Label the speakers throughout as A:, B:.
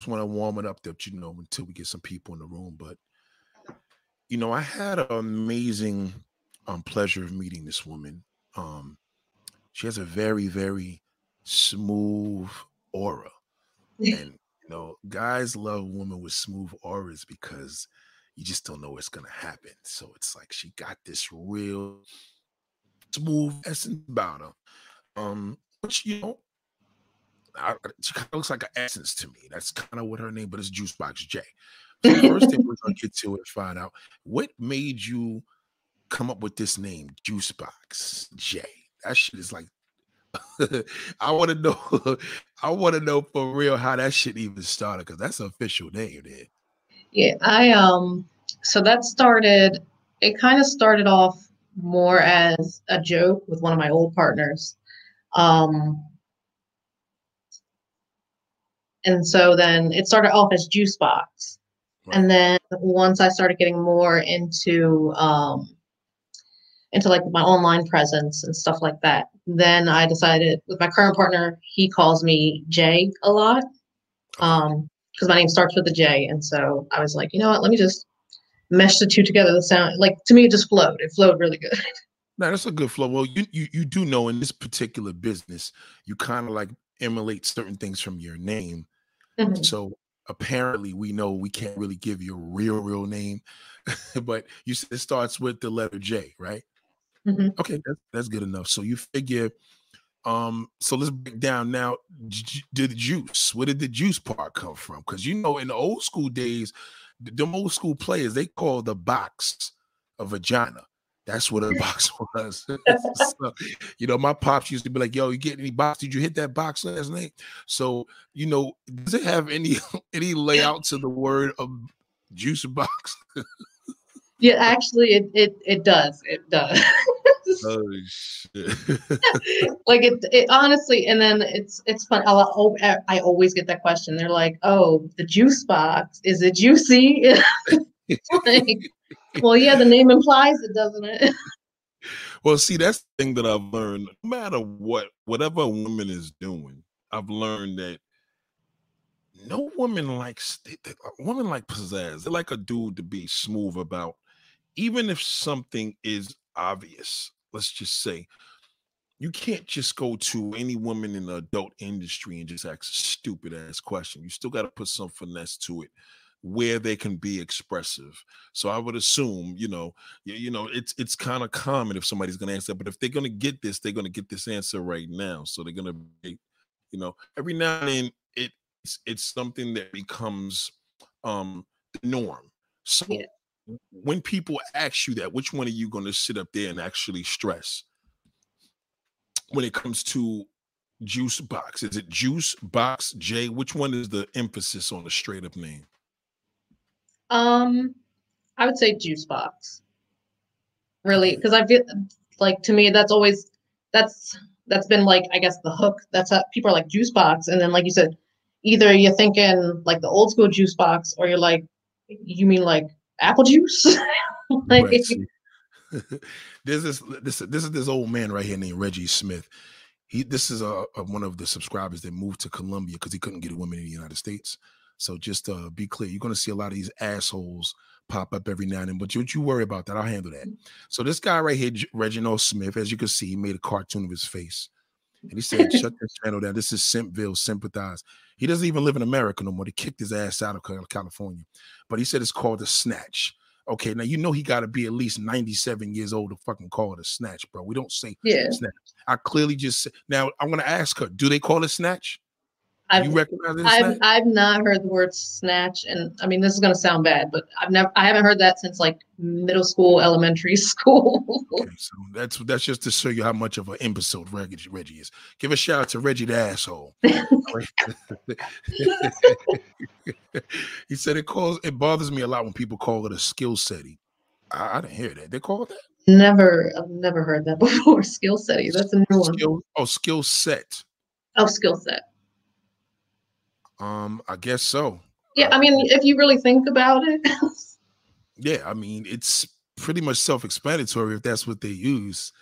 A: just want to warm it up that you know until we get some people in the room. But you know, I had an amazing um, pleasure of meeting this woman. Um, she has a very, very smooth aura, and you know, guys love women with smooth auras because you just don't know what's gonna happen. So it's like she got this real smooth essence about her. Um, which you know, I, she kind of looks like an essence to me. That's kind of what her name, but it's Juicebox J. So the first thing we're gonna get to it, find out what made you come up with this name, Juicebox J. That shit is like I want to know. I want to know for real how that shit even started because that's an official name, then.
B: Yeah, I um. So that started. It kind of started off more as a joke with one of my old partners. Um, and so then it started off as Juice Box. Right. And then once I started getting more into um, into like my online presence and stuff like that. Then I decided with my current partner, he calls me Jay a lot. Um, because my name starts with a J. And so I was like, you know what, let me just mesh the two together. The sound like to me it just flowed. It flowed really good.
A: No, that's a good flow. Well, you you you do know in this particular business, you kind of like emulate certain things from your name. Mm-hmm. So apparently we know we can't really give you a real real name, but you said it starts with the letter J, right? Mm-hmm. Okay, that's, that's good enough. So you figure, um, so let's break down now. Did the juice? Where did the juice part come from? Because you know, in the old school days, the old school players they call the box a vagina. That's what a box was. so, you know, my pops used to be like, "Yo, you get any box? Did you hit that box last night?" So, you know, does it have any any layout to the word of juice box?
B: Yeah, actually, it it it does. It does. oh shit! like it, it honestly, and then it's it's fun. Oh, I'll, I always get that question. They're like, "Oh, the juice box is it juicy?" well, yeah, the name implies it, doesn't it?
A: well, see, that's the thing that I've learned. No matter what, whatever a woman is doing, I've learned that no woman likes a woman like pizzazz. They like a dude to be smooth about even if something is obvious, let's just say, you can't just go to any woman in the adult industry and just ask a stupid ass question. You still got to put some finesse to it where they can be expressive. So I would assume, you know, you, you know, it's it's kind of common if somebody's going to answer, but if they're going to get this, they're going to get this answer right now. So they're going to be, you know, every now and then it it's, it's something that becomes um the norm. So yeah when people ask you that, which one are you going to sit up there and actually stress when it comes to juice box? Is it juice box J? Which one is the emphasis on the straight up name?
B: Um, I would say juice box. Really, because I feel like to me that's always that's that's been like I guess the hook. That's how people are like juice box, and then like you said, either you're thinking like the old school juice box, or you're like, you mean like apple juice. like,
A: there's this this this is this old man right here named Reggie Smith. He this is a, a one of the subscribers that moved to Colombia because he couldn't get a woman in the United States. So just uh, be clear, you're going to see a lot of these assholes pop up every now and then. But you, don't you worry about that. I'll handle that. So this guy right here, Reginald Smith, as you can see, he made a cartoon of his face. And he said, shut this channel down. This is Simpville, sympathize. He doesn't even live in America no more. They kicked his ass out of California. But he said it's called a snatch. Okay, now you know he got to be at least 97 years old to fucking call it a snatch, bro. We don't say yeah. snatch. I clearly just now I'm gonna ask her, do they call it snatch?
B: I've, you recognize I've, I've not heard the word snatch, and I mean this is gonna sound bad, but I've never I haven't heard that since like middle school, elementary school. okay,
A: so that's that's just to show you how much of an imbecile Reggie, Reggie is. Give a shout out to Reggie the asshole. he said it calls it bothers me a lot when people call it a skill setting. I, I, didn't hear that. They call it that.
B: Never, I've never heard that before. Skill setting. That's a new
A: skill,
B: one.
A: Oh, skill set.
B: Oh, skill set.
A: Um, I guess so.
B: Yeah, I mean, if you really think about it.
A: yeah, I mean, it's pretty much self-explanatory if that's what they use.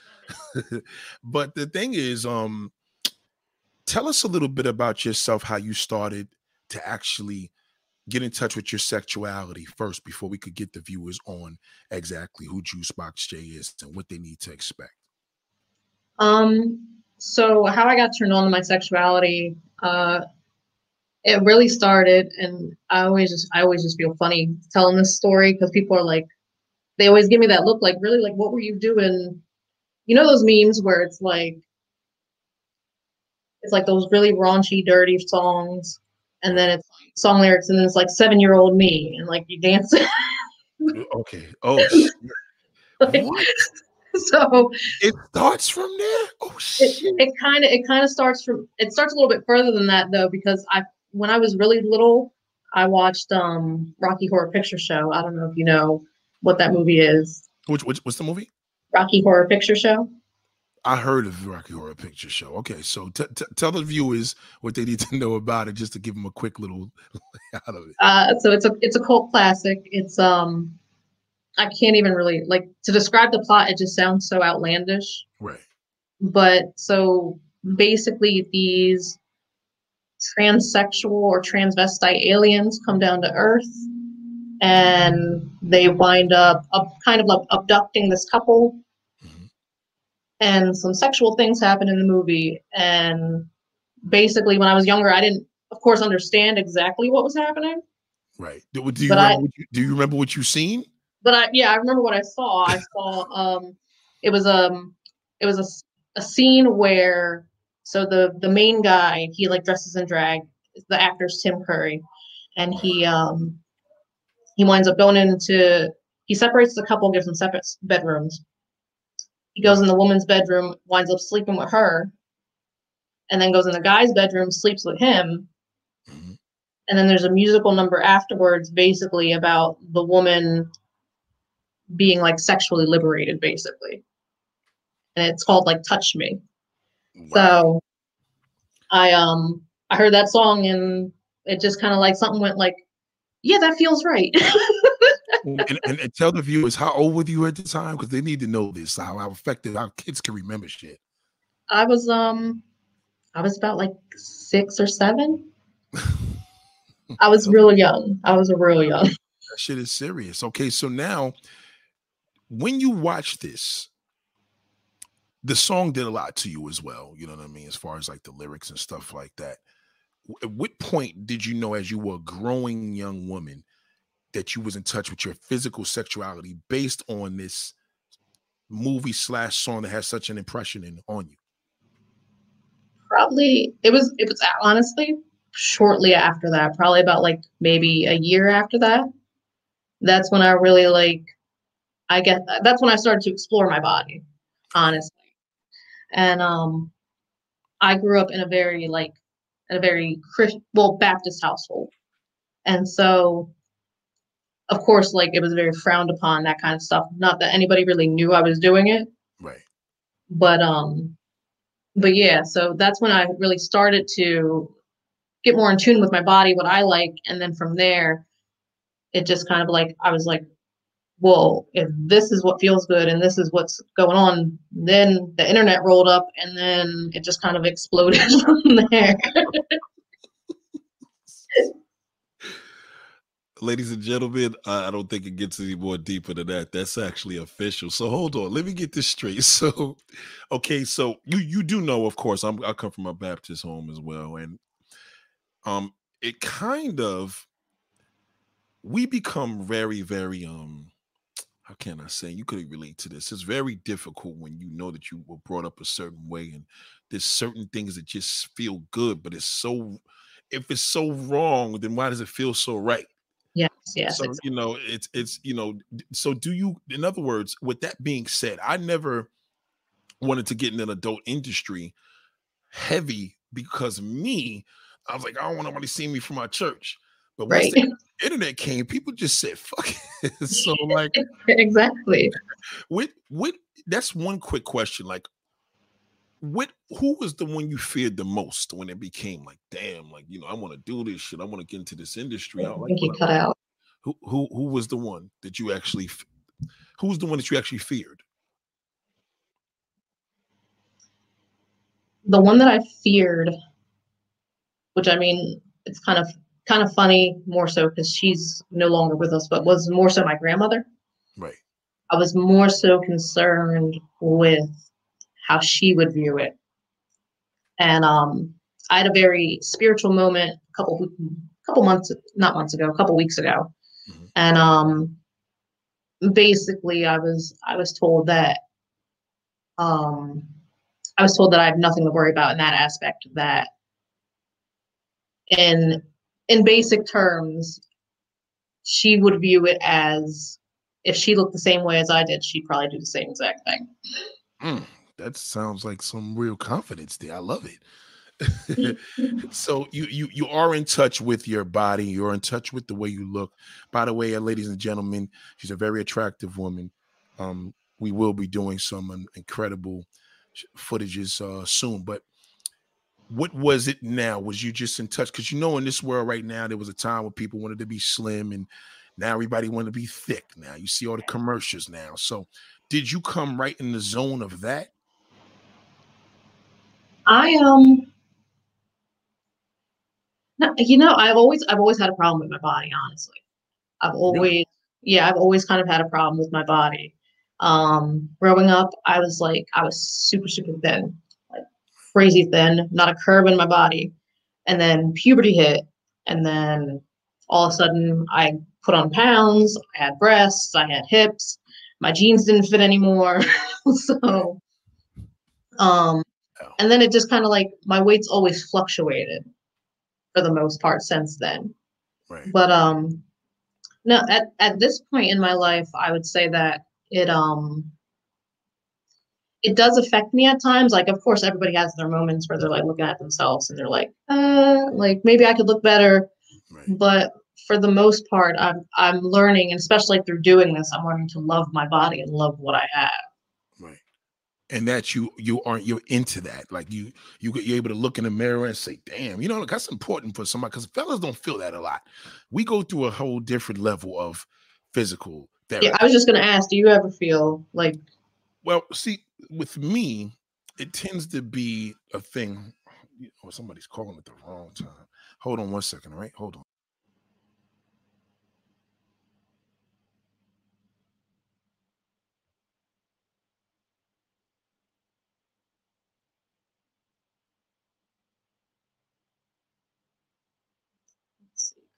A: but the thing is, um, tell us a little bit about yourself, how you started to actually get in touch with your sexuality first before we could get the viewers on exactly who Juicebox J is and what they need to expect?
B: Um, so how I got turned on to my sexuality, uh, it really started, and I always just I always just feel funny telling this story because people are like, they always give me that look, like really, like what were you doing? You know those memes where it's like, it's like those really raunchy, dirty songs, and then it's song lyrics, and then it's like seven year old me, and like you dance.
A: okay. Oh.
B: like, what? so
A: it starts from there. Oh shit!
B: It kind of it kind of starts from it starts a little bit further than that though because I when I was really little I watched um Rocky Horror Picture Show. I don't know if you know what that movie is.
A: Which, which what's the movie?
B: Rocky Horror Picture Show.
A: I heard of Rocky Horror Picture Show. Okay, so t- t- tell the viewers what they need to know about it, just to give them a quick little out of it.
B: Uh, so it's a it's a cult classic. It's um I can't even really like to describe the plot. It just sounds so outlandish.
A: Right.
B: But so basically, these transsexual or transvestite aliens come down to Earth, and they wind up, up kind of like abducting this couple. Mm-hmm. And some sexual things happen in the movie. And basically, when I was younger, I didn't, of course, understand exactly what was happening.
A: Right. Do, do you, remember I, you, do you remember what you seen?
B: but I yeah, I remember what I saw. I saw um it was um it was a, a scene where so the the main guy he like dresses in drag. The actor's Tim Curry, and he um he winds up going into he separates the couple, gives them separate bedrooms. He goes in the woman's bedroom, winds up sleeping with her, and then goes in the guy's bedroom, sleeps with him. Mm-hmm. And then there's a musical number afterwards, basically about the woman being like sexually liberated basically and it's called like touch me wow. so i um i heard that song and it just kind of like something went like yeah that feels right.
A: And, and, and, tell the viewers how old were you at the time? Because they need to know this how, how effective our kids can remember shit.
B: I was um i was about like six or seven. I was real young. I was a real young. That
A: shit is serious. Okay so now when you watch this, the song did a lot to you as well. You know what I mean? As far as like the lyrics and stuff like that. At what point did you know, as you were a growing young woman, that you was in touch with your physical sexuality based on this movie slash song that has such an impression in, on you?
B: Probably it was it was honestly shortly after that, probably about like maybe a year after that. That's when I really like I get that's when I started to explore my body, honestly. And um, I grew up in a very like in a very Christian, well Baptist household, and so of course like it was very frowned upon that kind of stuff. Not that anybody really knew I was doing it,
A: right?
B: But um, but yeah, so that's when I really started to get more in tune with my body, what I like, and then from there, it just kind of like I was like, well, if this is what feels good and this is what's going on, then the internet rolled up and then it just kind of exploded from there.
A: Ladies and gentlemen, I don't think it gets any more deeper than that. That's actually official. So hold on, let me get this straight. So, okay, so you you do know, of course, I'm I come from a Baptist home as well, and um, it kind of we become very very um how can I say you could relate to this? It's very difficult when you know that you were brought up a certain way and there's certain things that just feel good, but it's so if it's so wrong, then why does it feel so right?
B: Yes, yes.
A: So exactly. you know, it's it's you know, so do you in other words, with that being said, I never wanted to get in an adult industry heavy because me, I was like, I don't want nobody seeing me from my church. But once right. the internet came, people just said, fuck it. so like
B: exactly.
A: With with that's one quick question. Like what who was the one you feared the most when it became like, damn, like you know, I want to do this shit. I want to get into this industry. I,
B: like think he cut out.
A: Who who who was the one that you actually who was the one that you actually feared?
B: The one that I feared, which I mean, it's kind of kind of funny, more so because she's no longer with us, but was more so my grandmother.
A: Right.
B: I was more so concerned with how she would view it. And um, I had a very spiritual moment a couple couple months, not months ago, a couple weeks ago, mm-hmm. and um, basically I was I was told that um, I was told that I have nothing to worry about in that aspect. That in in basic terms, she would view it as if she looked the same way as I did, she'd probably do the same exact thing.
A: Mm, that sounds like some real confidence there. I love it. so you you you are in touch with your body. You're in touch with the way you look. By the way, uh, ladies and gentlemen, she's a very attractive woman. Um, we will be doing some incredible footages uh, soon. But what was it now? Was you just in touch? Because you know, in this world right now, there was a time when people wanted to be slim, and now everybody wanted to be thick. Now you see all the commercials now. So, did you come right in the zone of that?
B: I um no, you know, I've always I've always had a problem with my body, honestly. I've always yeah, I've always kind of had a problem with my body. Um growing up, I was like I was super, super thin, crazy thin, not a curve in my body. And then puberty hit, and then all of a sudden I put on pounds, I had breasts, I had hips, my jeans didn't fit anymore. so um and then it just kind of like my weight's always fluctuated for the most part since then. Right. But um no at, at this point in my life I would say that it um it does affect me at times. Like of course everybody has their moments where they're like looking at themselves and they're like, uh, like maybe I could look better. Right. But for the most part, I'm I'm learning, and especially through doing this, I'm learning to love my body and love what I have Right.
A: and that you you aren't you're into that like you you you're able to look in the mirror and say damn you know look, that's important for somebody because fellas don't feel that a lot we go through a whole different level of physical
B: therapy. yeah i was just to ask do you ever feel like
A: well see with me it tends to be a thing oh somebody's calling at the wrong time hold on one second all right hold on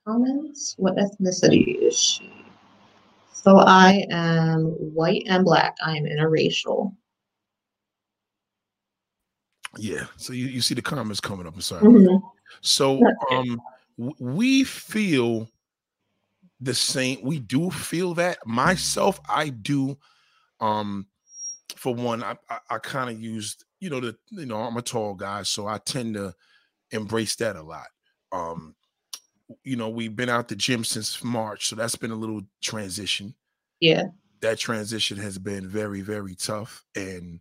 B: comments. What ethnicity is she? So I am white and black. I am interracial.
A: Yeah. So you, you see the comments coming up. I'm sorry. Mm-hmm. So um we feel the same. We do feel that. Myself, I do. Um, for one, I I, I kind of used, you know, the you know, I'm a tall guy, so I tend to embrace that a lot. Um, you know, we've been out the gym since March, so that's been a little transition.
B: Yeah.
A: That transition has been very, very tough. And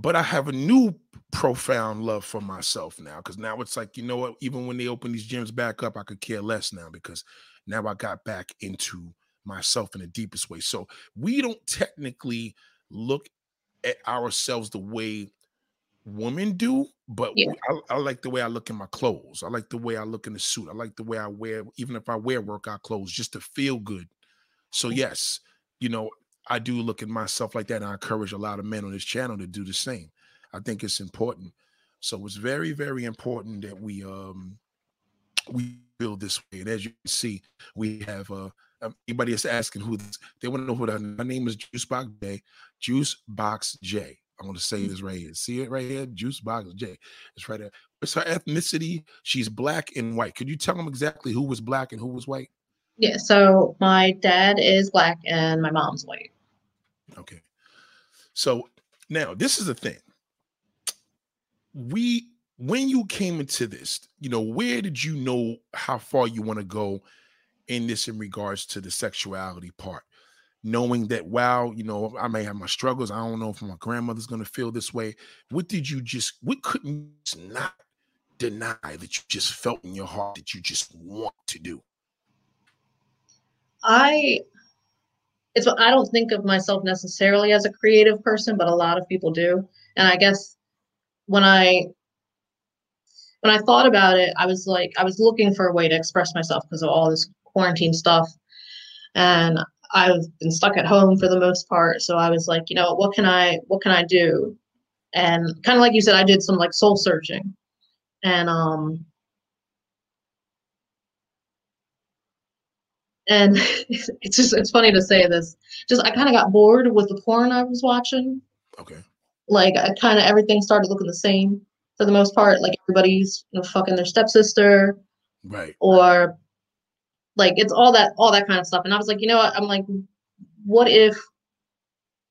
A: but I have a new profound love for myself now because now it's like, you know what, even when they open these gyms back up, I could care less now because now I got back into myself in the deepest way. So we don't technically look at ourselves the way women do, but yeah. I, I, like the way I look in my clothes. I like the way I look in the suit. I like the way I wear, even if I wear workout clothes, just to feel good. So yes, you know, I do look at myself like that, and I encourage a lot of men on this channel to do the same. I think it's important. So it's very, very important that we um we build this way. And as you can see, we have uh um, anybody is asking who this, they want to know who that. My name is Juice Box J. Juice Box J. I want to say this right here. See it right here? Juice Box J. It's right there. It's her ethnicity. She's black and white. Could you tell them exactly who was black and who was white?
B: Yeah. So my dad is black and my mom's white.
A: Okay. So now this is the thing. We when you came into this, you know, where did you know how far you want to go in this in regards to the sexuality part? knowing that wow you know i may have my struggles i don't know if my grandmother's to feel this way what did you just what couldn't not deny that you just felt in your heart that you just want to do
B: i it's i don't think of myself necessarily as a creative person but a lot of people do and i guess when i when I thought about it, I was like, I was looking for a way to express myself because of all this quarantine stuff. And I've been stuck at home for the most part. So I was like, you know, what can I what can I do? And kind of like you said, I did some like soul searching. And um and it's just it's funny to say this. Just I kind of got bored with the porn I was watching.
A: Okay.
B: Like I kind of everything started looking the same for the most part. Like everybody's you know fucking their stepsister.
A: Right.
B: Or like it's all that all that kind of stuff. And I was like, you know what? I'm like, what if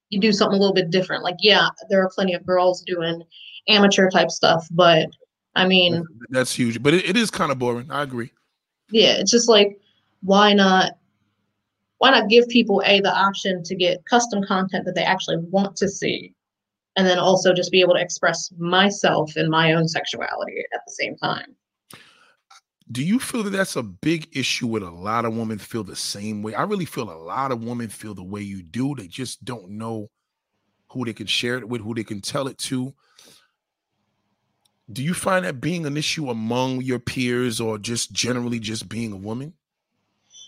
B: you do something a little bit different? Like, yeah, there are plenty of girls doing amateur type stuff, but I mean
A: that's huge. But it, it is kind of boring. I agree.
B: Yeah, it's just like why not why not give people a the option to get custom content that they actually want to see and then also just be able to express myself and my own sexuality at the same time?
A: Do you feel that that's a big issue with a lot of women feel the same way? I really feel a lot of women feel the way you do. They just don't know who they can share it with who they can tell it to. Do you find that being an issue among your peers or just generally just being a woman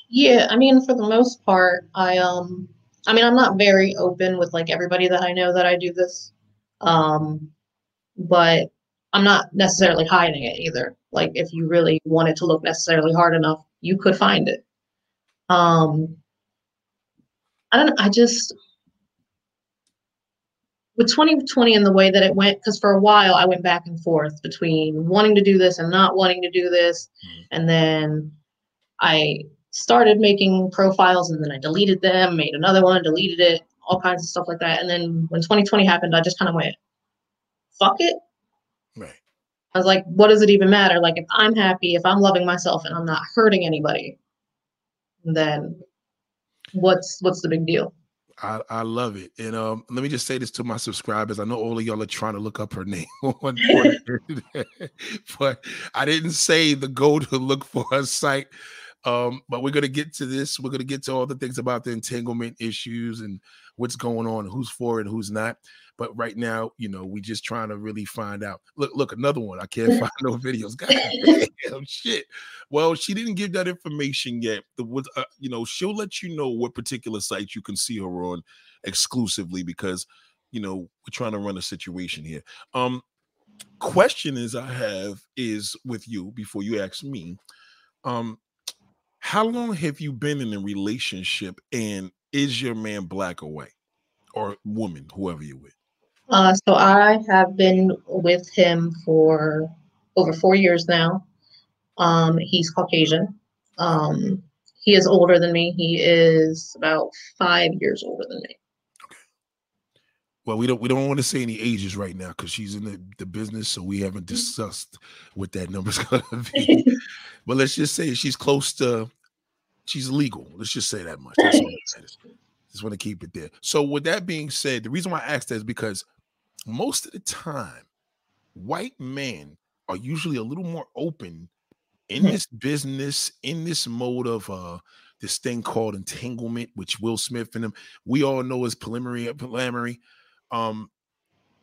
B: yeah i mean for the most part i um i mean i'm not very open with like everybody that i know that i do this um but i'm not necessarily hiding it either like if you really wanted to look necessarily hard enough, you could find it. Um, I don't know. I just with 2020 and the way that it went, because for a while I went back and forth between wanting to do this and not wanting to do this. Mm-hmm. And then I started making profiles and then I deleted them, made another one, deleted it, all kinds of stuff like that. And then when 2020 happened, I just kind of went, fuck it.
A: Right.
B: I was like, what does it even matter? Like, if I'm happy, if I'm loving myself and I'm not hurting anybody, then what's what's the big deal?
A: I, I love it. And um, let me just say this to my subscribers. I know all of y'all are trying to look up her name but I didn't say the go to look for her site. Um, but we're gonna get to this. We're gonna get to all the things about the entanglement issues and what's going on, who's for it, who's not. But right now, you know, we're just trying to really find out. Look, look, another one. I can't find no videos. God damn shit. Well, she didn't give that information yet. The uh, you know, she'll let you know what particular sites you can see her on exclusively because you know we're trying to run a situation here. Um, question is I have is with you before you ask me. Um, how long have you been in a relationship and is your man black or white or woman, whoever you're with?
B: Uh, so I have been with him for over four years now. Um, he's Caucasian. Um, he is older than me. He is about five years older than me.
A: Well, we don't we don't want to say any ages right now because she's in the, the business, so we haven't mm-hmm. discussed what that number's gonna be. but let's just say she's close to she's legal. Let's just say that much. Just want to keep it there. So, with that being said, the reason why I asked that is because most of the time, white men are usually a little more open in this business, in this mode of uh this thing called entanglement, which Will Smith and them we all know is polyamory, polyamory, um,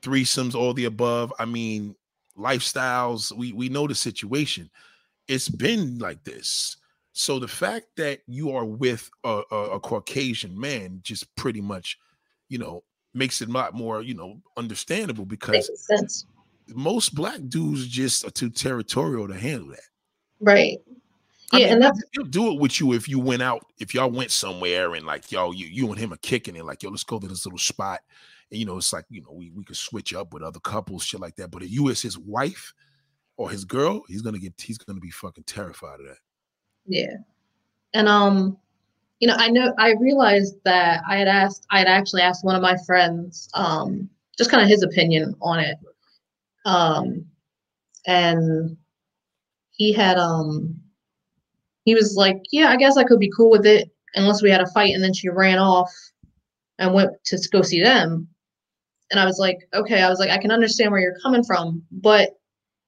A: threesomes, all the above. I mean, lifestyles. We we know the situation. It's been like this. So the fact that you are with a, a, a Caucasian man just pretty much, you know, makes it a lot more, you know, understandable because most black dudes just are too territorial to handle that.
B: Right.
A: I yeah, mean, and that's he'll do it with you if you went out, if y'all went somewhere and like yo, you you and him are kicking it, like yo, let's go to this little spot. And you know, it's like, you know, we, we could switch up with other couples, shit like that. But if you as his wife or his girl, he's gonna get he's gonna be fucking terrified of that.
B: Yeah. And um you know, I know I realized that I had asked, I had actually asked one of my friends, um, just kind of his opinion on it. Um, and he had, um, he was like, yeah, I guess I could be cool with it unless we had a fight. And then she ran off and went to go see them. And I was like, okay, I was like, I can understand where you're coming from. But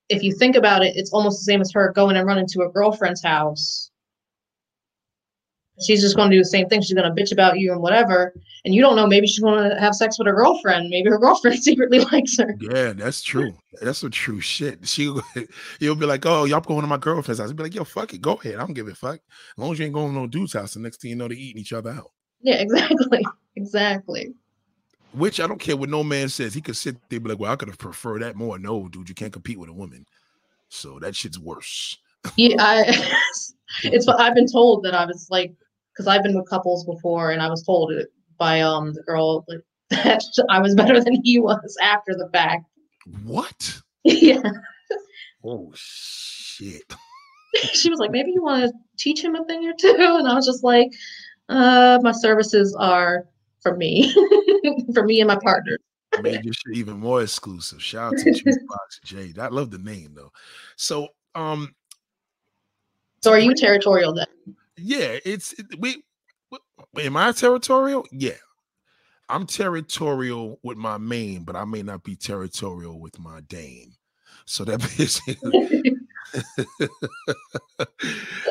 B: if you think about it, it's almost the same as her going and running to a girlfriend's house she's just going to do the same thing. She's going to bitch about you and whatever. And you don't know, maybe she's going to have sex with her girlfriend. Maybe her girlfriend secretly likes her.
A: Yeah, that's true. That's a true shit. She, you'll be like, oh, y'all going to my girlfriend's house. I'll be like, yo, fuck it, go ahead. I don't give a fuck. As long as you ain't going to no dude's house, the next thing you know, they're eating each other out.
B: Yeah, exactly, exactly.
A: Which I don't care what no man says. He could sit there be like, well, I could have preferred that more. No, dude, you can't compete with a woman. So that shit's worse.
B: Yeah, I, it's what I've been told that I was like because I've been with couples before, and I was told it by um the girl like, that I was better than he was after the fact.
A: What?
B: yeah.
A: Oh shit.
B: she was like, maybe you want to teach him a thing or two, and I was just like, uh, my services are for me, for me and my partner.
A: Made your shit even more exclusive. Shout out to Jukebox Jade. I love the name though. So, um,
B: so are you territorial then?
A: yeah, it's it, we. Am I territorial? Yeah, I'm territorial with my main, but I may not be territorial with my dame. So that basically,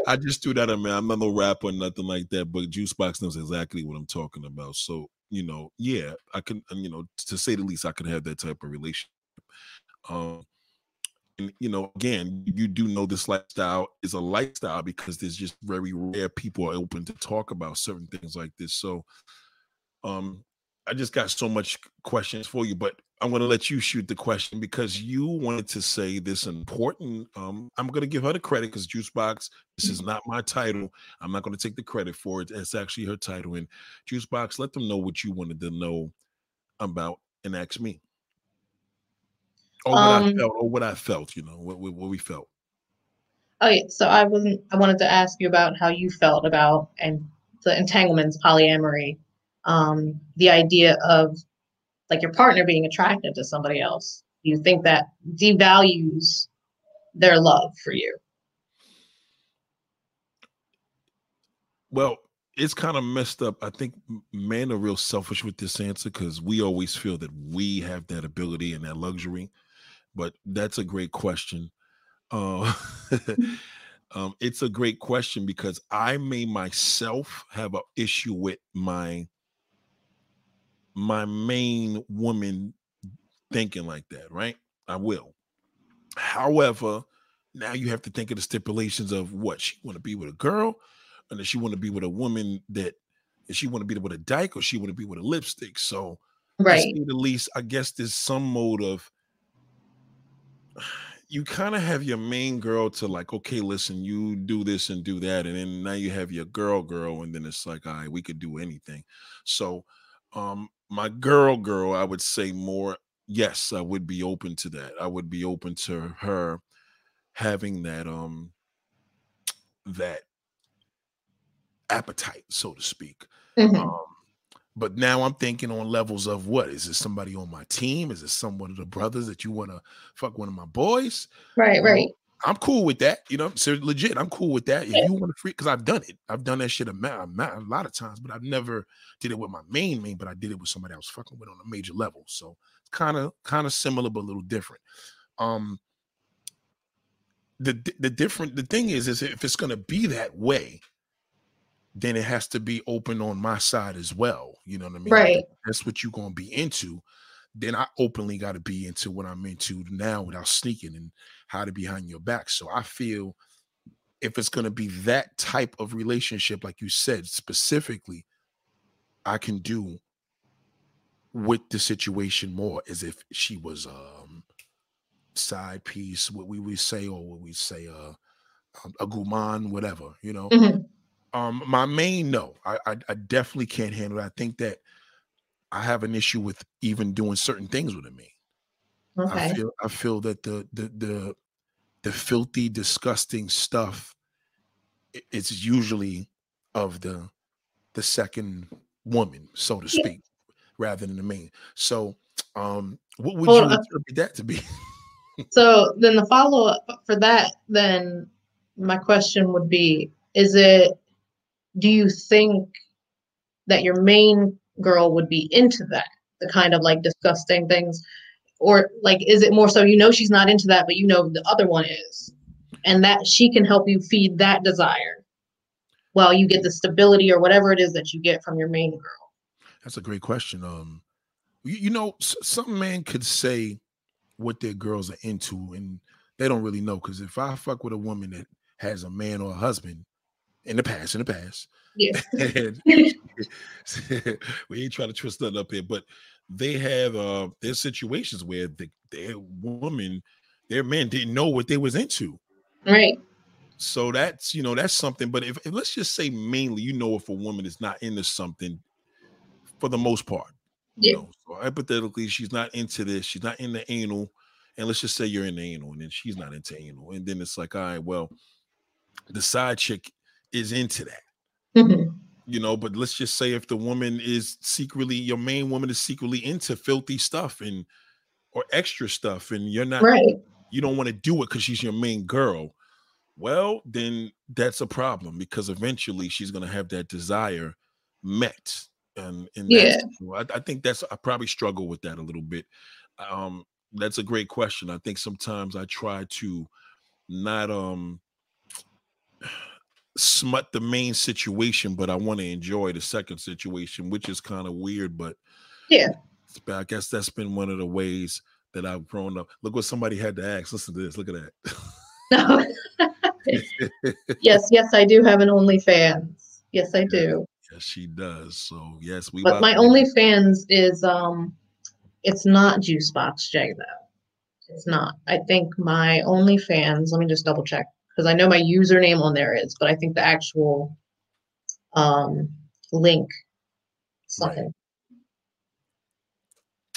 A: I just threw that in, man. I'm not no rapper nothing like that, but Juicebox knows exactly what I'm talking about. So you know, yeah, I can, you know, to say the least, I can have that type of relationship. Um, and you know, again, you do know this lifestyle is a lifestyle because there's just very rare people are open to talk about certain things like this. So, um, I just got so much questions for you, but I'm going to let you shoot the question because you wanted to say this important. Um, I'm going to give her the credit because Juicebox, this is not my title. I'm not going to take the credit for it. It's actually her title. And Juicebox, let them know what you wanted to know about and ask me or what um, I felt, or what I felt, you know, what, what we felt.
B: Oh yeah, so I wasn't. I wanted to ask you about how you felt about and the entanglements, polyamory, um, the idea of like your partner being attracted to somebody else. You think that devalues their love for you?
A: Well, it's kind of messed up. I think men are real selfish with this answer because we always feel that we have that ability and that luxury but that's a great question. Uh, um, it's a great question because I may myself have an issue with my my main woman thinking like that, right? I will. However, now you have to think of the stipulations of what she want to be with a girl, and does she want to be with a woman that she want to be with a dyke or she want to be with a lipstick. So,
B: right,
A: at least I guess there's some mode of you kind of have your main girl to like, okay, listen, you do this and do that, and then now you have your girl, girl, and then it's like, all right, we could do anything. So, um, my girl, girl, I would say more. Yes, I would be open to that. I would be open to her having that um that appetite, so to speak. Mm-hmm. Um, but now I'm thinking on levels of what is this somebody on my team? Is it someone of the brothers that you want to fuck one of my boys?
B: Right, right.
A: I'm cool with that. You know, so legit, I'm cool with that. If you want to free, because I've done it. I've done that shit a, a, lot of times, but I've never did it with my main main. But I did it with somebody I was fucking with on a major level. So it's kind of kind of similar, but a little different. Um, the the different the thing is is if it's gonna be that way, then it has to be open on my side as well. You know what I mean?
B: Right.
A: That's what you're gonna be into. Then I openly got to be into what I'm into now without sneaking and hiding behind your back. So I feel if it's gonna be that type of relationship, like you said specifically, I can do with the situation more as if she was um side piece, what we would say, or what we say, uh, um, a guman, whatever, you know. Mm-hmm. Um, my main no, I, I, I definitely can't handle it. I think that I have an issue with even doing certain things with me. Okay. I feel I feel that the the the the filthy, disgusting stuff it's usually of the the second woman, so to speak, rather than the main. So um what would you interpret that to be?
B: so then the follow-up for that, then my question would be, is it do you think that your main girl would be into that the kind of like disgusting things or like is it more so you know she's not into that but you know the other one is and that she can help you feed that desire while you get the stability or whatever it is that you get from your main girl?
A: That's a great question. Um, you, you know, some man could say what their girls are into, and they don't really know. Because if I fuck with a woman that has a man or a husband in the past, in the past,
B: yeah,
A: we ain't trying to twist that up here, but they have uh there's situations where the their woman, their man didn't know what they was into.
B: Right.
A: So that's you know that's something. But if, if, let's just say mainly, you know, if a woman is not into something, for the most part,
B: yeah.
A: You know, so hypothetically, she's not into this. She's not in the anal, and let's just say you're in the anal, and then she's not into anal, and then it's like, all right, well, the side chick is into that.
B: Mm-hmm.
A: You know, but let's just say if the woman is secretly your main woman is secretly into filthy stuff and or extra stuff, and you're not
B: right.
A: You don't want to do it because she's your main girl. Well, then that's a problem because eventually she's gonna have that desire met and and
B: yeah
A: I, I, think that's i probably struggle with that a little bit um that's a great question i think sometimes i try to not um smut the main situation but i want to enjoy the second situation which is kind of weird but
B: yeah
A: i guess that's been one of the ways that i've grown up look what somebody had to ask listen to this look at
B: that no. yes yes i do have an onlyfans yes i do
A: Yes, she does. So yes, we.
B: But my OnlyFans is um, it's not Juicebox J though. It's not. I think my OnlyFans. Let me just double check because I know my username on there is, but I think the actual um link something. Right.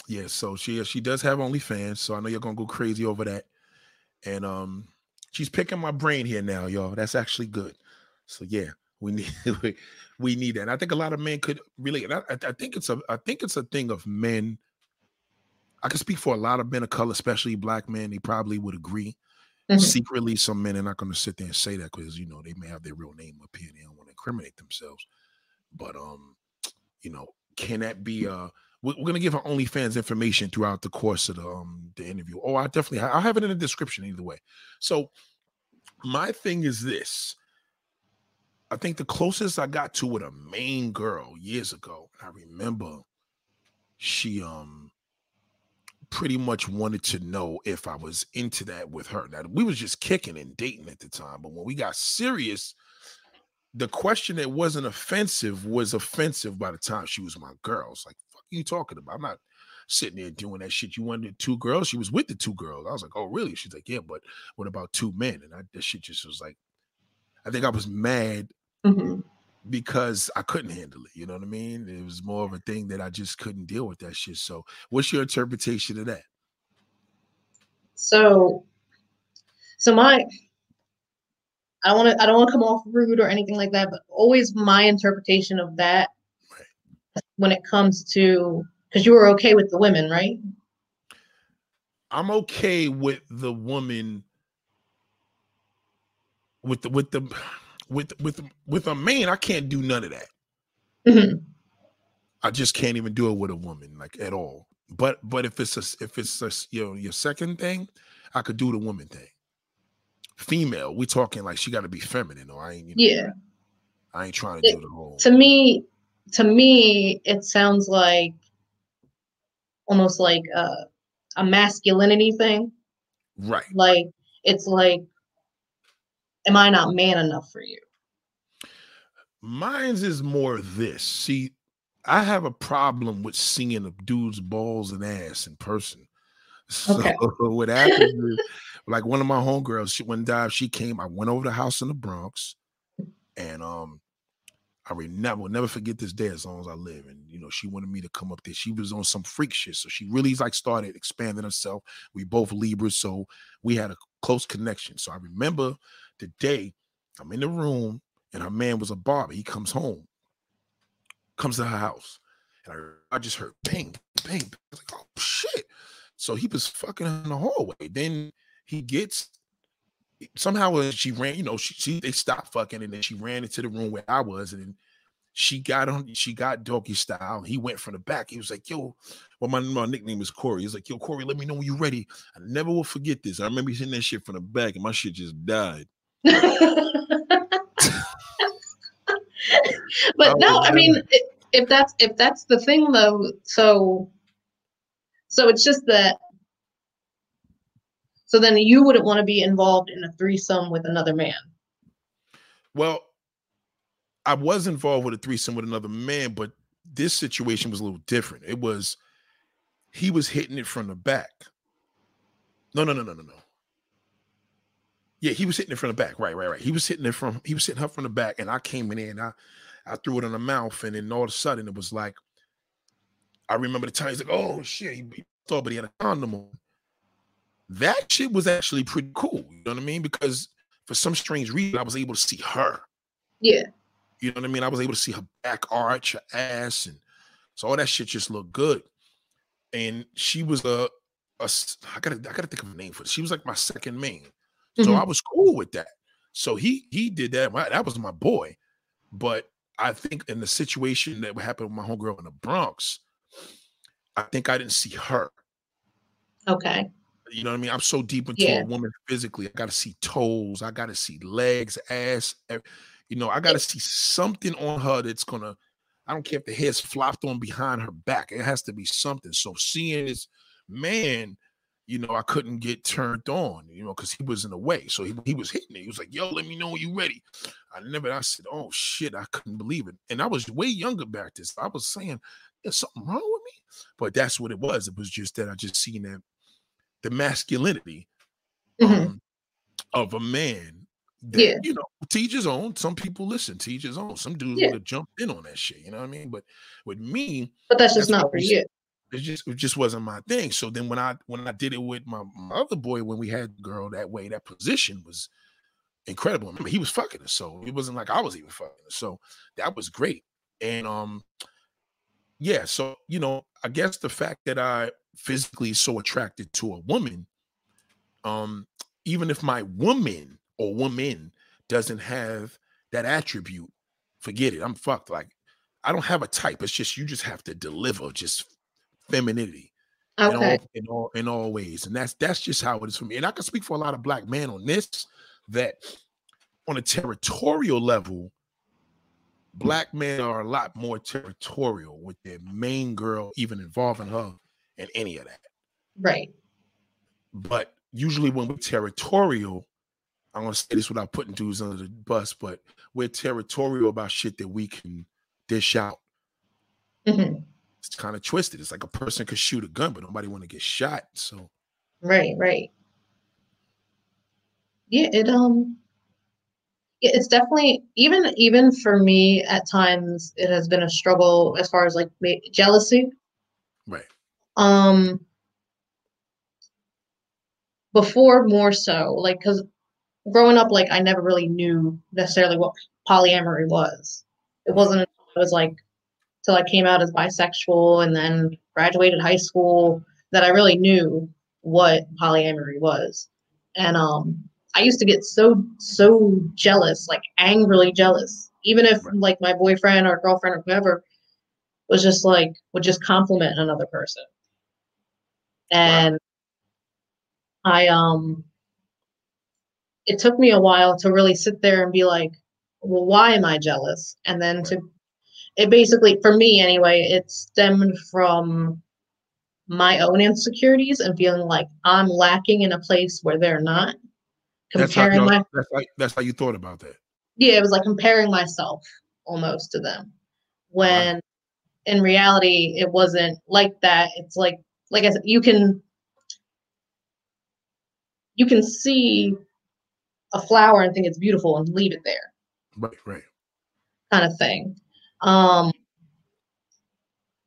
A: Yeah, so she she does have OnlyFans, so I know you're gonna go crazy over that. And um she's picking my brain here now, y'all. That's actually good. So yeah, we need we need that. And I think a lot of men could really. I, I, think it's a I think it's a thing of men. I can speak for a lot of men of color, especially black men. They probably would agree. Mm-hmm. Secretly, some men are not going to sit there and say that because you know they may have their real name up here. They don't want to incriminate themselves. But um, you know, can that be uh? We're, we're gonna give our OnlyFans information throughout the course of the um the interview. Oh, I definitely I'll have it in the description either way. So my thing is this I think the closest I got to with a main girl years ago, I remember she um pretty much wanted to know if I was into that with her. Now we was just kicking and dating at the time, but when we got serious, the question that wasn't offensive was offensive by the time she was my girl. It's like, fuck you talking about? I'm not sitting there doing that shit. You wanted two girls? She was with the two girls. I was like, oh, really? She's like, yeah, but what about two men? And I that shit just was like, I think I was mad
B: mm-hmm.
A: Because I couldn't handle it. You know what I mean? It was more of a thing that I just couldn't deal with that shit. So, what's your interpretation of that?
B: So, so my, I don't want to, I don't want to come off rude or anything like that, but always my interpretation of that right. when it comes to, because you were okay with the women, right?
A: I'm okay with the woman with the with the with with with a man, I can't do none of that.
B: Mm-hmm.
A: I just can't even do it with a woman, like at all. But but if it's a if it's a, you know your second thing, I could do the woman thing. Female, we talking like she got to be feminine, or I ain't. You know,
B: yeah.
A: I ain't trying to it, do the whole.
B: To me, to me, it sounds like almost like a, a masculinity thing.
A: Right.
B: Like it's like am I not man enough for you?
A: Mine's is more this. See, I have a problem with seeing a dude's balls and ass in person. So
B: okay.
A: what happened is, like one of my homegirls, she one dive, she came. I went over the house in the Bronx, and um, I will never never forget this day as long as I live. And you know, she wanted me to come up there. She was on some freak shit, so she really like started expanding herself. We both Libras, so we had a close connection. So I remember the day I'm in the room and her man was a barber. He comes home, comes to her house, and I, I just heard bang, bang. I was like, oh shit. So he was fucking in the hallway. Then he gets somehow uh, she ran, you know, she, she they stopped fucking and then she ran into the room where I was, and she got on, she got doggy style. He went from the back. He was like, yo, well, my, my nickname is Corey. He's like, yo, Corey, let me know when you're ready. I never will forget this. I remember hitting that shit from the back, and my shit just died.
B: no, I mean, if that's if that's the thing though, so so it's just that. So then you wouldn't want to be involved in a threesome with another man.
A: Well, I was involved with a threesome with another man, but this situation was a little different. It was he was hitting it from the back. No, no, no, no, no, no. Yeah, he was hitting it from the back. Right, right, right. He was hitting it from he was hitting her from the back, and I came in there and I I threw it in the mouth, and then all of a sudden it was like I remember the time he's like, oh shit, he, thought, but he had a condom on. That shit was actually pretty cool. You know what I mean? Because for some strange reason, I was able to see her.
B: Yeah.
A: You know what I mean? I was able to see her back arch, her ass, and so all that shit just looked good. And she was a, a I gotta I gotta think of a name for it. She was like my second main. So mm-hmm. I was cool with that. So he he did that. That was my boy. But I think in the situation that happened with my homegirl in the Bronx, I think I didn't see her.
B: Okay.
A: You know what I mean? I'm so deep into yeah. a woman physically. I got to see toes. I got to see legs, ass. You know, I got to see something on her that's gonna. I don't care if the hair's flopped on behind her back. It has to be something. So seeing this man you know, I couldn't get turned on, you know, because he was in the way. So he, he was hitting it. He was like, yo, let me know when you ready. I never, I said, oh shit, I couldn't believe it. And I was way younger back this. I was saying, there's something wrong with me. But that's what it was. It was just that I just seen that the masculinity mm-hmm. um, of a man that, yeah. you know, teach his own. Some people listen, teach his own. Some dudes yeah. would have jumped in on that shit, you know what I mean? But with me,
B: but that's just that's not for you
A: it just it just wasn't my thing. So then when I when I did it with my, my other boy when we had girl that way, that position was incredible. I he was fucking us, so it wasn't like I was even fucking us. So that was great. And um yeah, so you know, I guess the fact that I physically so attracted to a woman, um, even if my woman or woman doesn't have that attribute, forget it. I'm fucked. Like I don't have a type. It's just you just have to deliver just femininity okay. in, all, in all in all ways, and that's that's just how it is for me. And I can speak for a lot of black men on this that on a territorial level, black men are a lot more territorial with their main girl even involving her in any of that.
B: Right.
A: But usually when we're territorial, I'm gonna say this without putting dudes under the bus, but we're territorial about shit that we can dish out. Mm-hmm it's kind of twisted. It's like a person could shoot a gun, but nobody want to get shot. So
B: right, right. Yeah, it um yeah, it's definitely even even for me at times it has been a struggle as far as like jealousy.
A: Right.
B: Um before more so like because growing up like i never really knew necessarily what polyamory was it wasn't it was like till I came out as bisexual and then graduated high school that I really knew what polyamory was. And um I used to get so so jealous, like angrily jealous. Even if like my boyfriend or girlfriend or whoever was just like would just compliment another person. And wow. I um it took me a while to really sit there and be like, well, why am I jealous? And then to it basically, for me anyway, it stemmed from my own insecurities and feeling like I'm lacking in a place where they're not.
A: Comparing that's how, my that's how, that's how you thought about that.
B: Yeah, it was like comparing myself almost to them. When wow. in reality it wasn't like that. It's like like I said, you can you can see a flower and think it's beautiful and leave it there.
A: Right, right.
B: Kind of thing. Um,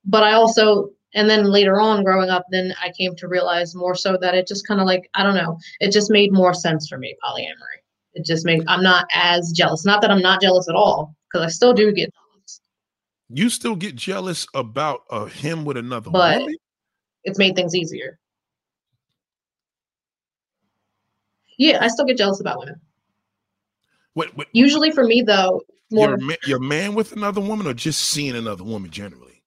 B: but I also, and then later on growing up, then I came to realize more so that it just kind of like, I don't know, it just made more sense for me, polyamory. It just made, I'm not as jealous. Not that I'm not jealous at all, because I still do get jealous.
A: You still get jealous about uh, him with another
B: but
A: woman?
B: It's made things easier. Yeah, I still get jealous about women.
A: What, what,
B: Usually for me though,
A: more your, your man with another woman or just seeing another woman generally?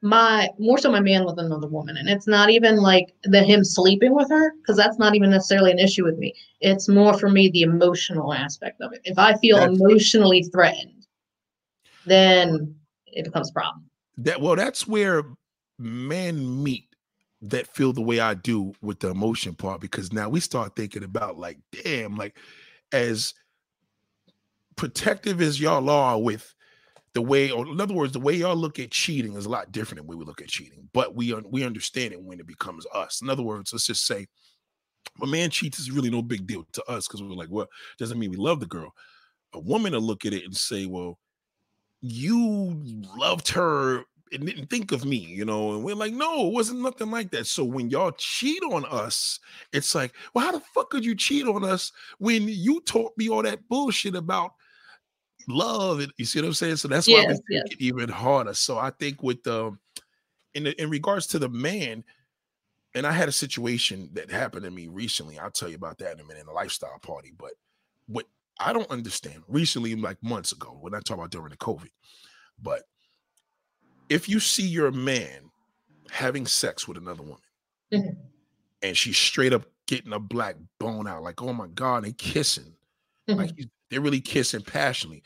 B: My more so my man with another woman. And it's not even like the him sleeping with her, because that's not even necessarily an issue with me. It's more for me the emotional aspect of it. If I feel that's, emotionally threatened, then it becomes a problem.
A: That well, that's where men meet that feel the way I do with the emotion part because now we start thinking about like, damn, like as protective as y'all are with the way, or in other words, the way y'all look at cheating is a lot different than the way we look at cheating. But we we understand it when it becomes us. In other words, let's just say a man cheats is really no big deal to us because we're like, well, doesn't mean we love the girl. A woman will look at it and say, well, you loved her and didn't think of me, you know, and we're like, no, it wasn't nothing like that. So when y'all cheat on us, it's like, well, how the fuck could you cheat on us when you taught me all that bullshit about love? It, you see what I'm saying? So that's why yes, yes. it even harder. So I think with the um, in the, in regards to the man, and I had a situation that happened to me recently. I'll tell you about that in a minute in a lifestyle party. But what I don't understand recently, like months ago, when I talk about during the COVID, but if you see your man having sex with another woman mm-hmm. and she's straight up getting a black bone out, like, oh my God, they kissing, mm-hmm. like they're really kissing passionately.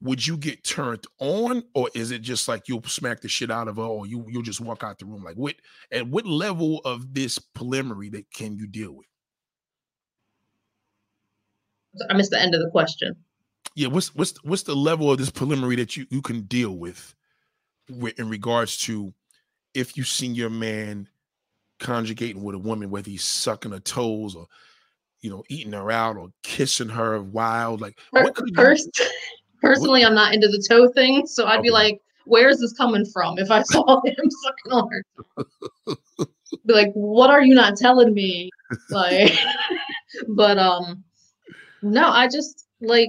A: Would you get turned on, or is it just like you'll smack the shit out of her, or you you'll just walk out the room? Like, what at what level of this preliminary that can you deal with?
B: I missed the end of the question.
A: Yeah, what's what's what's the level of this preliminary that you you can deal with in regards to if you've seen your man conjugating with a woman, whether he's sucking her toes or you know eating her out or kissing her wild, like
B: first. You, personally, what? I'm not into the toe thing, so I'd okay. be like, "Where's this coming from?" If I saw him sucking on her, be like, "What are you not telling me?" Like, but um, no, I just like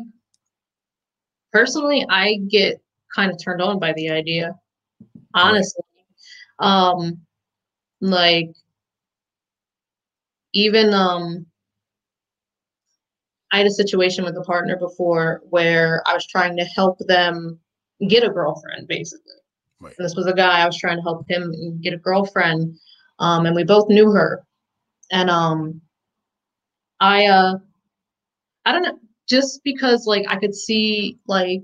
B: personally, I get kind of turned on by the idea honestly. Um, like even um, I had a situation with a partner before where I was trying to help them get a girlfriend, basically. Right. And this was a guy I was trying to help him get a girlfriend, um, and we both knew her. And um, I uh, I don't know, just because like I could see like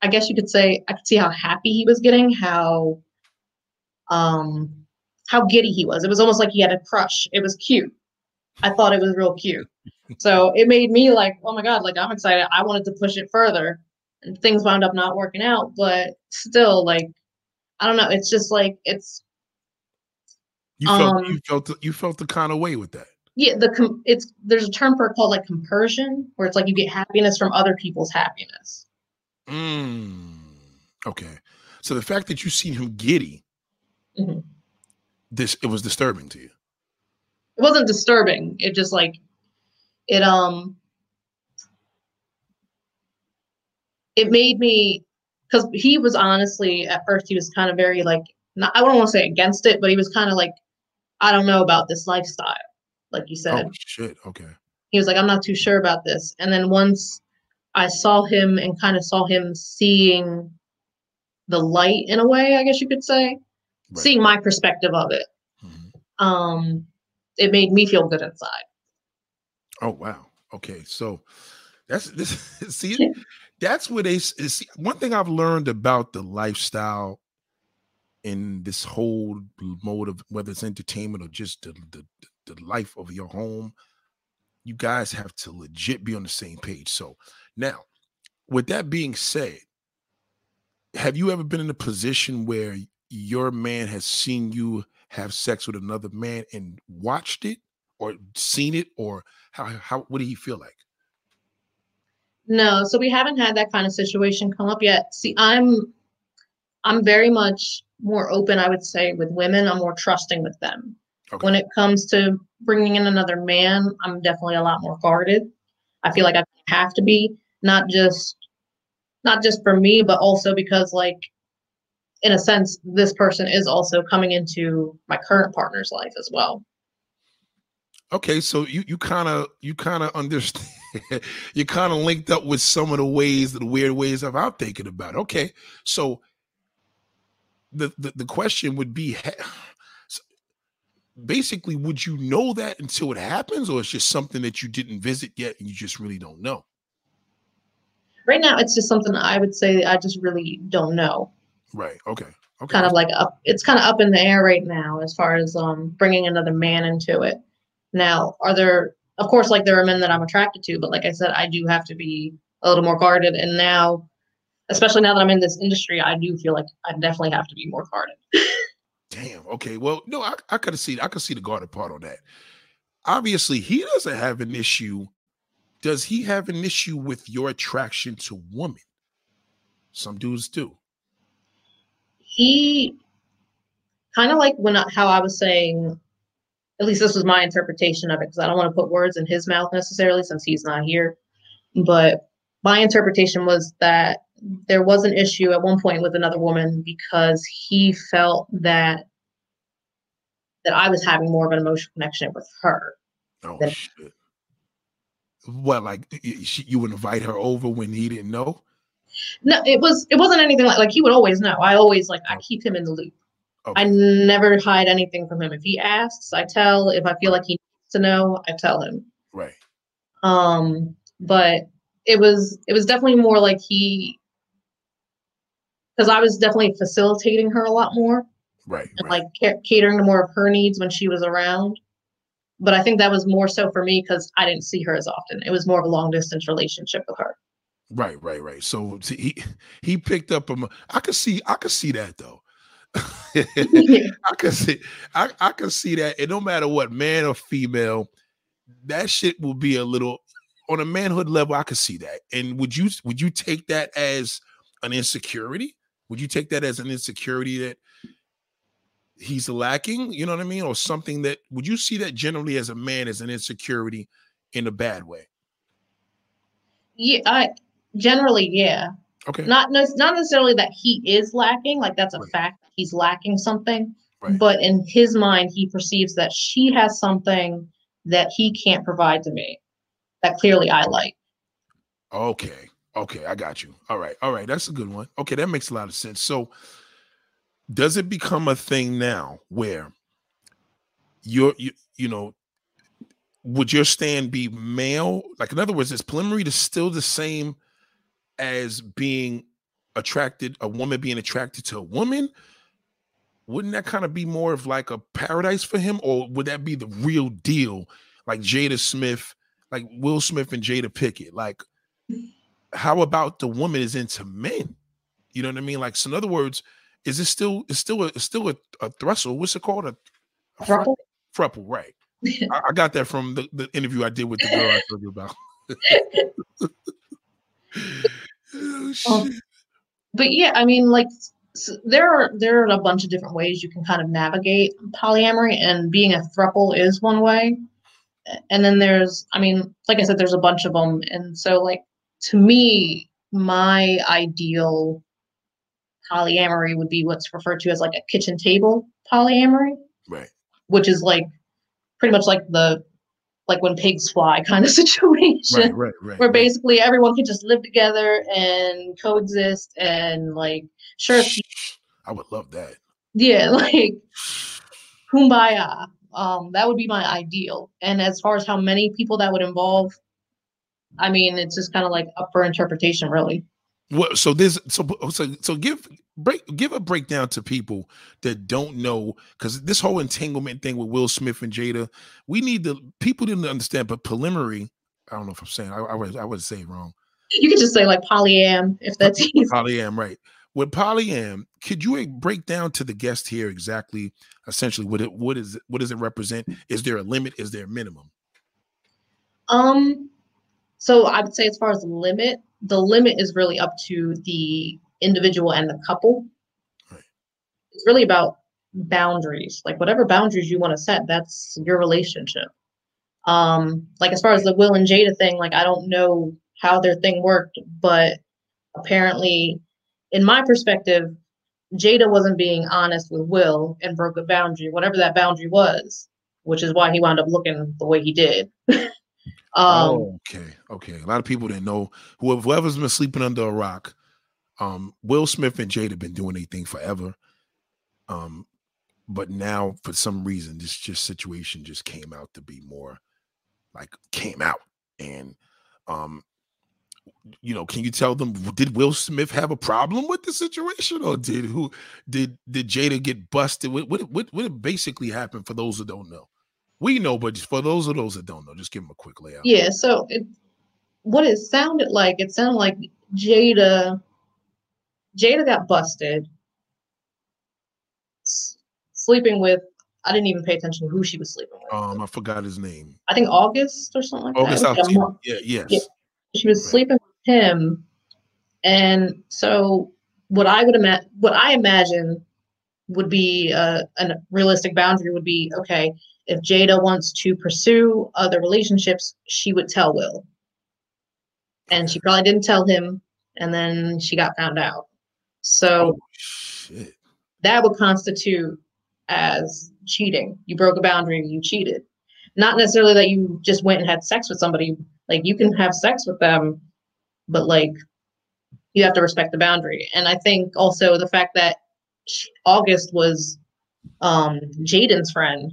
B: I guess you could say I could see how happy he was getting, how um how giddy he was. It was almost like he had a crush. It was cute. I thought it was real cute. So it made me like, oh my god, like I'm excited. I wanted to push it further. And things wound up not working out, but still like I don't know, it's just like it's
A: you felt um, you felt the, you felt the kind of way with that.
B: Yeah, the com- it's there's a term for it called like compersion, where it's like you get happiness from other people's happiness.
A: Mm, okay. So the fact that you seen him giddy, mm-hmm. this it was disturbing to you.
B: It wasn't disturbing. It just like it um it made me because he was honestly at first he was kind of very like not, I don't want to say against it, but he was kind of like I don't know about this lifestyle, like you said.
A: Oh shit! Okay.
B: He was like, I'm not too sure about this, and then once I saw him and kind of saw him seeing the light in a way, I guess you could say, right. seeing my perspective of it. Mm-hmm. Um, it made me feel good inside.
A: Oh wow. Okay, so that's this. See, yeah. that's where they see. One thing I've learned about the lifestyle in this whole mode of whether it's entertainment or just the, the, the life of your home, you guys have to legit be on the same page. So now, with that being said, have you ever been in a position where your man has seen you have sex with another man and watched it or seen it or how how what did he feel like?
B: No, so we haven't had that kind of situation come up yet. See, I'm I'm very much more open, I would say, with women. I'm more trusting with them. Okay. When it comes to bringing in another man, I'm definitely a lot more guarded. I feel like I have to be not just not just for me but also because like in a sense this person is also coming into my current partner's life as well
A: okay so you you kind of you kind of understand you kind of linked up with some of the ways the weird ways of i'm thinking about It. okay so the, the the question would be basically would you know that until it happens or it's just something that you didn't visit yet and you just really don't know
B: Right now, it's just something I would say I just really don't know.
A: Right. Okay. Okay.
B: Kind of like up. It's kind of up in the air right now as far as um bringing another man into it. Now, are there? Of course, like there are men that I'm attracted to, but like I said, I do have to be a little more guarded. And now, especially now that I'm in this industry, I do feel like I definitely have to be more guarded.
A: Damn. Okay. Well, no, I, I could see I could see the guarded part on that. Obviously, he doesn't have an issue. Does he have an issue with your attraction to women? Some dudes do.
B: He kind of like when I, how I was saying, at least this was my interpretation of it, because I don't want to put words in his mouth necessarily since he's not here. But my interpretation was that there was an issue at one point with another woman because he felt that that I was having more of an emotional connection with her.
A: Oh shit! What like you would invite her over when he didn't know?
B: No, it was it wasn't anything like like he would always know. I always like I keep him in the loop. I never hide anything from him. If he asks, I tell. If I feel like he needs to know, I tell him.
A: Right.
B: Um, but it was it was definitely more like he because I was definitely facilitating her a lot more.
A: Right.
B: And right. like catering to more of her needs when she was around. But I think that was more so for me because I didn't see her as often. It was more of a long distance relationship with her.
A: Right, right, right. So see, he he picked up a. I could see, I could see that though. I could see, I I could see that, and no matter what, man or female, that shit will be a little on a manhood level. I could see that. And would you would you take that as an insecurity? Would you take that as an insecurity that he's lacking? You know what I mean, or something that would you see that generally as a man as an insecurity in a bad way?
B: Yeah, I generally, yeah.
A: Okay.
B: Not not necessarily that he is lacking, like that's a right. fact. He's lacking something, right. but in his mind, he perceives that she has something that he can't provide to me. That clearly I like.
A: Okay. Okay, I got you. All right, all right, that's a good one. Okay, that makes a lot of sense. So, does it become a thing now where you're you you know would your stand be male? Like in other words, is preliminary is still the same as being attracted a woman being attracted to a woman? Wouldn't that kind of be more of like a paradise for him, or would that be the real deal, like Jada Smith, like Will Smith and Jada Pinkett. Like how about the woman is into men? You know what I mean? Like, so in other words, is it still it's still a it's still a, a thrussle? What's it called? A,
B: a thruple?
A: Thruple, right? I, I, got that from the, the interview I did with the girl I told you about.
B: oh, um, but yeah, I mean, like so there are there are a bunch of different ways you can kind of navigate polyamory, and being a thruple is one way. And then there's, I mean, like I said, there's a bunch of them, and so like to me, my ideal polyamory would be what's referred to as like a kitchen table polyamory.
A: Right.
B: Which is like pretty much like the like when pigs fly kind of situation.
A: Right, right, right.
B: Where basically everyone can just live together and coexist and like sure
A: I would love that.
B: Yeah, like kumbaya. Um, that would be my ideal. And as far as how many people that would involve, I mean, it's just kind of like up for interpretation, really.
A: Well, so this, so so so give break give a breakdown to people that don't know because this whole entanglement thing with Will Smith and Jada, we need the people didn't understand, but preliminary. I don't know if I'm saying I, I would I would say wrong.
B: You could just say like polyam if that's easy.
A: Polyam, right? With polyam, could you break down to the guest here exactly, essentially, what it what is what does it represent? Is there a limit? Is there a minimum?
B: Um, so I would say, as far as limit, the limit is really up to the individual and the couple. Right. It's really about boundaries. Like whatever boundaries you want to set, that's your relationship. Um, like as far as the Will and Jada thing, like I don't know how their thing worked, but apparently, in my perspective, Jada wasn't being honest with Will and broke a boundary, whatever that boundary was, which is why he wound up looking the way he did.
A: Um, oh, okay, okay. A lot of people didn't know. Whoever's been sleeping under a rock, um, Will Smith and Jada have been doing anything forever. Um, but now for some reason, this just situation just came out to be more like came out, and um, you know, can you tell them did Will Smith have a problem with the situation, or did who did did Jada get busted? What what what, what basically happened for those that don't know? We know, but for those of those that don't know, just give them a quick layout.
B: Yeah. So it, what it sounded like, it sounded like Jada Jada got busted sleeping with I didn't even pay attention to who she was sleeping with.
A: Um, I forgot his name.
B: I think August or something like
A: August
B: that.
A: August yeah, yes. Yeah.
B: She was right. sleeping with him. And so what I would imagine what I imagine would be uh, a realistic boundary would be okay, if Jada wants to pursue other relationships, she would tell Will. And she probably didn't tell him, and then she got found out. So
A: oh,
B: that would constitute as cheating. You broke a boundary, you cheated. Not necessarily that you just went and had sex with somebody. Like you can have sex with them, but like you have to respect the boundary. And I think also the fact that August was um Jaden's friend,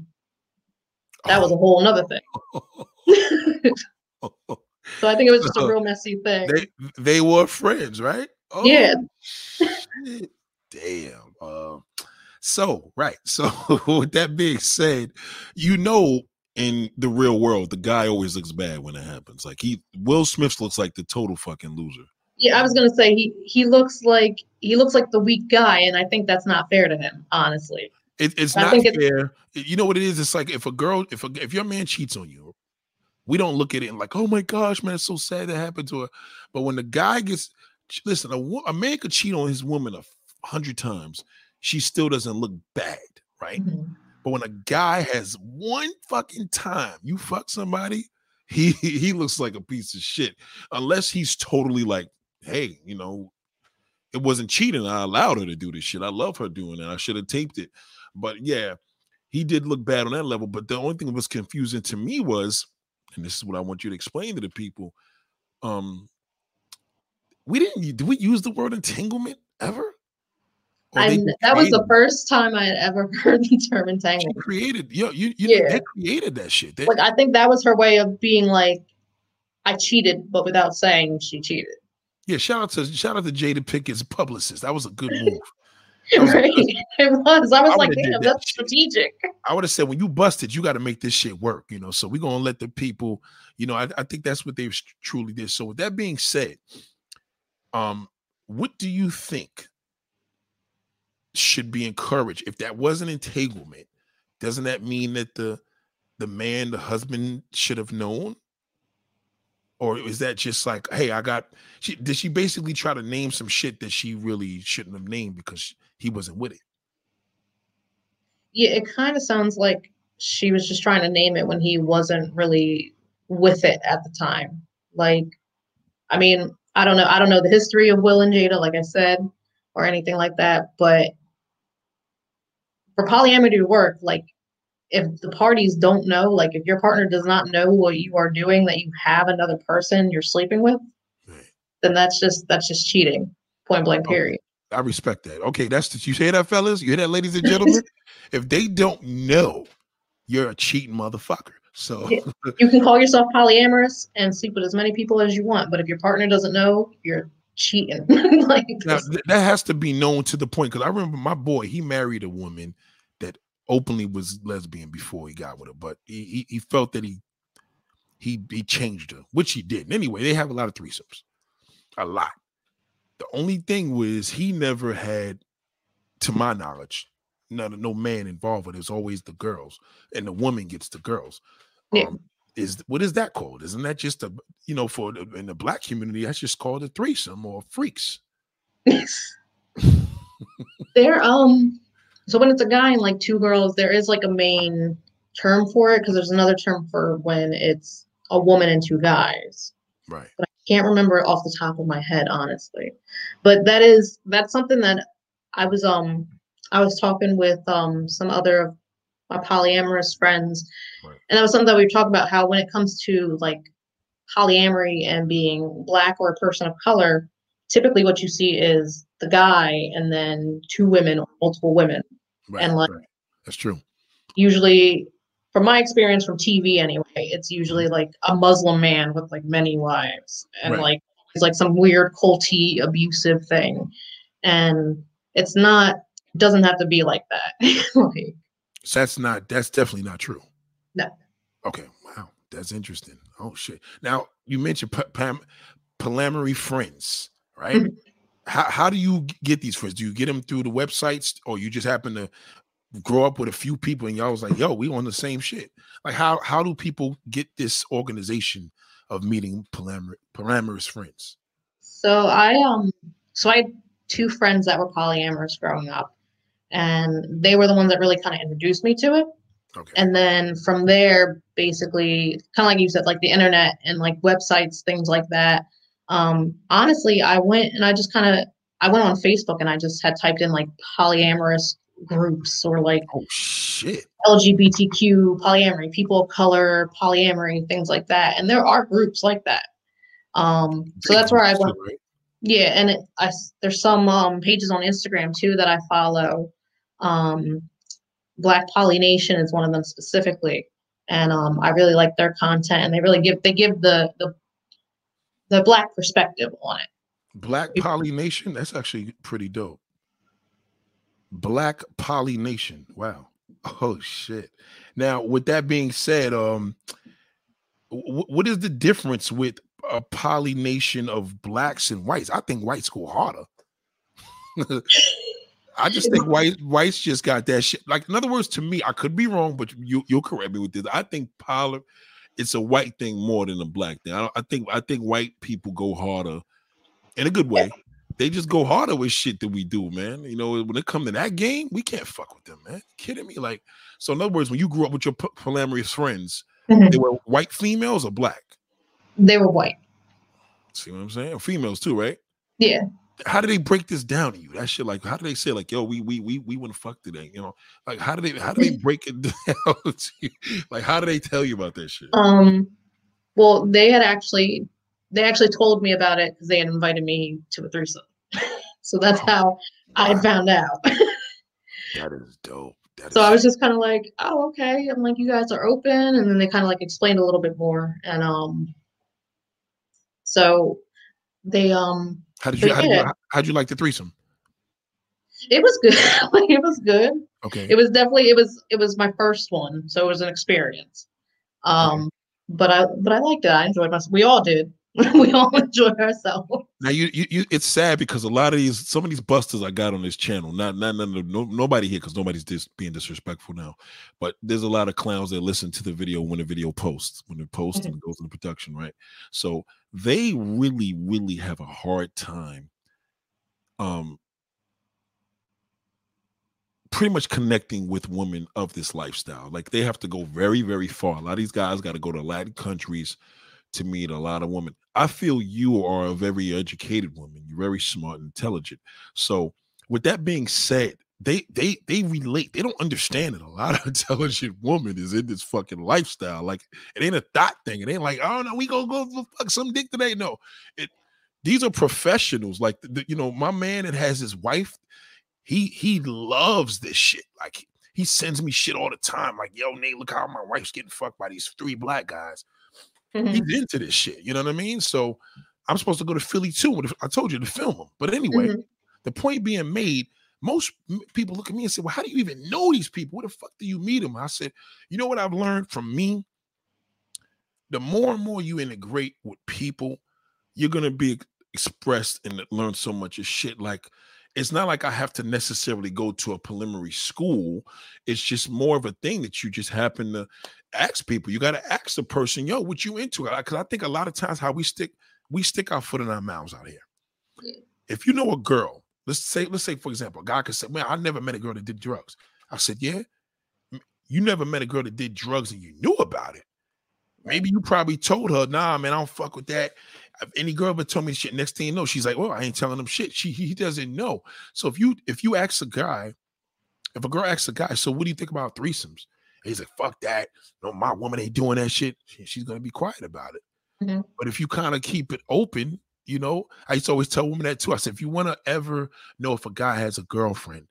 B: that was a whole nother thing. so I think it was just a real messy thing.
A: They they were friends, right?
B: Oh, yeah.
A: Damn. Uh, so, right. So, with that being said, you know, in the real world, the guy always looks bad when it happens. Like he, Will Smith looks like the total fucking loser.
B: Yeah, I was gonna say he he looks like he looks like the weak guy, and I think that's not fair to him, honestly.
A: It, it's I not fair. It's, you know what it is? It's like if a girl, if a, if your man cheats on you, we don't look at it and like, oh my gosh, man, it's so sad that happened to her. But when the guy gets, listen, a, a man could cheat on his woman a hundred times she still doesn't look bad, right? Mm-hmm. But when a guy has one fucking time you fuck somebody, he he looks like a piece of shit. Unless he's totally like, hey, you know, it wasn't cheating. I allowed her to do this shit. I love her doing it. I should have taped it. But yeah, he did look bad on that level. But the only thing that was confusing to me was, and this is what I want you to explain to the people. Um, we didn't did we use the word entanglement ever?
B: that was the first time I had ever heard the term entanglement.
A: She created, yo, you, you yeah. they created that shit. They,
B: like I think that was her way of being like, I cheated, but without saying she cheated.
A: Yeah, shout out to shout out to Jada Pinkett's publicist. That was a good move.
B: Was right, it was. I was I like, damn, that that's shit. strategic.
A: I would have said, when you busted, you got to make this shit work, you know. So we're gonna let the people, you know. I, I think that's what they truly did. So with that being said, um, what do you think should be encouraged. If that was an entanglement, doesn't that mean that the the man, the husband, should have known? Or is that just like, hey, I got? She, did she basically try to name some shit that she really shouldn't have named because he wasn't with it?
B: Yeah, it kind of sounds like she was just trying to name it when he wasn't really with it at the time. Like, I mean, I don't know. I don't know the history of Will and Jada, like I said, or anything like that. But for polyamory to work, like if the parties don't know, like if your partner does not know what you are doing, that you have another person you're sleeping with, then that's just that's just cheating. Point blank. Period.
A: I respect that. Okay, that's the, you say that, fellas. You hear that, ladies and gentlemen? if they don't know, you're a cheating motherfucker. So
B: you can call yourself polyamorous and sleep with as many people as you want, but if your partner doesn't know, you're cheating. like
A: now, that has to be known to the point because I remember my boy, he married a woman that openly was lesbian before he got with her, but he, he, he felt that he he he changed her, which he didn't. Anyway, they have a lot of threesomes, a lot. The only thing was he never had, to my knowledge, no no man involved it. It's always the girls, and the woman gets the girls. Yeah. Um, is what is that called? Isn't that just a you know for the, in the black community that's just called a threesome or freaks?
B: They're um so when it's a guy and like two girls, there is like a main term for it because there's another term for when it's a woman and two guys.
A: Right.
B: But I can't remember off the top of my head, honestly. But that is that's something that I was um I was talking with um some other of my polyamorous friends, right. and that was something that we talked about how when it comes to like polyamory and being black or a person of color, typically what you see is the guy and then two women or multiple women Right, and like right.
A: that's true.
B: Usually, from my experience from TV anyway, it's usually mm-hmm. like a Muslim man with like many wives and right. like it's like some weird culty abusive thing. And it's not doesn't have to be like that. like,
A: so that's not that's definitely not true.
B: No.
A: Okay. Wow. That's interesting. Oh shit. Now you mentioned p- friends, right? Mm-hmm. How how do you get these friends? Do you get them through the websites, or you just happen to grow up with a few people and y'all was like, "Yo, we on the same shit"? Like how how do people get this organization of meeting polyamor- polyamorous friends?
B: So I um so I had two friends that were polyamorous growing up, and they were the ones that really kind of introduced me to it. Okay. And then from there, basically, kind of like you said, like the internet and like websites, things like that. Um, honestly, I went and I just kind of I went on Facebook and I just had typed in like polyamorous groups or like
A: oh shit
B: LGBTQ polyamory, people of color polyamory, things like that. And there are groups like that. Um, so that's where I went. Yeah, and it, I there's some um, pages on Instagram too that I follow. Um, Black Polynation is one of them specifically, and um, I really like their content, and they really give they give the the the black perspective on it.
A: Black Polynation, that's actually pretty dope. Black Polynation, wow. Oh shit. Now, with that being said, um, what is the difference with a pollination of blacks and whites? I think whites go harder. I just think white whites just got that shit. Like in other words, to me, I could be wrong, but you you'll correct me with this. I think poly it's a white thing more than a black thing. I, I think I think white people go harder in a good way. They just go harder with shit that we do, man. You know, when it comes to that game, we can't fuck with them, man. You kidding me? Like, so in other words, when you grew up with your polyamorous friends, mm-hmm. they were white females or black?
B: They were white.
A: See what I'm saying? Females too, right?
B: Yeah
A: how do they break this down to you? That shit, like, how do they say, like, yo, we we we we want to fuck today? You know, like, how do they how do they break it down? To you? Like, how do they tell you about that shit?
B: Um, well, they had actually they actually told me about it because they had invited me to a threesome. so that's oh, how I found out.
A: that is dope. That
B: so is I was just kind of like, oh, okay. I'm like, you guys are open, and then they kind of like explained a little bit more, and um, so they um
A: how did you, how, did you how'd you like the threesome?
B: It was good. it was good.
A: Okay.
B: It was definitely it was it was my first one, so it was an experience. Um, okay. but I but I liked it. I enjoyed myself. We all did. we all enjoy ourselves.
A: Now you, you, you it's sad because a lot of these some of these busters I got on this channel, not not, not no, nobody here because nobody's just being disrespectful now. But there's a lot of clowns that listen to the video when the video posts, when it posts mm-hmm. and goes into production, right? So they really, really have a hard time um pretty much connecting with women of this lifestyle. Like they have to go very, very far. A lot of these guys got to go to Latin countries to meet a lot of women. I feel you are a very educated woman. You're very smart and intelligent. So, with that being said, they they they relate. They don't understand that a lot of intelligent woman is in this fucking lifestyle. Like it ain't a thought thing. It ain't like oh no, we gonna go fuck some dick today. No, it. These are professionals. Like the, you know, my man that has his wife. He he loves this shit. Like he sends me shit all the time. Like yo, Nate, look how my wife's getting fucked by these three black guys. Mm-hmm. He's into this shit. You know what I mean? So I'm supposed to go to Philly too. I told you to film him. But anyway, mm-hmm. the point being made, most people look at me and say, Well, how do you even know these people? Where the fuck do you meet them? I said, You know what I've learned from me? The more and more you integrate with people, you're gonna be expressed and learn so much of shit. Like it's not like I have to necessarily go to a preliminary school. It's just more of a thing that you just happen to ask people. You got to ask the person, yo, what you into? Because I think a lot of times how we stick we stick our foot in our mouths out here. Yeah. If you know a girl, let's say let's say for example, a guy could say, man, I never met a girl that did drugs. I said, yeah, you never met a girl that did drugs and you knew about it. Maybe you probably told her, nah, man, I don't fuck with that. If any girl ever told me shit, next thing you know, she's like, well, I ain't telling them shit. She he doesn't know. So if you if you ask a guy, if a girl asks a guy, so what do you think about threesomes? He's like, fuck that. No, my woman ain't doing that shit. She's gonna be quiet about it. Mm-hmm. But if you kind of keep it open, you know, I used to always tell women that too. I said, if you want to ever know if a guy has a girlfriend,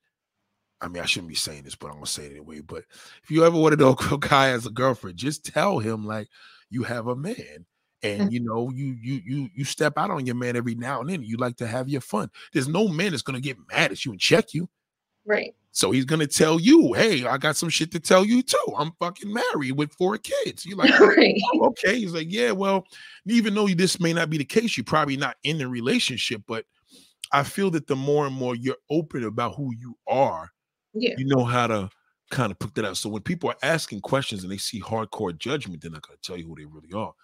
A: I mean, I shouldn't be saying this, but I'm gonna say it anyway. But if you ever want to know if a guy has a girlfriend, just tell him like you have a man and
B: Mm.
A: you know you you you you step out on your man every now and then you like to have your fun there's no man that's going to get mad at you and check you
B: Right.
A: so he's going to tell you hey i got some shit to tell you too i'm fucking married with four kids you're like
B: right.
A: "Oh, okay he's like yeah well even though this may not be the case you're probably not in the relationship but i feel that the more and more you're open about who you are
B: Yeah.
A: you know how to kind of put that out. So when people are asking questions and they see hardcore judgment, they're not going to tell you who they really are.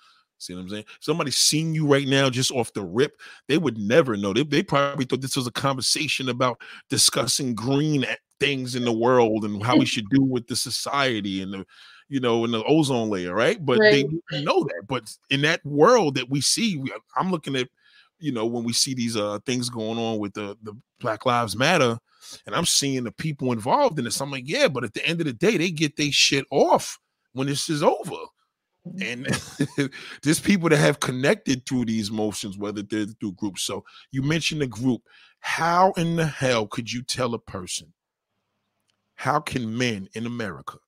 A: See what I'm saying? Somebody seeing you right now just off the rip, they would never know. They, they probably thought this was a conversation about discussing green things in the world and how we should do with the society and the, you know, in the ozone layer, right? But they
B: Right.
A: didn't know that. But in that world that we see, I'm looking at, you know, when we see these uh things going on with the the Black Lives Matter, and I'm seeing the people involved in this. I'm like, yeah, but at the end of the day, they get their shit off when this is over. And there's people that have connected through these motions, whether they're through groups. So you mentioned a group. How in the hell could you tell a person? How can men in America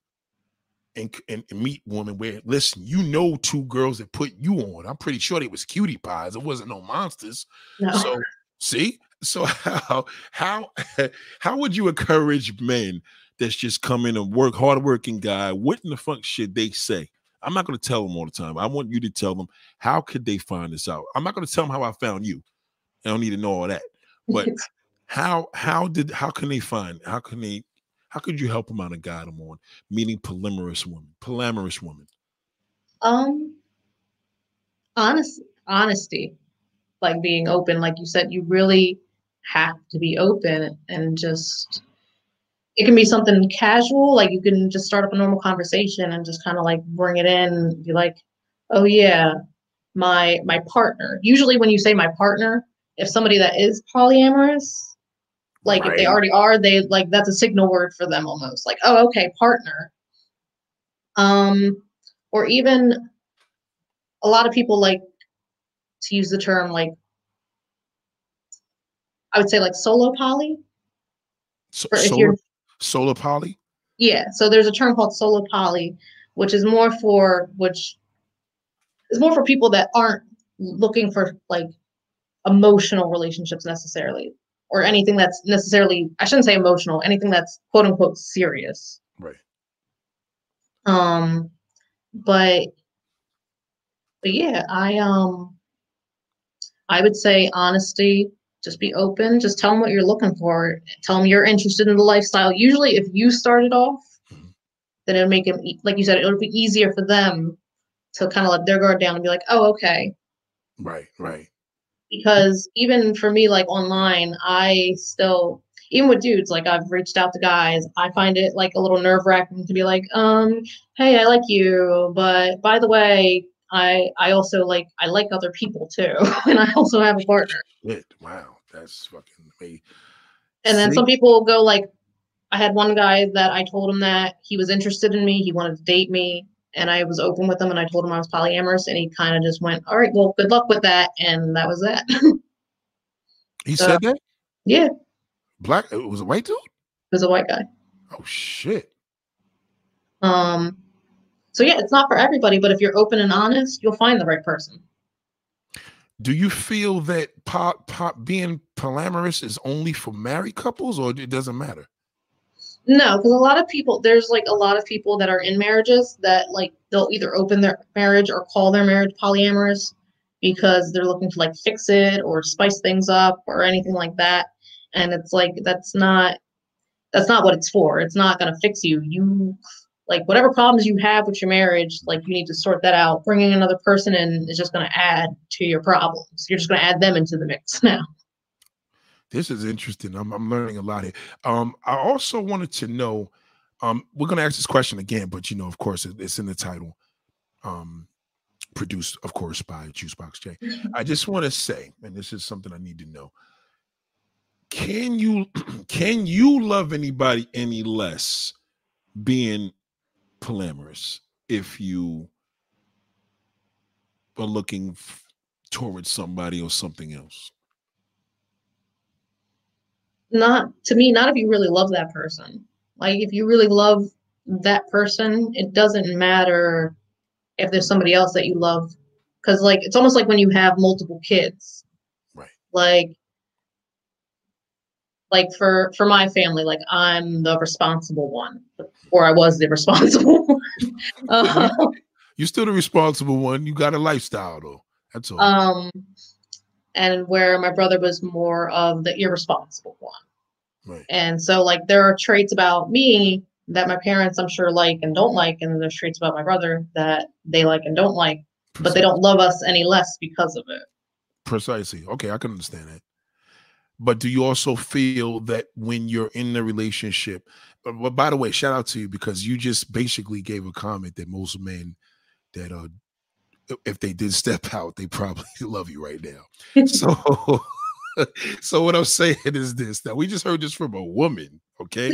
A: and, and, and meet women where listen, you know two girls that put you on. I'm pretty sure they was cutie pies. It wasn't no monsters.
B: No.
A: So see, so how how how would you encourage men that's just come in and work hardworking guy? What in the fuck should they say? I'm not going to tell them all the time. I want you to tell them how could they find this out. I'm not going to tell them how I found you. I don't need to know all that. But how how did how can they find how can they how could you help them out and guide them on meeting polyamorous women polyamorous women
B: um honest honesty like being open like you said you really have to be open and just it can be something casual like you can just start up a normal conversation and just kind of like bring it in be like oh yeah my my partner. Usually when you say my partner if somebody that is polyamorous like if they already are they like that's a signal word for them almost like oh okay partner. Um or even a lot of people like to use the term like i would say like solo poly.
A: So,
B: or if
A: solar, poly?
B: Yeah so there's a term called solo poly which is more for which is more for people that aren't looking for like emotional relationships necessarily or anything that's necessarily i shouldn't say emotional anything that's quote unquote serious.
A: Right.
B: Um but but yeah i um i would say honesty just be open. Just tell them what you're looking for. Tell them you're interested in the lifestyle. Usually if you started off
A: Mhm.
B: then it'll make them like you said it'll be easier for them to kind of let their guard down and be like oh okay.
A: Right right.
B: Because even for me like online i still even with dudes like i've reached out to guys. I find it like a little nerve wracking to be like um hey i like you but by the way i i also like i like other people too and i also have a partner.
A: Shit. wow that's fucking amazing
B: and then some people go like i had one guy that i told him that he was interested in me he wanted to date me and i was open with him and i told him i was polyamorous and he kind of just went all right well good luck with that and that was that.
A: He
B: Uh,
A: said that?
B: Yeah.
A: Black it was a white dude?
B: It was a white guy.
A: Oh shit.
B: Um, so yeah, it's not for everybody, but if you're open and honest, you'll find the right person.
A: do you feel that pop pop being polyamorous is only for married couples or it doesn't matter
B: No, because a lot of people, there's like a lot of people that are in marriages that like they'll either open their marriage or call their marriage polyamorous because they're looking to like fix it or spice things up or anything like that. And it's like that's not that's not what it's for. It's not gonna fix you. You like whatever problems you have with your marriage, like you need to sort that out. Bringing another person in is just gonna add to your problems. You're just gonna add them into the mix now.
A: This is interesting. I'm, I'm learning a lot here. Um, I also wanted to know. Um, we're going to ask this question again, but you know, of course, it, it's in the title. Um, produced, of course, by Juicebox J. I just want to say, and this is something I need to know. Can you can you love anybody any less being polyamorous if you are looking f- towards somebody or something else?
B: Not to me not if you really love that person like if you really love that person it doesn't matter if there's somebody else that you love because like it's almost like when you have multiple kids
A: Right.
B: like like for for my family like i'm the responsible one or i was the responsible one Uh,
A: You're still the responsible one. You got a lifestyle though. That's all.
B: um and where my brother was more of the irresponsible one
A: right.
B: and so like there are traits about me that my parents i'm sure like and don't like and there's traits about my brother that they like and don't like but they don't love us any less because of it
A: Precisely. Okay, I can understand that. But do you also feel that when you're in the relationship? But, but by the way, shout out to you because you just basically gave a comment that most men that uh if they did step out, they probably love you right now. So so what I'm saying is this that we just heard this from a woman, okay?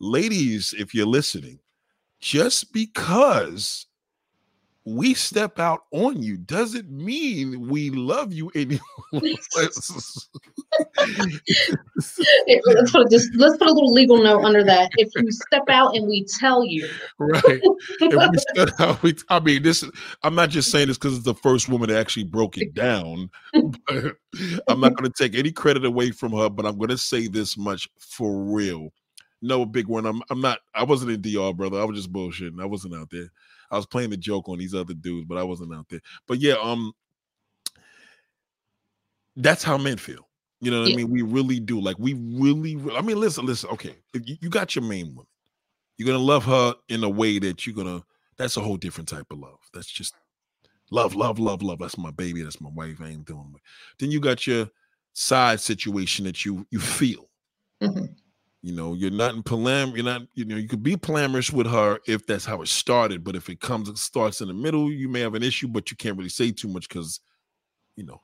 A: Ladies, if you're listening, just because we step out on you doesn't mean we love you anymore.
B: Let's put just let's put a little legal note under that if you step out and we tell you
A: right. If we step out, we, I mean, this. is- I'm not just saying this because it's the first woman that actually broke it down. But I'm not going to take any credit away from her, but I'm going to say this much for real. No big one. I'm. I'm not. I wasn't in DR, brother. I was just bullshitting. I wasn't out there. I was playing the joke on these other dudes, but I wasn't out there. But yeah, um, that's how men feel. You know what I mean? We really do. Like we really. re- I mean, listen, listen. Okay, you, you got your main woman. You're gonna love her in a way that you're gonna. That's a whole different type of love. That's just love, love, love, love. That's my baby. That's my wife. I ain't doing it. Then you got your side situation that you you feel.
B: Mhm.
A: You know, you're not in palam. You're not. You know, you could be polyamorous with her if that's how it started. But if it comes, it starts in the middle, you may have an issue. But you can't really say too much because, you know,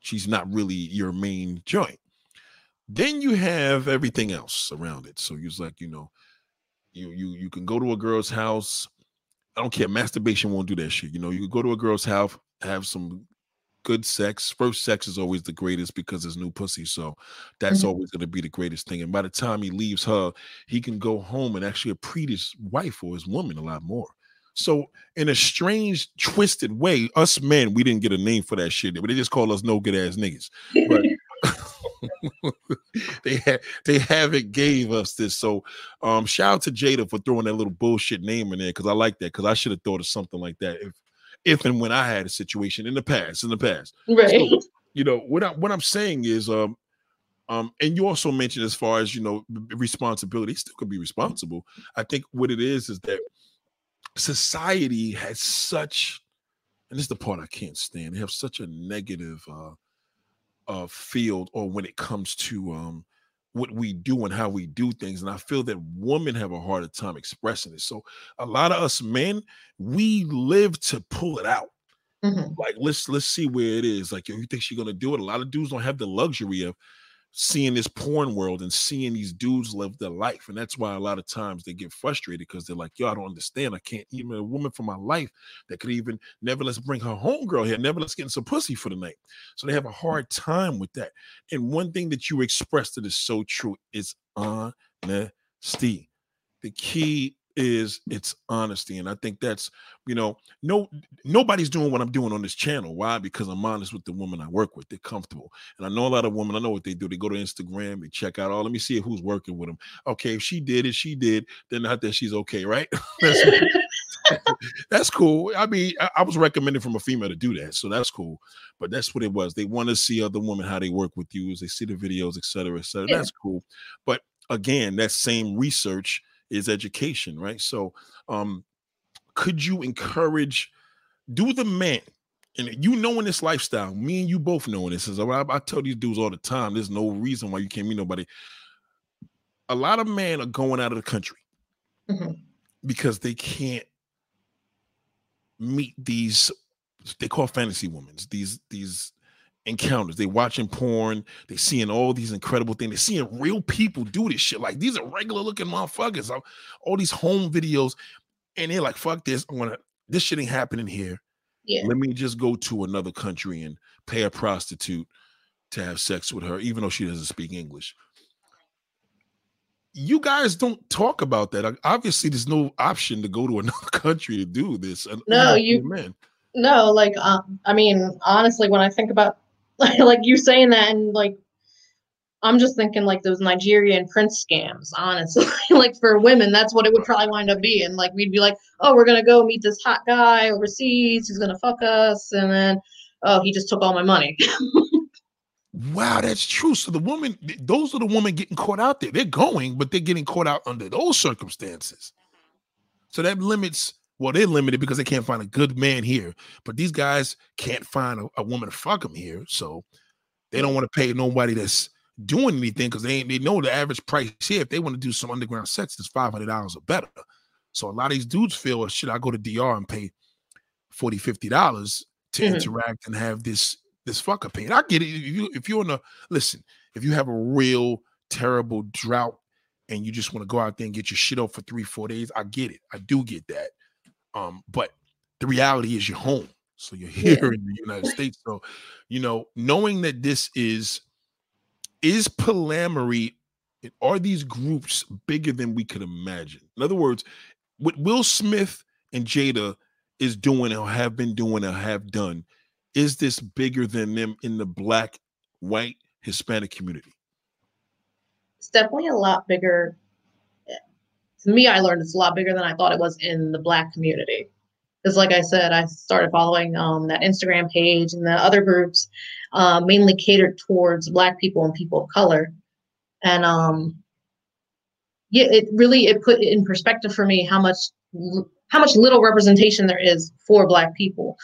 A: she's not really your main joint. Then you have everything else around it. So you're like, you know, you you you can go to a girl's house. I don't care. Masturbation won't do that shit. You know, you can go to a girl's house, have some good sex. First sex is always the greatest because it's new pussy. So that's
B: Mhm.
A: always going to be the greatest thing. And by the time he leaves her, he can go home and actually appreciate his wife or his woman a lot more. So, in a strange, twisted way, us men, we didn't get a name for that shit. But they just call us no good ass niggas. But they had they haven't gave us this. So um shout out to Jada for throwing that little bullshit name in there because I like that because I should have thought of something like that if if and when I had a situation in the past, in the past.
B: right
A: You know, what I what I'm saying is um um and you also mentioned as far as you know responsibility, still could be responsible. I think what it is is that society has such and this is the part I can't stand. They have such a negative uh uh field or when it comes to um what we do and how we do things and i feel that women have a harder time expressing it. So a lot of us men we live to pull it out.
B: Mhm.
A: like let's let's see where it is. Like yo, you think she's gonna do it? A lot of dudes don't have the luxury of seeing this porn world and seeing these dudes live their life and that's why a lot of times they get frustrated because they're like yo i don't understand. I can't even a woman for my life that could even never let's bring her homegirl here never let's get some pussy for the night. So they have a mm. hard time with that and one thing that you expressed that is so true is honesty. The key is it's honesty and i think that's you know no nobody's doing what i'm doing on this channel. Why? Because i'm honest with the woman i work with. They're comfortable. And i know a lot of women i know what they do. They go to instagram they check out oh let me see who's working with them okay if she did it she did then not that she's okay right? That's, that's cool. I mean I, I was recommended from a female to do that so that's cool. But that's what it was. They want to see other women how they work with you as they see the videos et cetera et cetera.
B: Yeah.
A: that's cool. But again that same research is education right so um could you encourage do the men and you know in this lifestyle me and you both know this is I, I tell these dudes all the time there's no reason why you can't meet nobody a lot of men are going out of the country
B: Mhm.
A: because they can't meet these they call fantasy women these these encounters. They watching porn. They seeing all these incredible things. They seeing real people do this shit. Like these are regular looking motherfuckers. All- all these home videos and they're like fuck this. I want to this shit ain't happening here.
B: Yeah.
A: Let me just go to another country and pay a prostitute to have sex with her even though she doesn't speak english. You guys don't talk about that. Obviously, there's no option to go to another country to do this.
B: No, you-
A: men.
B: No, like uh, I mean, honestly, when I think about like you saying that, and like I'm just thinking like those Nigerian prince scams. Honestly, like for women, that's what it would probably wind up being. Like we'd be like, oh, we're gonna go meet this hot guy overseas. He's gonna fuck us, and then oh, he just took all my money.
A: Wow, that's true. So the woman, those are the women getting caught out there. They're going, but they're getting caught out under those circumstances. So that limits. Well, they're limited because they can't find a good man here. But these guys can't find a, a woman to fuck them here, so they don't want to pay nobody that's doing anything because they they know the average price here. If they want to do some underground sex, it's five hundred dollars or better. So a lot of these dudes feel, well, should I go to DR and pay 40 50 dollars to mm-hmm. interact and have this this fucker pain. I get it. If you if you're in a listen, if you have a real terrible drought and you just want to go out there and get your shit off for three, four days, I get it. I do get that. Um, but the reality is you're home. So you're here yeah. in the United States. So, you know, knowing that this is is polyamory, are these groups bigger than we could imagine? In other words, what Will Smith and Jada is doing or have been doing or have done is this bigger than them in the black, white, Hispanic community?
B: It's definitely a lot bigger. To me, I learned it's a lot bigger than I thought it was in the black community. Because, like I said, I started following um, that Instagram page and the other groups, uh, mainly catered towards black people and people of color. And um, yeah, it really it put in perspective for me how much how much little representation there is for black people.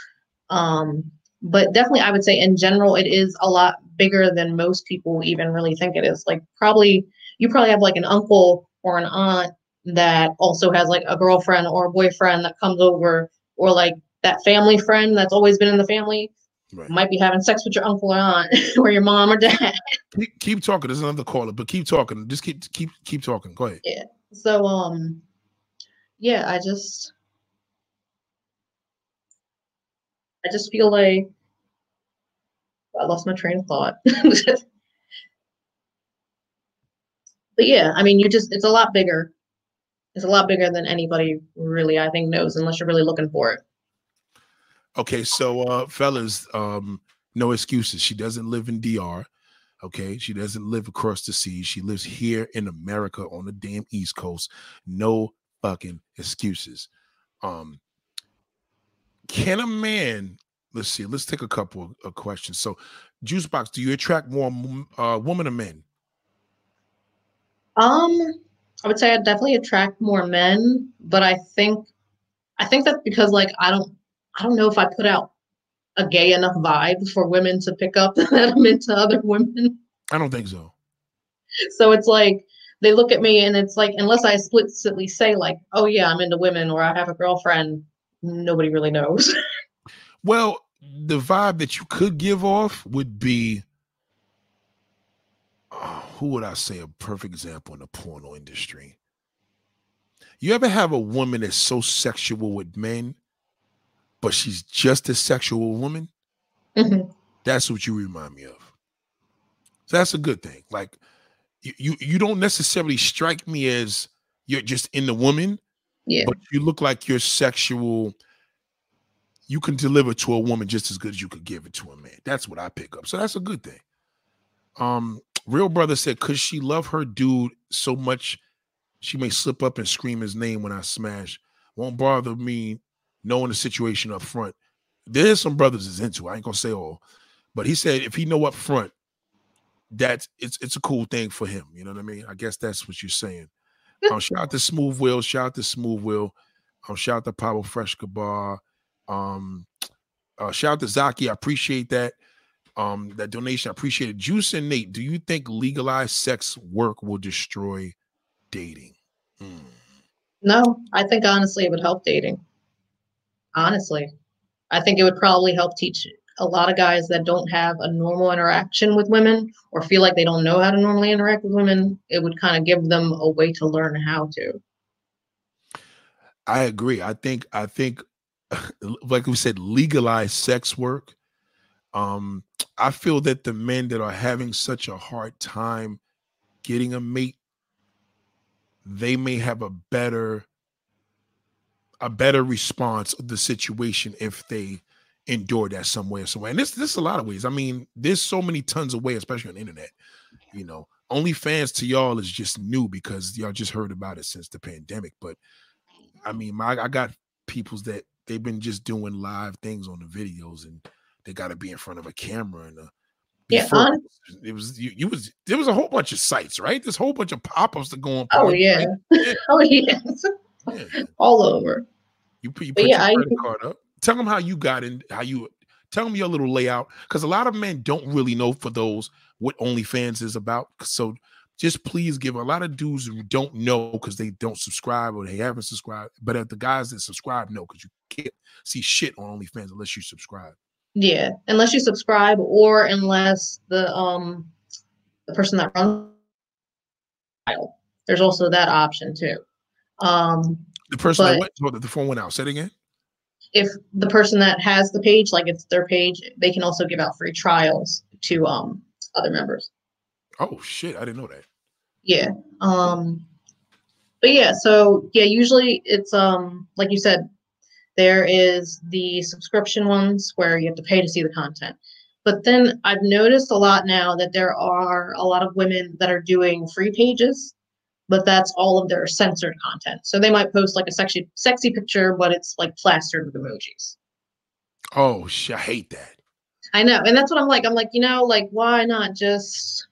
B: Um, but definitely i would say in general it is a lot bigger than most people even really think it is like probably you probably have like an uncle or an aunt that also has like a girlfriend or a boyfriend that comes over or like that family friend that's always been in the family right. might be having sex with your uncle or aunt or your mom or dad
A: keep, keep talking there's another caller but keep talking just keep keep keep talking go ahead
B: yeah so um yeah i just I just feel like I lost my train of thought. but yeah, I mean, you just, it's a lot bigger. It's a lot bigger than anybody really, I think, knows unless you're really looking for it.
A: Okay, so uh fellas, um, no excuses. She doesn't live in DR. Okay, she doesn't live across the sea. She lives here in America on the damn East Coast. No fucking excuses. Um, can a man let's see. Let's take a couple of questions. So, juice box, do you attract more uh, women or men?
B: Um, I would say I definitely attract more men, but I think, I think that's because like I don't, I don't know if I put out a gay enough vibe for women to pick up that I'm into other women.
A: I don't think so.
B: So it's like they look at me and it's like unless I explicitly say like, oh yeah, I'm into women or I have a girlfriend, nobody really knows.
A: Well, the vibe that you could give off would be oh, who would I say a perfect example in the porno industry? You ever have a woman that's so sexual with men, but she's just a sexual woman? Mm-hmm. That's what you remind me of. So that's a good thing. Like you, you, you don't necessarily strike me as you're just in the woman, yeah. but you look like you're sexual you can deliver to a woman just as good as you could give it to a man. That's what I pick up. So that's a good thing. Um, real brother said, could she love her dude so much, she may slip up and scream his name when I smash. Won't bother me knowing the situation up front. There's some brothers is into. It. I ain't gonna say all, but he said if he know up front, that it's it's a cool thing for him. You know what I mean? I guess that's what you're saying. Um, shout out to Smooth Will. Shout out to Smooth Will. Um, shout out to Pablo Frescobar. Um, uh, shout out to Zaki. I appreciate that. Um, that donation. I appreciate it. Juice and Nate, do you think legalized sex work will destroy dating?
B: Hmm. No, I think honestly it would help dating. Honestly, I think it would probably help teach a lot of guys that don't have a normal interaction with women or feel like they don't know how to normally interact with women. It would kind of give them a way to learn how to.
A: I agree. I think I think like we said, legalized sex work. Um, I feel that the men that are having such a hard time getting a mate, they may have a better a better response of the situation if they endure that somewhere, somewhere. And this this is a lot of ways. I mean, there's so many tons of ways, especially on the internet. You know, OnlyFans to y'all is just new because y'all just heard about it since the pandemic. But I mean, my I got people's that they've been just doing live things on the videos and they got to be in front of a camera and uh,
B: yeah,
A: it was you, you was there was a whole bunch of sites, right? There's a whole bunch of pop-ups that go on.
B: Oh yeah.
A: right?
B: Oh yes,
A: Yeah.
B: all over.
A: You put, you put
B: yeah, I-
A: your credit card up. Tell them how you got in, how you tell them your little layout. Because a lot of men don't really know for those what OnlyFans is about. So just please give a lot of dudes who don't know because they don't subscribe or they haven't subscribed. But if the guys that subscribe know because you can't see shit on OnlyFans unless you subscribe.
B: Yeah, unless you subscribe or unless the um the person that runs file. There's also that option too. Um,
A: The person that went, the phone went out. Say it again.
B: if the person that has the page, like it's their page, they can also give out free trials to um other members.
A: Oh shit, I didn't know that.
B: Yeah. Um but yeah, so yeah, usually it's um like you said, there is the subscription ones where you have to pay to see the content. But then I've noticed a lot now that there are a lot of women that are doing free pages, but that's all of their censored content. So they might post like a sexy sexy picture, but it's like plastered with emojis.
A: Oh shit, I hate that.
B: I know, and that's what I'm like. I'm like, you know, like why not just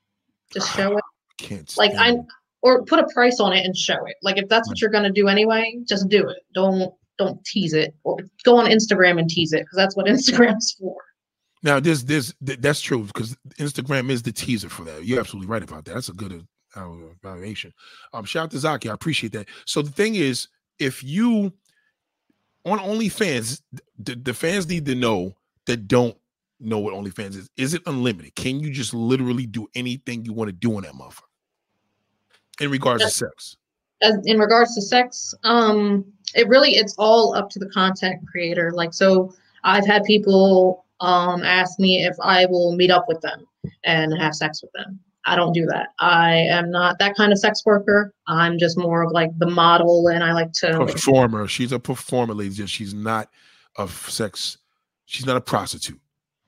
B: just show it?
A: I can't
B: Like I or put a price on it and show it. Like if that's what you're gonna do anyway, just do it. Don't don't tease it or go on Instagram and tease it because that's what Instagram's for.
A: Now, this this th- that's true because Instagram is the teaser for that. You're absolutely right about that. That's a good uh, evaluation. Um, shout out to Zaki. I appreciate that. So the thing is, if you on OnlyFans, the, the fans need to know that don't know what OnlyFans is. Is it unlimited? Can you just literally do anything you want to do on that motherfucker? In regards to sex.
B: As in regards to sex, um, it really it's all up to the content creator. Like so, I've had people um ask me if I will meet up with them and have sex with them. I don't do that. I am not that kind of sex worker. I'm just more of like the model, and I like to
A: Performer. She's a performer, ladies. and She's not a sex. She's not a prostitute.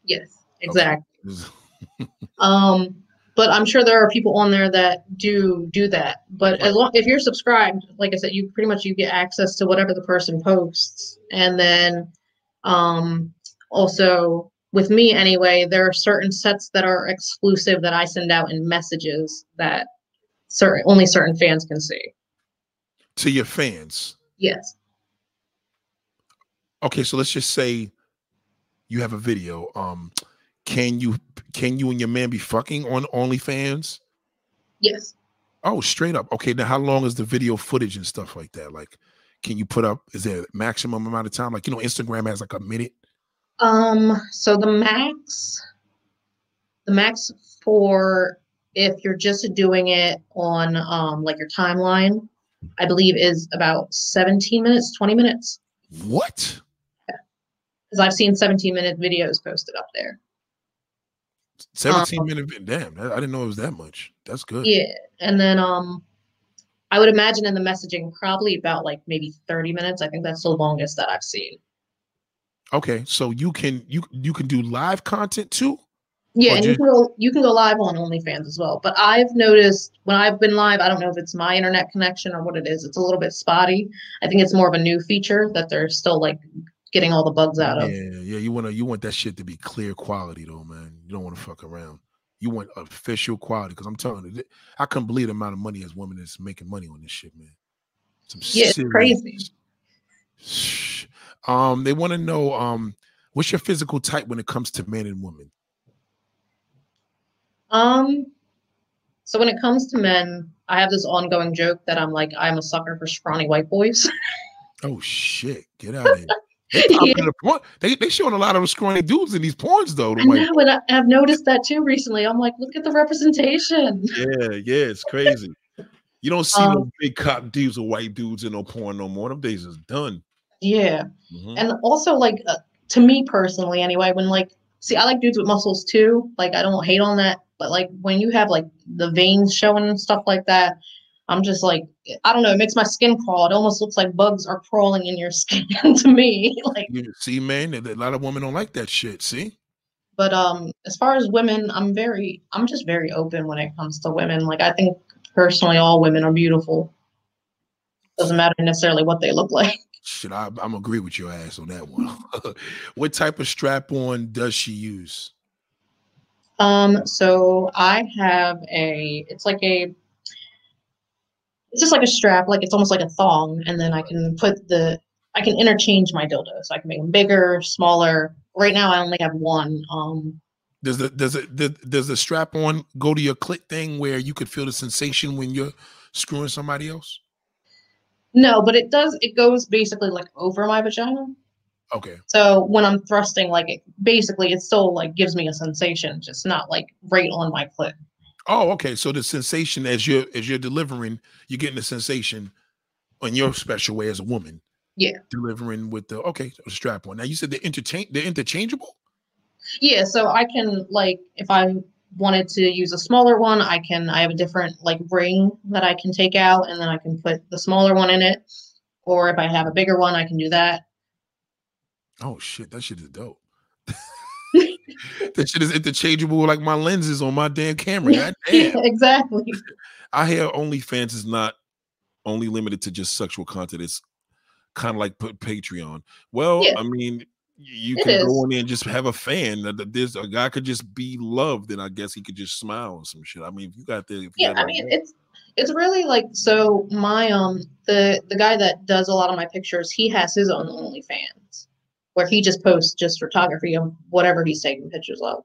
B: yes, exactly.
A: Okay.
B: Um, but I'm sure there are people on there that do do that. But as long if you're subscribed, like I said, you pretty much you get access to whatever the person posts, and then um, also with me anyway, there are certain sets that are exclusive that I send out in messages that certain only certain fans can see.
A: To your fans.
B: Yes.
A: okay so let's just say you have a video um can you can you and your man be fucking on onlyfans?
B: Yes.
A: oh straight up. Okay now how long is the video footage and stuff like that? Like can you put up is there a maximum amount of time? Like you know instagram has like a minute?
B: Um, so the max, the max for if you're just doing it on um like your timeline, I believe is about 17 minutes, 20 minutes.
A: what?
B: Because I've seen 17 minute videos posted up there.
A: 17
B: Um,
A: minute damn i didn't know it was that much that's good
B: Yeah. And then um I would imagine in the messaging probably about like maybe 30 minutes. I think that's the longest that I've seen.
A: okay so you can you you can do live content too
B: Yeah, and you can go you can go live on OnlyFans as well. But I've noticed when I've been live, I don't know if it's my internet connection or what it is. It's a little bit spotty. I think it's more of a new feature that they're still like getting all the bugs out of.
A: yeah yeah you want to you want that shit to be clear quality though man you don't want to fuck around. You want official quality because i'm telling you i couldn't believe the amount of money as women is making money on this shit man. Some
B: Yeah, it's crazy.
A: Um they want to know um what's your physical type when it comes to men and women
B: Um so when it comes to men, I have this ongoing joke that I'm like I'm a sucker for scrawny white boys.
A: oh shit. Get out of here
B: Yeah.
A: the porn- they, they showing a lot of scrawny dudes in these porns though the
B: I know, and I, I've noticed that too recently. I'm like, look at the representation.
A: yeah yeah it's crazy you don't see no
B: Um,
A: big cop dudes or white dudes in no porn no more them days is done
B: Yeah.
A: Mhm.
B: and also like uh, to me personally anyway when like see i like dudes with muscles too like i don't hate on that but like when you have like the veins showing and stuff like that I'm just like, I don't know, it makes my skin crawl. It almost looks like bugs are crawling in your skin to me. like,
A: You see, man, a lot of women don't like that shit. See,
B: but um, as far as women, I'm very, I'm just very open when it comes to women. Like, I think personally, all women are beautiful. Doesn't matter necessarily what they look like.
A: shit, I, I'm agree with your ass on that one. what type of strap on does she use?
B: Um, so I have a, it's like a, it's just like a strap, like it's almost like a thong, and then I can put the, I can interchange my dildos. I can make them bigger, smaller. Right now, I only have one. Um,
A: Does the does it does, does the strap on go to your clit thing where you could feel the sensation when you're screwing somebody else?
B: no, but it does. It goes basically like over my vagina.
A: Okay.
B: So when I'm thrusting, like it, basically, it still like gives me a sensation, just not like right on my clit.
A: Oh, okay. So the sensation as you're as you're delivering, you're getting the sensation on your special way as a woman.
B: Yeah.
A: Delivering with the okay the strap on. Now you said they're interchange they're interchangeable.
B: Yeah, so I can like if I wanted to use a smaller one, I can I have a different like ring that I can take out and then I can put the smaller one in it. Or if I have a bigger one, I can do that.
A: Oh shit, that shit is dope. that shit is interchangeable like my lenses on my damn camera. God damn.
B: exactly.
A: I hear OnlyFans is not only limited to just sexual content. It's kind of like put Patreon. Well,
B: Yeah.
A: I mean, you
B: It
A: can
B: is.
A: go in there and just have a fan. That There's a guy could just be loved, and I guess he could just smile or some shit. I mean, if you got the, if you
B: Yeah, I mean it's it's really like so my um the the guy that does a lot of my pictures, he has his own OnlyFans where he just posts just photography of whatever he's taking pictures of.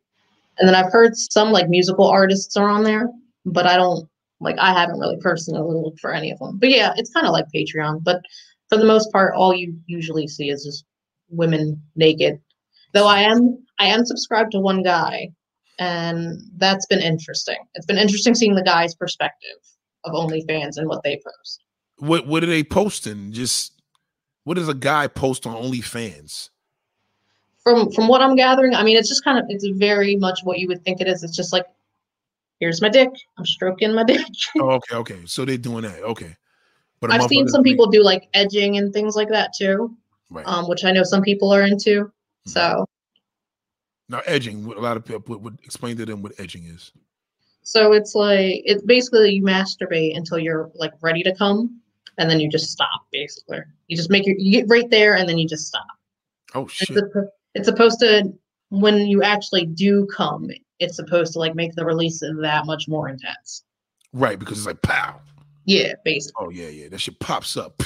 B: And then I've heard some like musical artists are on there, but I don't like I haven't really personally looked for any of them. But yeah, it's kind of like Patreon, but for the most part all you usually see is just women naked. Though I am I am subscribed to one guy and that's been interesting. It's been interesting seeing the guy's perspective of OnlyFans and what they post.
A: what what are they posting? Just what does a guy post on OnlyFans?
B: From from what I'm gathering, I mean, it's just kind of it's very much what you would think it is. It's just like, here's my dick. I'm stroking my dick.
A: Oh, okay, okay. So they're doing that. Okay. But
B: I've seen some people do like edging and things like that too,
A: right.
B: um, which I know some people are into.
A: Mhm.
B: So
A: now edging. What a lot of people would, explain to them what edging is.
B: so it's like it's basically you masturbate until you're like ready to come, and then you just stop. Basically, you just make your you get right there, and then you just stop.
A: Oh
B: It's,
A: shit.
B: It's supposed to when you actually do come, it's supposed to like make the release that much more intense.
A: Right, because it's like pow.
B: Yeah, basically.
A: Oh yeah, yeah. That shit pops up.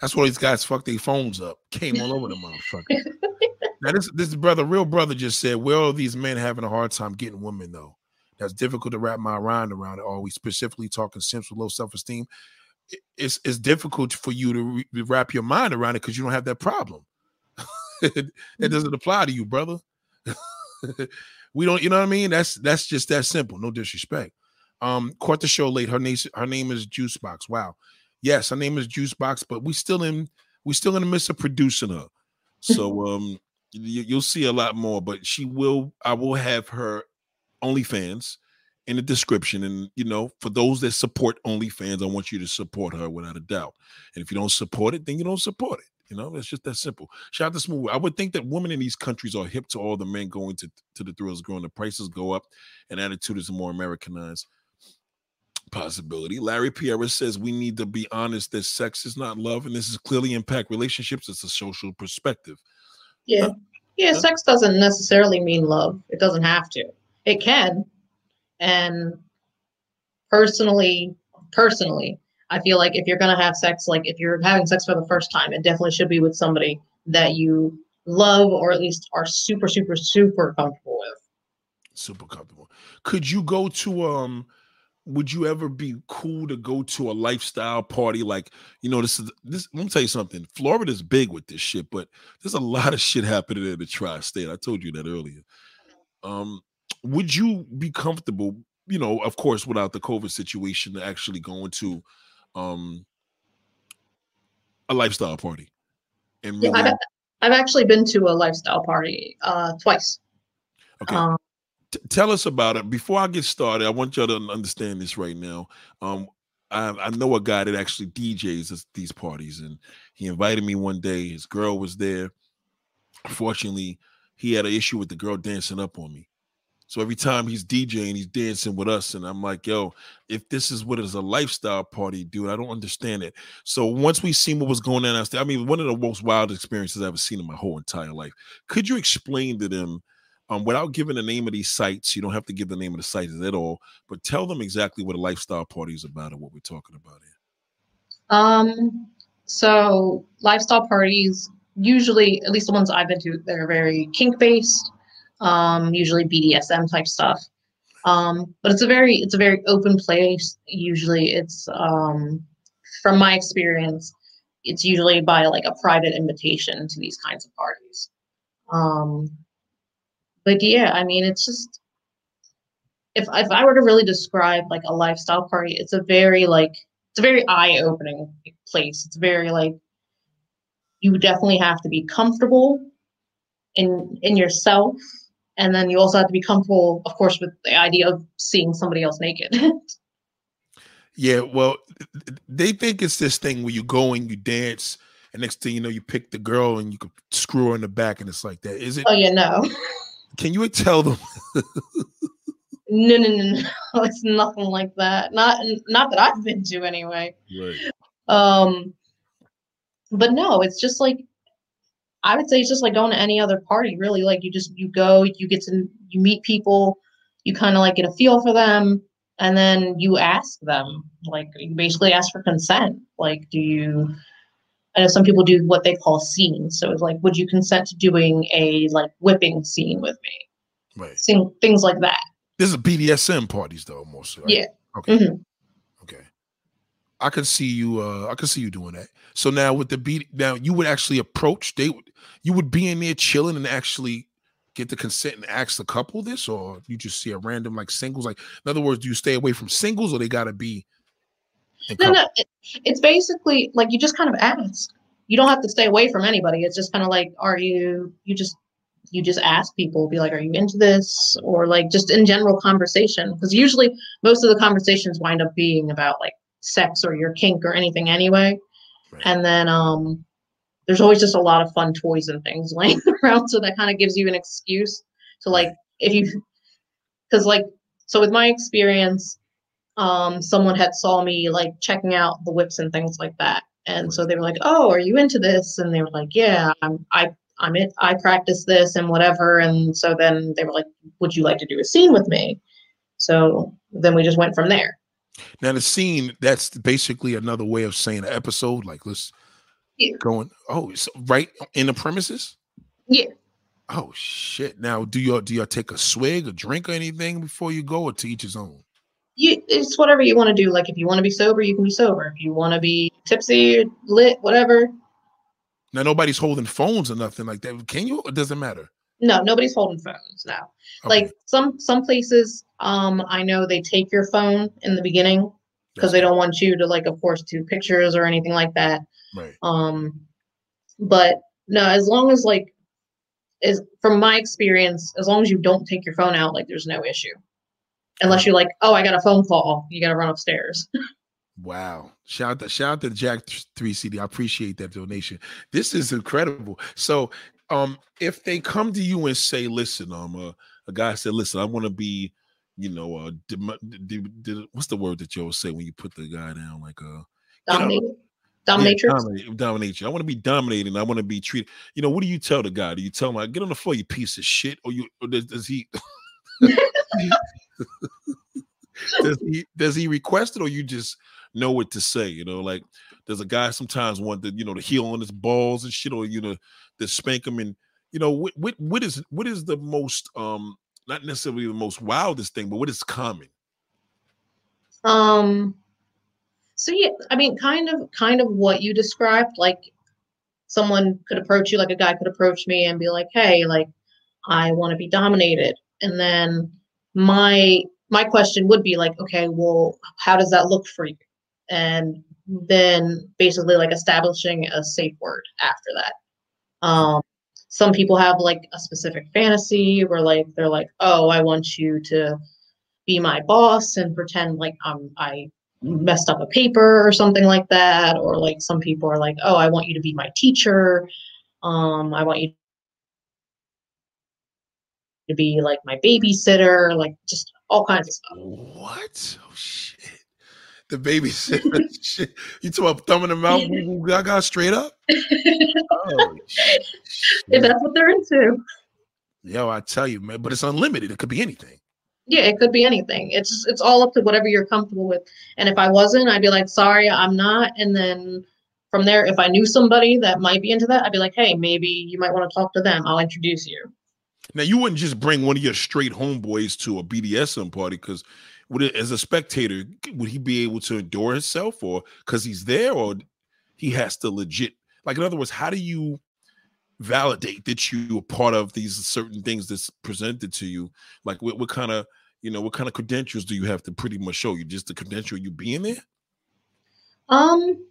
A: That's why these guys fuck their phones up. Came all over the motherfucker. now this this brother, real brother, just said, "Where are these men having a hard time getting women though? That's difficult to wrap my mind around it. Are we specifically talking simps with low self esteem? It's it's difficult for you to re- to wrap your mind around it because you don't have that problem. it, it doesn't apply to you, brother. we don't, you know what I mean? That's that's just that simple. No disrespect. Um, caught the show late. Her name her name is Juicebox. Wow. Yes, her name is Juicebox, but we still in we still in the midst of producing her. So um you, you'll see a lot more, but she will I will have her OnlyFans in the description. And you know, for those that support OnlyFans, I want you to support her without a doubt. And if you don't support it, then you don't support it. You know, it's just that simple. Shout out to Smooth. I would think that women in these countries are hip to all the men going to, to the thrills growing. The prices go up and attitude is more Americanized possibility. Larry Pierre says we need to be honest that sex is not love, and this is clearly impact relationships. It's a social perspective.
B: Yeah. Yeah,
A: Huh?
B: sex doesn't necessarily mean love. It doesn't have to. It can. And personally, personally, I feel like if you're gonna have sex, like if you're having sex for the first time, it definitely should be with somebody that you love or at least are super, super, super comfortable with.
A: Super comfortable. Could you go to um? Would you ever be cool to go to a lifestyle party? Like, you know, this is this. Let me tell you something. Florida's big with this shit, but there's a lot of shit happening in the tri-state. I told you that earlier. Um, would you be comfortable? You know, of course, without the COVID situation, to actually going to um a lifestyle party and
B: Yeah, I've, I've actually been to a lifestyle party uh, twice.
A: okay.
B: Um,
A: T- tell us about it before I get started. I want y'all to understand this right now. Um, I, I know a guy that actually DJs these parties, and he invited me one day. His girl was there. Unfortunately, he had an issue with the girl dancing up on me. So every time he's DJing, he's dancing with us, and I'm like, "Yo, if this is what is a lifestyle party, dude, I don't understand it." So once we seen what was going on I mean, one of the most wild experiences I've ever seen in my whole entire life. Could you explain to them, um, without giving the name of these sites? You don't have to give the name of the sites at all, but tell them exactly what a lifestyle party is about and what we're talking about here.
B: Um, so lifestyle parties usually, at least the ones I've been to, they're very kink based um, usually BDSM type stuff. Um, but it's a very it's a very open place. Usually, it's um, from my experience, it's usually by like a private invitation to these kinds of parties. Um, but yeah, I mean, it's just if if I were to really describe like a lifestyle party, it's a very like it's a very eye opening place. It's very like you definitely have to be comfortable in in yourself and then you also have to be comfortable of course with the idea of seeing somebody else naked.
A: Yeah well they think it's this thing where you go and you dance and next thing you know you pick the girl and you could screw her in the back and it's like that. Is it
B: oh yeah no.
A: Can you tell them?
B: No no no no. It's nothing like that. Not not that i've been to anyway.
A: Right.
B: Um but no it's just like I would say it's just like going to any other party, really. Like you just you go, you get to you meet people, you kind of like get a feel for them, and then you ask them. Like you basically ask for consent. Like, do you? I know some people do what they call scenes. So it's like, would you consent to doing a like whipping scene with me?
A: Right.
B: Sing, things like that.
A: This is BDSM parties though, mostly. Right?
B: Yeah.
A: Okay.
B: Mm-hmm.
A: Okay. I could see you. uh I could see you doing that. So now with the beat, now you would actually approach. They would you would be in there chilling and actually get the consent and ask the couple this, or you just see a random like singles? Like, in other words, do you stay away from singles, or they gotta be?
B: No, no. It, it's basically like you just kind of ask. You don't have to stay away from anybody. It's just kind of like, are you? You just you just ask people, be like, are you into this, or like just in general conversation? Because usually most of the conversations wind up being about like sex or your kink or anything anyway. Right. And then um there's always just a lot of fun toys and things laying around. So that kind of gives you an excuse to like, if you, because like, so with my experience, um, someone had saw me like checking out the whips and things like that. And so they were like, "Oh, are you into this?" And they were like, "Yeah, I'm. I I'm it. I practice this and whatever." And so then they were like, "Would you like to do a scene with me?" So then we just went from there.
A: Now the scene that's basically another way of saying an episode. Like let's
B: yeah.
A: Going oh, so right in the premises.
B: Yeah.
A: Oh shit! Now, do y'all do y'all take a swig, a drink, or anything before you go, or to each his own?
B: You, it's whatever you want to do. Like if you want to be sober, you can be sober. If you want to be tipsy, lit, whatever.
A: Now nobody's holding phones or nothing like that. Can you? It doesn't matter.
B: No, nobody's holding phones now. Okay. Like some some places, um, I know they take your phone in the beginning because they don't want you to like, of course, do pictures or anything like that.
A: Right.
B: Um, but no, as long as like, is from my experience, as long as you don't take your phone out, like there's no issue. Unless you're like, oh, I got a phone call, you got to run upstairs.
A: Wow. Shout out to shout out to Jack 3 CD. I appreciate that donation. This is incredible. So um if they come to you and say, listen, um uh, a guy said, listen, I want to be, you know, uh what's the word that you'll say when you put the guy down like uh
B: dominated. Dominatrix. Yeah,
A: dominate, dominate you. I want to be dominating. I want to be treated. You know, what do you tell the guy? Do you tell him, "Get on the floor, you piece of shit," or you, or does, does he? does he does he request it, or you just know what to say? You know, like there's a guy sometimes want the you know to heel on his balls and shit, or you know to spank him and you know what what what is what is the most um not necessarily the most wildest thing, but what is common?
B: Um so yeah, I mean, kind of, kind of what you described. Like, someone could approach you, like a guy could approach me and be like, "Hey, like, I want to be dominated," and then my my question would be like, "Okay, well, how does that look for you?" And then basically like establishing a safe word after that. Um, some people have like a specific fantasy where like they're like, "Oh, I want you to." be my boss and pretend like I'm I messed up a paper or something like that or like some people are like oh i want you to be my teacher um i want you to be like my babysitter like just all kinds of stuff
A: what oh shit the babysitter shit. You talk about thumbing them out gaga straight up?
B: Oh, if that's what they're into.
A: Yo i tell you man but it's unlimited. It could be anything.
B: Yeah it could be anything. It's it's all up to whatever you're comfortable with. And if i wasn't i'd be like sorry i'm not. And then from there if i knew somebody that might be into that i'd be like hey maybe you might want to talk to them. I'll introduce you.
A: Now you wouldn't just bring one of your straight homeboys to a bdsm party because would it, as a spectator would he be able to endure himself or because he's there or he has to legit like in other words how do you validate that you are part of these certain things that's presented to you? Like what, what kind of you know what kind of credentials do you have to pretty much show you? Just the credential you being there?
B: Um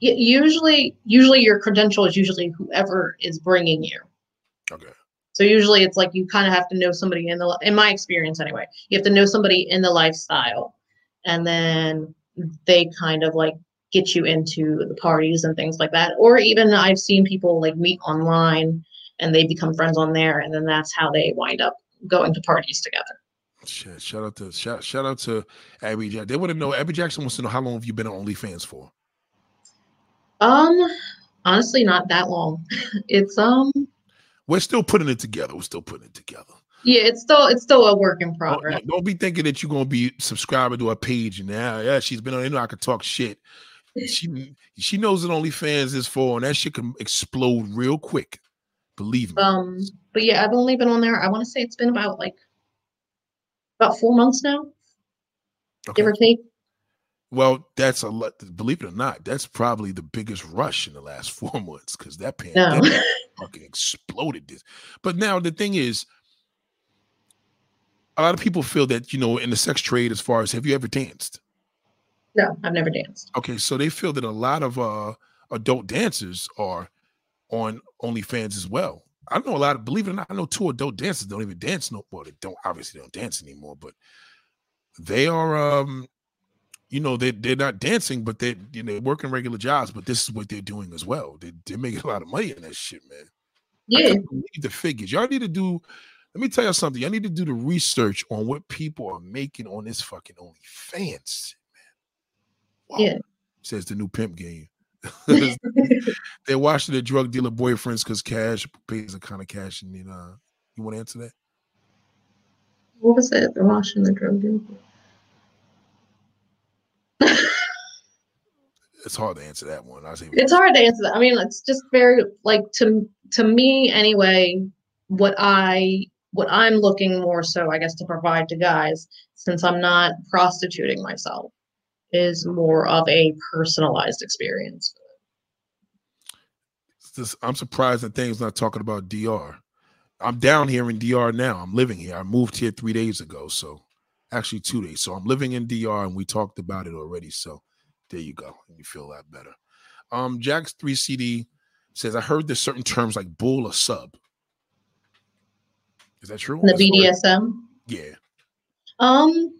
B: usually usually your credential is usually whoever is bringing you.
A: Okay
B: so usually it's like you kind of have to know somebody in the in my experience anyway you have to know somebody in the lifestyle and then they kind of like get you into the parties and things like that. Or even I've seen people like meet online and they become friends on there, and then that's how they wind up going to parties together.
A: Shit, shout out to shout, shout out to Abby Jackson. They want to know Abby Jackson wants to know how long have you been on OnlyFans for?
B: Um, honestly, not that long. it's um,
A: we're still putting it together. We're still putting it together.
B: Yeah, it's still it's still a work in progress.
A: Don't, don't be thinking that you're gonna be subscribing to a page and now, yeah, she's been on. You know, I could talk shit she she knows what OnlyFans is for, and that shit can explode real quick. Believe me.
B: Um, but yeah, I've only been on there. I want to say it's been about like about four months now, okay. give or take.
A: Well, that's a lot. Believe it or not, that's probably the biggest rush in the last four months because that pandemic no. fucking exploded this. But now the thing is, a lot of people feel that you know in the sex trade, as far as have you ever danced?
B: No, I've never danced.
A: Okay, so they feel that a lot of uh adult dancers are on OnlyFans as well. I know a lot of believe it or not, I know two adult dancers don't even dance no well, they don't obviously don't dance anymore, but they are um you know they they're not dancing, but they you know working regular jobs, but this is what they're doing as well. They they're making a lot of money in that shit, man.
B: Yeah.
A: the figures. Y'all need to do let me tell you something. Y'all need to do the research on what people are making on this fucking OnlyFans.
B: Yeah.
A: Says the new pimp game. They're watching their drug dealer boyfriends because cash pays a kind of cash. And you know, you want to answer that?
B: What was it? They're watching the drug dealer.
A: It's hard to answer that one. I say
B: it's hard to answer that. I mean, it's just very like to to me anyway. What I what I'm looking more so, I guess, to provide to guys, since I'm not prostituting myself is more of a personalized experience.
A: Just, I'm surprised that thing's not talking about DR. I'm down here in DR now. I'm living here. I moved here three days ago, so actually two days. So I'm living in DR, and we talked about it already. So there you go. You feel lot better. Um, Jack's three CD says I heard there's certain terms like bull or sub. Is that true?
B: The BDSM.
A: Yeah.
B: Um,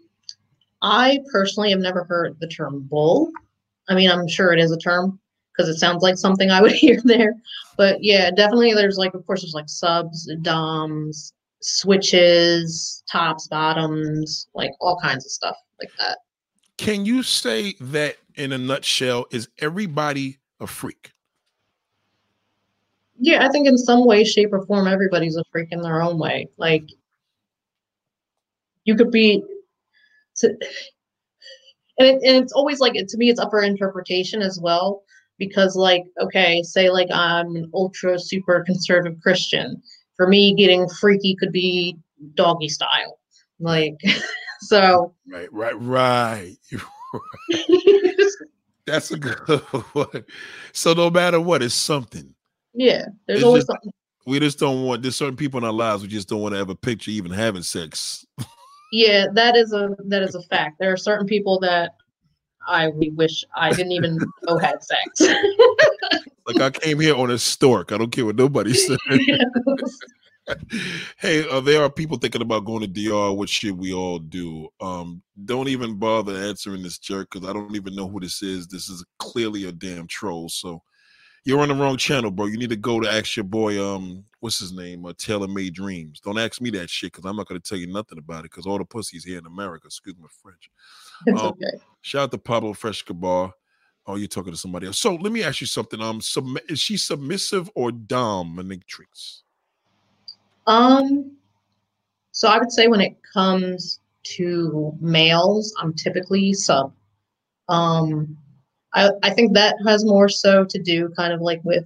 B: I personally have never heard the term bull. I mean, I'm sure it is a term because it sounds like something I would hear there. But yeah, definitely there's like, of course, there's like subs, DOMs, switches, tops, bottoms, like all kinds of stuff like that.
A: Can you say that in a nutshell? Is everybody a freak?
B: Yeah, I think in some way, shape, or form, everybody's a freak in their own way. Like, you could be to, and, it, and it's always like to me it's up for interpretation as well because like okay say like i'm an ultra super conservative christian for me getting freaky could be doggy style like so
A: right right right, that's a good one so no matter what it's something
B: yeah there's it's always just, something
A: we just don't want there's certain people in our lives we just don't want to have a picture even having sex
B: yeah, that is a that is a fact. There are certain people that I wish I didn't even know had sex.
A: like I came here on a stork. I don't care what nobody says. Hey, uh, there are people thinking about going to DR. What should we all do? Um, don't even bother answering this jerk because I don't even know who this is. This is clearly a damn troll. So you're on the wrong channel, bro. You need to go to ask your boy, um, what's his name, uh, Taylor Made Dreams. Don't ask me that shit because I'm not going to tell you nothing about it because all the pussies here in America. Excuse my French.
B: It's
A: Um,
B: okay.
A: Shout out to Pablo Frescobar. Oh, you're talking to somebody else. So let me ask you something. Um, sub- is she submissive or dominatrix?
B: Um, so I would say when it comes to males, I'm typically sub. Um, I I think that has more so to do kind of like with.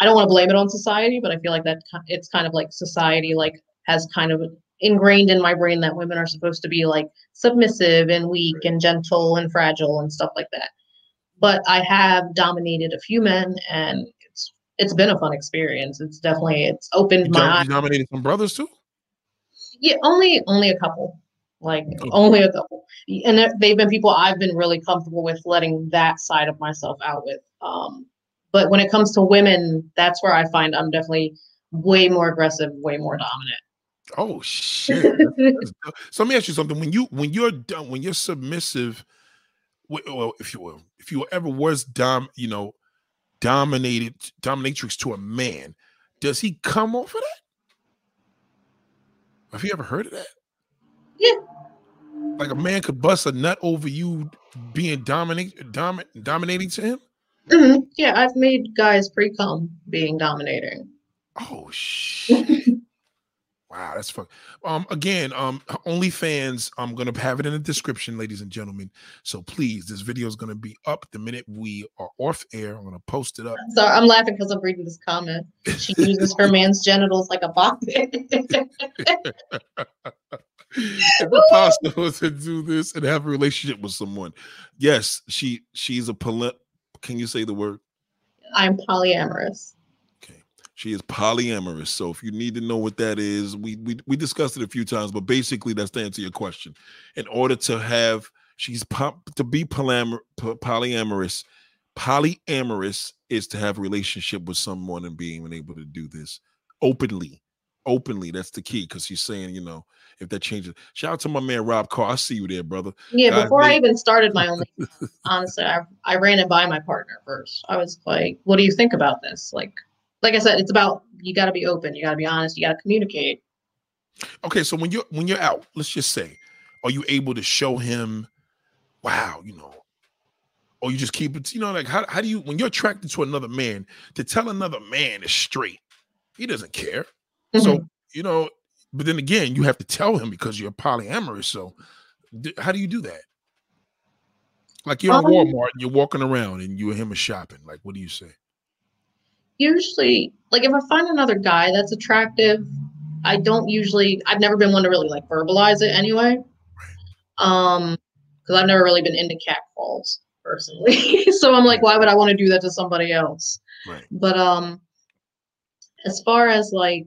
B: I don't want to blame it on society, but I feel like that it's kind of like society like has kind of ingrained in my brain that women are supposed to be like submissive and weak and gentle and fragile and stuff like that. But I have dominated a few men and it's been a fun experience. It's definitely it's opened
A: You,
B: my eyes.
A: you nominated some brothers too.
B: Yeah, only only a couple. Like
A: Okay.
B: only a couple. And they've been people I've been really comfortable with letting that side of myself out with. Um but when it comes to women, that's where I find I'm definitely way more aggressive, way more dominant.
A: Oh shit! So let me ask you something. When you when you're done, when you're submissive, well, if you will, if you ever was dom, you know, dominated dominatrix to a man, does he come off of that? Have you ever heard of that?
B: Yeah.
A: Like a man could bust a nut over you being dominate domi- dominating to him.
B: Mhm. Yeah, I've made guys pre-cum being dominating.
A: Oh shit! wow, that's fuck. Um, again, um, OnlyFans. I'm gonna have it in the description, ladies and gentlemen. So please, this video is gonna be up the minute we are off air. I'm gonna post it up.
B: So I'm laughing because I'm reading this comment. She uses her man's genitals like a box.
A: if it's possible to do this and have a relationship with someone, yes, she she's a poly. Can you say the word?
B: I'm polyamorous.
A: She is polyamorous. So if you need to know what that is, we we we discussed it a few times, but basically that's to answer to your question. In order to have she's po- to be polyamor- polyamorous, polyamorous is to have a relationship with someone and being able to do this openly. Openly, that's the key because she's saying, you know, if that changes. Shout out to my man Rob Carr. I see you there, brother.
B: Yeah,
A: God
B: before I even started my only, honestly, I, I ran it by my partner first. I was like, "What do you think about this?" Like, like I said, it's about you got to be open, you got to be honest, you got to communicate.
A: Okay, so when you're when you're out, let's just say, are you able to show him, wow, you know, or you just keep it, you know, like how, how do you when you're attracted to another man to tell another man is straight, he doesn't care. So
B: Mhm.
A: you know, but then again, you have to tell him because you're polyamorous. So d- how do you do that? Like you're in
B: Um,
A: Walmart, and you're walking around, and you and him are shopping. Like, what do you say?
B: Usually, like if I find another guy that's attractive, I don't usually. I've never been one to really like verbalize it anyway. Um, because I've never really been into catcalls personally. so I'm like, why would I want to do that to somebody else?
A: Right.
B: But um, as far as like,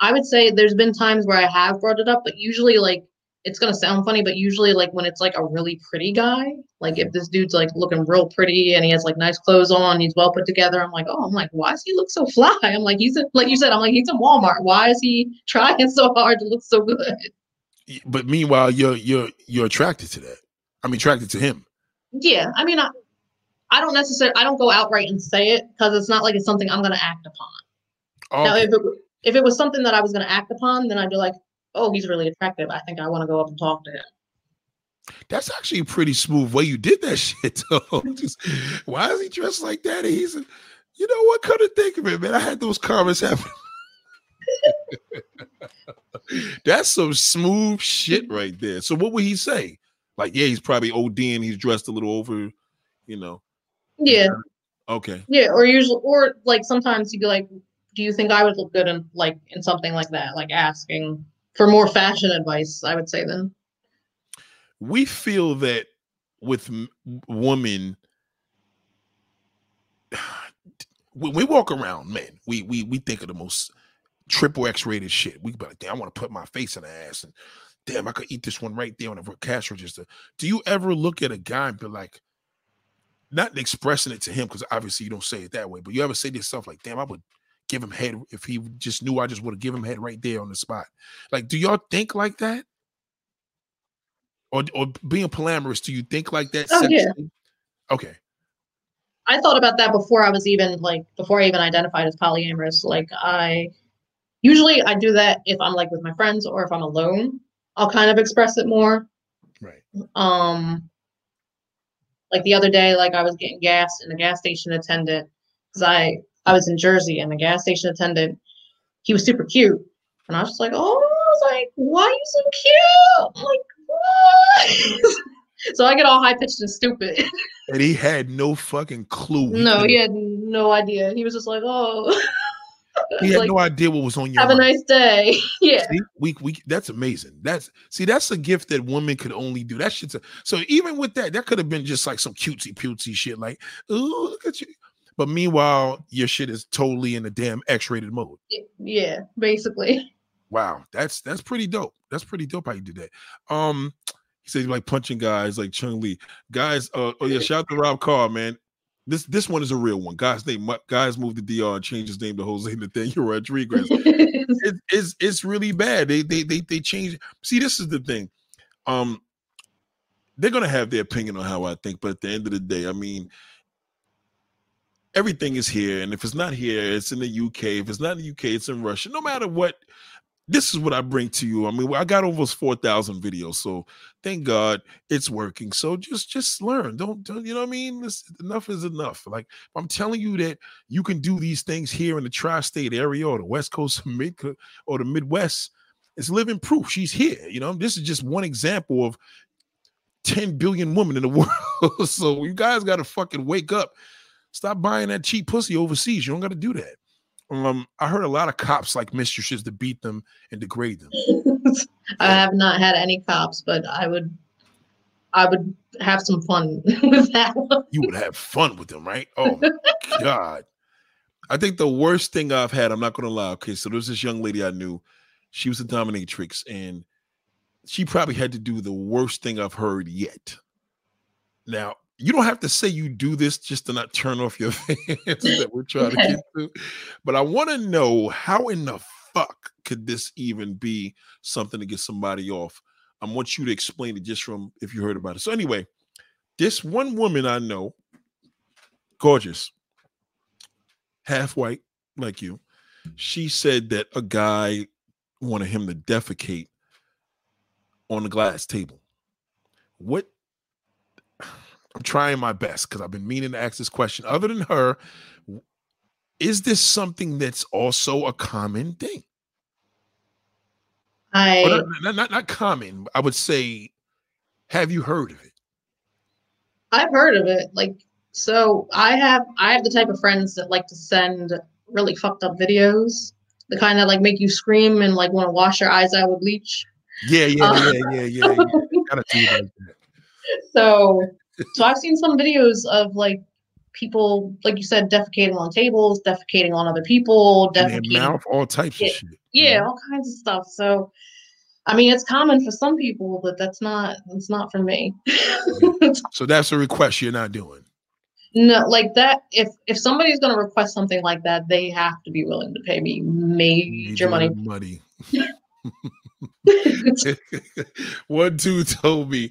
B: I would say there's been times where I have brought it up, but usually like it's gonna sound funny, but usually like when it's like a really pretty guy, like if this dude's like looking real pretty and he has like nice clothes on, he's well put together. I'm like, oh, I'm like, why does he look so fly? I'm like, he's in, like you said, I'm like, he's in Walmart. Why is he trying so hard to look so good?
A: But meanwhile, you're you're you're attracted to that. I mean, attracted to him.
B: Yeah, I mean, I, I don't necessarily, I don't go outright and say it because it's not like it's something I'm gonna act upon. Now, if it, if it was something that I was going to act upon, then I'd be like, oh, he's really attractive. I think I want to go up and talk to him.
A: That's actually a pretty smooth way you did that shit, though. Just, why is he dressed like that? And He's, you know what? Come to think of it, man, I had those comments happen. That's some smooth shit right there. So, what would he say? Like, yeah, he's probably ODing. He's dressed a little over, you know.
B: Yeah,
A: Okay.
B: yeah. Or usually, or like sometimes you'd be like, do you think I would look good in like in something like that? Like asking for more fashion advice, I would say then.
A: we feel that with m- women when we walk around men we we we think of the most triple x rated shit we be like damn i want to put my face in the ass and damn i could eat this one right there on the cash register do you ever look at a guy and be like not expressing it to him because obviously you don't say it that way but you ever say to yourself like damn i would give him head if he just knew I just would have given him head right there on the spot. Like, do y'all think like that? Or or being polyamorous, do you think like that?
B: Oh, yeah.
A: Okay.
B: I thought about that before I was even like before I even identified as polyamorous. Like I usually I do that if I'm like with my friends or if I'm alone. I'll kind of express it more.
A: Right.
B: Um like the other day, like I was getting gas and the gas station attendant, because I I was in Jersey and the gas station attendant, he was super cute. And I was just like, oh, I was like, why are you so cute? I'm like, what? so I get all high pitched and stupid.
A: And he had no fucking clue.
B: no, he had no idea. He was just like, oh.
A: He had
B: like,
A: no idea what was on your
B: Have
A: mind.
B: a nice day. yeah.
A: See, we, we that's amazing. That's see, that's a gift that women could only do. That shit's a, so even with that, that could have been just like some cutesy putesy shit, like, oh, look at you. But meanwhile, your shit is totally in the damn X-rated mode.
B: Yeah, basically.
A: Wow, that's that's pretty dope. That's pretty dope how you did that. Um, he says like punching guys like Chun-Li. Guys, uh, oh yeah, shout out to Rob Carr, man. This this one is a real one. Guys name guys moved to DR and changed his name to Jose Nathaniel Rodriguez. it, it's it's really bad. They they they they change. See, this is the thing. Um, they're gonna have their opinion on how I think, but at the end of the day, I mean, everything is here, and if it's not here, it's in the UK. If it's not in the UK, it's in Russia. No matter what, this is what I bring to you. I mean, I got almost four thousand videos, so thank God it's working. So just just learn. Don't, don't you know what I mean? Enough is enough. Like I'm telling you that you can do these things here in the tri-state area or the West Coast, or the Midwest. It's living proof. She's here. You know, this is just one example of 10 billion women in the world. so you guys got to fucking wake up. Stop buying that cheap pussy overseas. You don't got to do that. Um, I heard a lot of cops like mistresses to beat them and degrade them.
B: I have not had any cops, but I would I would have some fun with that one.
A: You would have fun with them, right? Oh god. I think the worst thing I've had, I'm not gonna lie. Okay, so there's this young lady I knew. She was a dominatrix, and she probably had to do the worst thing I've heard yet. Now, you don't have to say you do this just to not turn off your fans that we're trying
B: Okay.
A: to get to. But I want to know how in the fuck could this even be something to get somebody off? I want you to explain it just from if you heard about it. So anyway, this one woman I know, gorgeous, half white like you, she said that a guy wanted him to defecate on the glass table. What I'm trying my best because I've been meaning to ask this question. Other than her, is this something that's also a common thing?
B: I
A: not, not, not, not common. I would say, have you heard of it?
B: I've heard of it. Like so I have I have the type of friends that like to send really fucked up videos. The kind that like make you scream and like want to wash your eyes out with bleach.
A: Yeah, yeah,
B: Uh,
A: yeah, yeah, yeah. yeah. Gotta do like that.
B: So so I've seen some videos of like people, like you said, defecating on tables, defecating on other people, defecating
A: mouth, all types
B: Yeah.
A: of shit.
B: yeah, all kinds of stuff. So I mean it's common for some people, but that's not it's not for me.
A: So that's a request you're not doing.
B: no, like that if if somebody's gonna request something like that, they have to be willing to pay me major money.
A: money. One dude told me,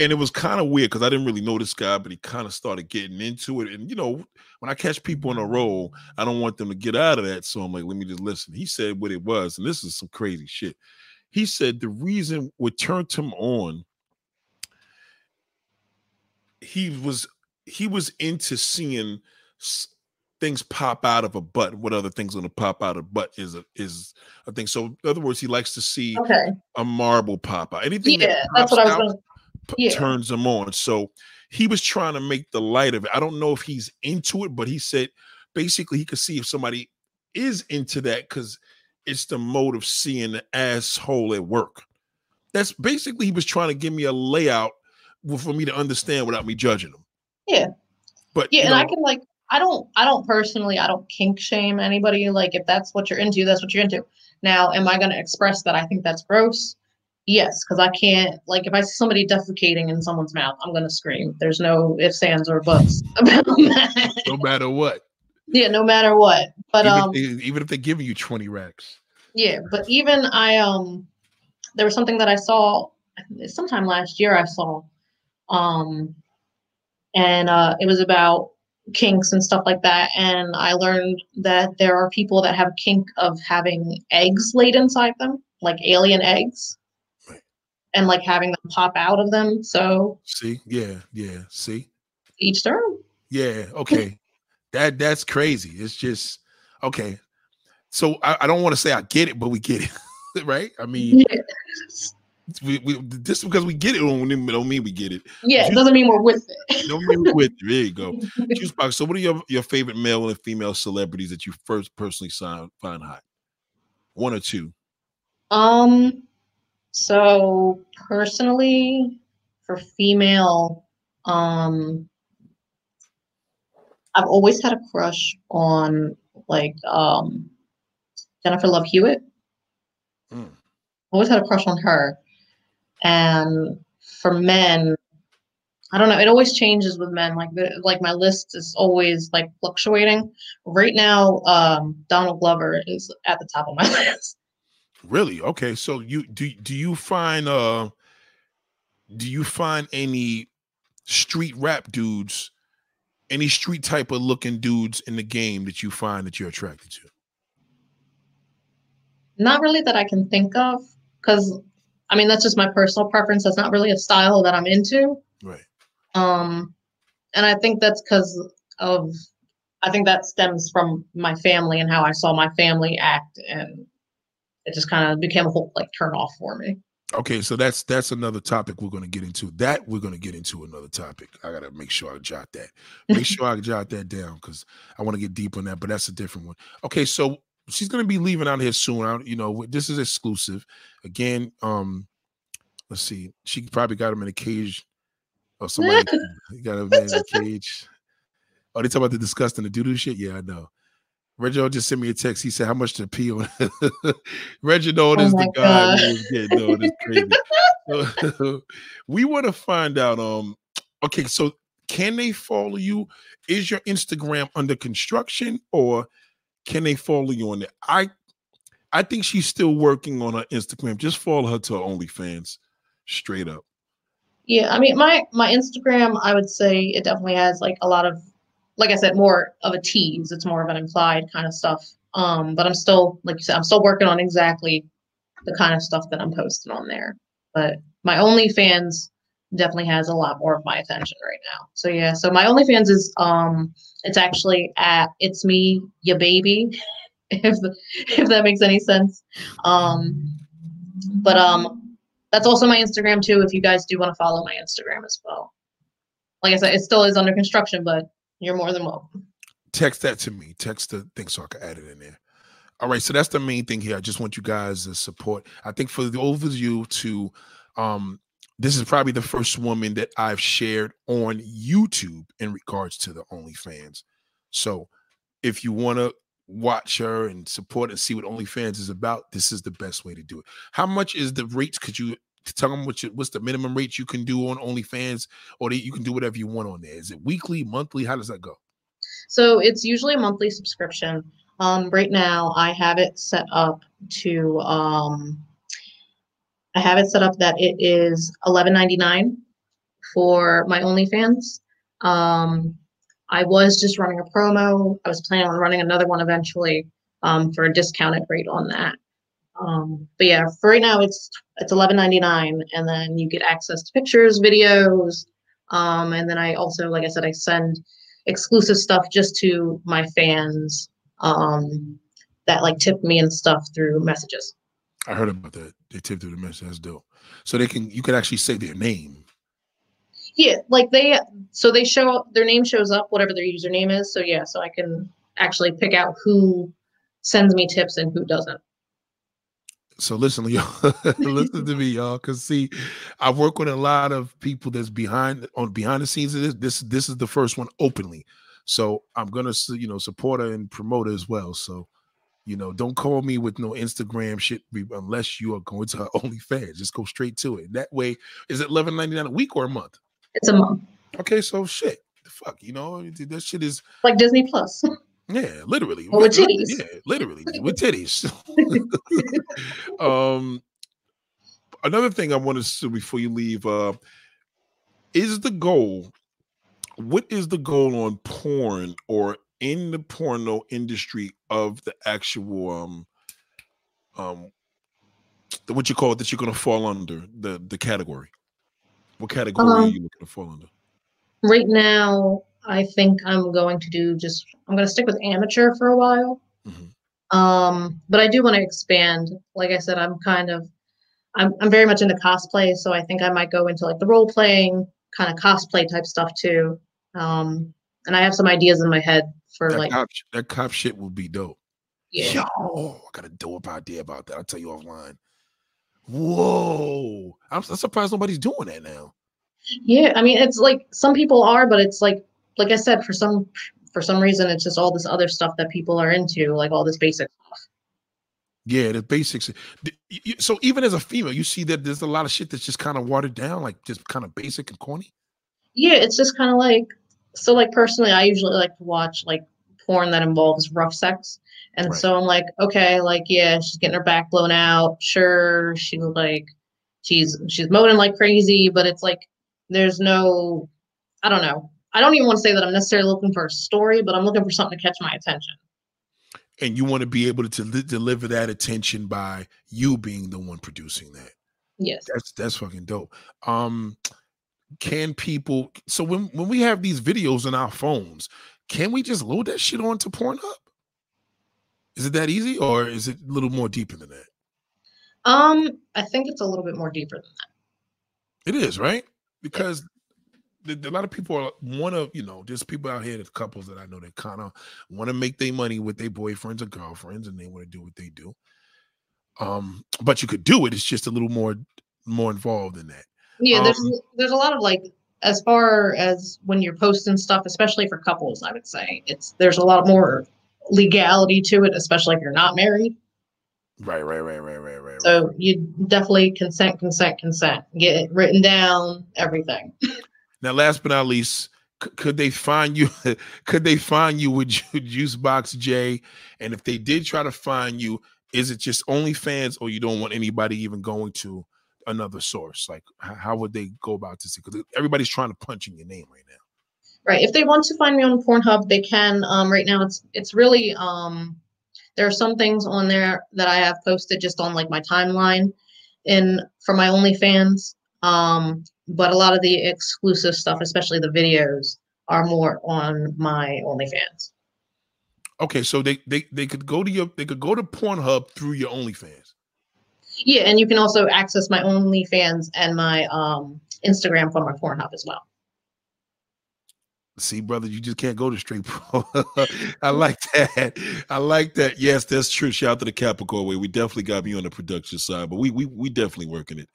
A: and it was kind of weird because I didn't really know this guy, but he kind of started getting into it. And you know, when I catch people in a row, I don't want them to get out of that. So I'm like, let me just listen. He said what it was, and this is some crazy shit. He said the reason what turned him on, he was he was into seeing things pop out of a butt. What other things gonna pop out of a butt is a is a thing. So in other words, he likes to see
B: Okay.
A: a marble pop out. Anything that
B: Yeah, that's
A: pops
B: what I was
A: out
B: gonna yeah.
A: turns him on. So he was trying to make the light of it. I don't know if he's into it, but he said basically he could see if somebody is into that because it's the mode of seeing the asshole at work. That's basically he was trying to give me a layout for me to understand without me judging him.
B: Yeah.
A: But
B: Yeah, and I can like I don't I don't personally I don't kink shame anybody. Like if that's what you're into, that's what you're into. Now, am I gonna express that I think that's gross? Yes, because I can't like if I see somebody defecating in someone's mouth, I'm gonna scream. There's no ifs, ands, or buts about that.
A: no matter what.
B: Yeah, no matter what. But
A: even
B: um,
A: if they, even if they're giving you twenty racks.
B: yeah, but even I um, there was something that I saw sometime last year. I saw, um, and uh, it was about kinks and stuff like that. And I learned that there are people that have kink of having eggs laid inside them, like alien eggs. And like having them pop out of them. So
A: See, yeah, yeah. See,
B: each their own.
A: yeah. Okay, that that's crazy. It's just okay. So I, I don't want to say I get it, but we get it, right? I mean, we, we just because we get it don't mean, don't mean we get it.
B: Yeah, it doesn't mean we're with it.
A: Don't mean we're with it. There you go. Juice box. So, what are your, your favorite male and female celebrities that you first personally find find hot? One or two.
B: Um, so personally, for female, um, I've always had a crush on like um Jennifer Love Hewitt.
A: Mm.
B: Always had a crush on her. And for men, I don't know. It always changes with men. Like the, like my list is always like fluctuating. Right now, um, Donald Glover is at the top of my list.
A: Really? Okay. So you do do you find uh do you find any street rap dudes, any street type of looking dudes in the game that you find that you're attracted to?
B: Not really that I can think of, because I mean that's just my personal preference. That's not really a style that I'm into.
A: Right.
B: Um, and I think that's because of I think that stems from my family and how I saw my family act, and it just kind of became a whole like turn off for me.
A: Okay, so that's that's another topic we're going to get into. That we're going to get into another topic. I got to make sure I jot that. Make sure I jot that down because I want to get deep on that. But that's a different one. Okay, so she's going to be leaving out here soon. I, you know, this is exclusive. Again, um, let's see. She probably got him in a cage, or somebody got him in a cage. Oh, they talk about the disgusting, the doo doo shit. Yeah, I know. Reginald just sent me a text. He said, "How much to pee on?" Reginald
B: Oh
A: is the guy
B: God.
A: who was getting on. It's crazy. So, we want to find out. Um, okay, so can they follow you? Is your Instagram under construction, or can they follow you on it? I, I think she's still working on her Instagram. Just follow her to her OnlyFans, straight up.
B: Yeah, I mean my my Instagram, I would say it definitely has like a lot of like I said, more of a tease. It's more of an implied kind of stuff. Um, but I'm still, like you said, I'm still working on exactly the kind of stuff that I'm posting on there. But my OnlyFans definitely has a lot more of my attention right now. So yeah, so my OnlyFans is um it's actually at it's me, your baby, if if that makes any sense. Um but um that's also my Instagram too, if you guys do want to follow my Instagram as well. Like I said, it still is under construction, but you're more than welcome.
A: text that to me. Text the thing so I can add it in there. All right, so that's the main thing here. I just want you guys to support. I think for the overview to um this is probably the first woman that I've shared on YouTube in regards to the OnlyFans. So if you want to watch her and support and see what OnlyFans is about, this is the best way to do it. How much is the rates? Could you tell them what you, what's the minimum rate you can do on OnlyFans, or you can do whatever you want on there? Is it weekly, monthly? How does that go?
B: So it's usually a monthly subscription. Um, right now, I have it set up to um, I have it set up that it is eleven ninety nine for my OnlyFans. Um, I was just running a promo. I was planning on running another one eventually um, for a discounted rate on that. Um, but yeah, for right now, it's it's eleven ninety nine, and then you get access to pictures, videos, um, and then I also, like I said, I send exclusive stuff just to my fans um, that like tip me and stuff through messages.
A: I heard about that. They tip through the message. That's dope. So they can you can actually say their name.
B: Yeah, like they so they show up their name shows up whatever their username is. So yeah, so I can actually pick out who sends me tips and who doesn't.
A: So listen, y'all, listen to me, y'all. Cause see, I work with a lot of people that's behind on behind the scenes of this. This this is the first one openly. So I'm gonna you know support her and promote her as well. So you know, don't call me with no Instagram shit unless you are going to her OnlyFans. Just go straight to it. That way, is it eleven ninety nine a week or a month?
B: It's a month.
A: Okay, so shit, the fuck, you know, that shit is
B: Like Disney Plus.
A: Yeah, literally.
B: Or with titties.
A: Yeah, literally with titties. um, another thing I want to say before you leave, uh, is the goal. What is the goal on porn or in the porno industry of the actual um um the, what you call it that you're going to fall under the the category? What category um, are you looking to fall under?
B: Right now, I think I'm going to do just I'm going to stick with amateur for a while. Mm-hmm. Um, but I do want to expand. Like I said, I'm kind of I'm I'm very much into cosplay, so I think I might go into like the role playing kind of cosplay type stuff too. Um, and I have some ideas in my head for
A: that
B: like
A: cop, that cop shit will be dope.
B: Yeah.
A: Yo, I got a dope idea about that. I'll tell you offline. Whoa. I'm, I'm surprised nobody's doing that now.
B: Yeah, I mean it's like some people are, but it's like like I said, for some for some reason it's just all this other stuff that people are into, like all this basic stuff.
A: Yeah, the basics. So even as a female, you see that there's a lot of shit that's just kind of watered down, like just kind of basic and corny.
B: Yeah, it's just kind of like so. Like personally, I usually like to watch like porn that involves rough sex, and right. so I'm like, okay, like yeah, she's getting her back blown out. Sure, she's like, she's she's moaning like crazy, but it's like there's no, I don't know. I don't even want to say that I'm necessarily looking for a story, but I'm looking for something to catch my attention.
A: And you want to be able to deliver that attention by you being the one producing that.
B: Yes.
A: That's that's fucking dope. Um can people so when when we have these videos on our phones, can we just load that shit onto Pornhub? Is it that easy or is it a little more deeper than that?
B: Um, I think it's a little bit more deeper than
A: that. It is, right? Because a lot of people are want to, you know, there's people out here, there's couples that I know that kind of want to make their money with their boyfriends or girlfriends, and they want to do what they do. Um, but you could do it. It's just a little more more involved in that.
B: Yeah, there's um, there's a lot of like as far as when you're posting stuff, especially for couples, I would say it's there's a lot more legality to it, especially if you're not married.
A: Right, right, right, right, right, right.
B: So you definitely consent, consent, consent. Get it written down, everything.
A: Now, last but not least, c- could they find you? could they find you with Juicebox J? And if they did try to find you, is it just OnlyFans, or you don't want anybody even going to another source? Like, how would they go about this? Because everybody's trying to punch in your name right now.
B: Right. If they want to find me on Pornhub, they can. Um, right now, it's it's really um, there are some things on there that I have posted just on like my timeline, and for my OnlyFans. Um, but a lot of the exclusive stuff, especially the videos, are more on my OnlyFans.
A: Okay, so they they they could go to your they could go to Pornhub through your OnlyFans.
B: Yeah, and you can also access my OnlyFans and my um, Instagram from my Pornhub as well.
A: See, brother, you just can't go to straight pro. I like that. I like that. Yes, that's true. Shout out to the Capricorn way. We definitely got me on the production side, but we we we definitely working it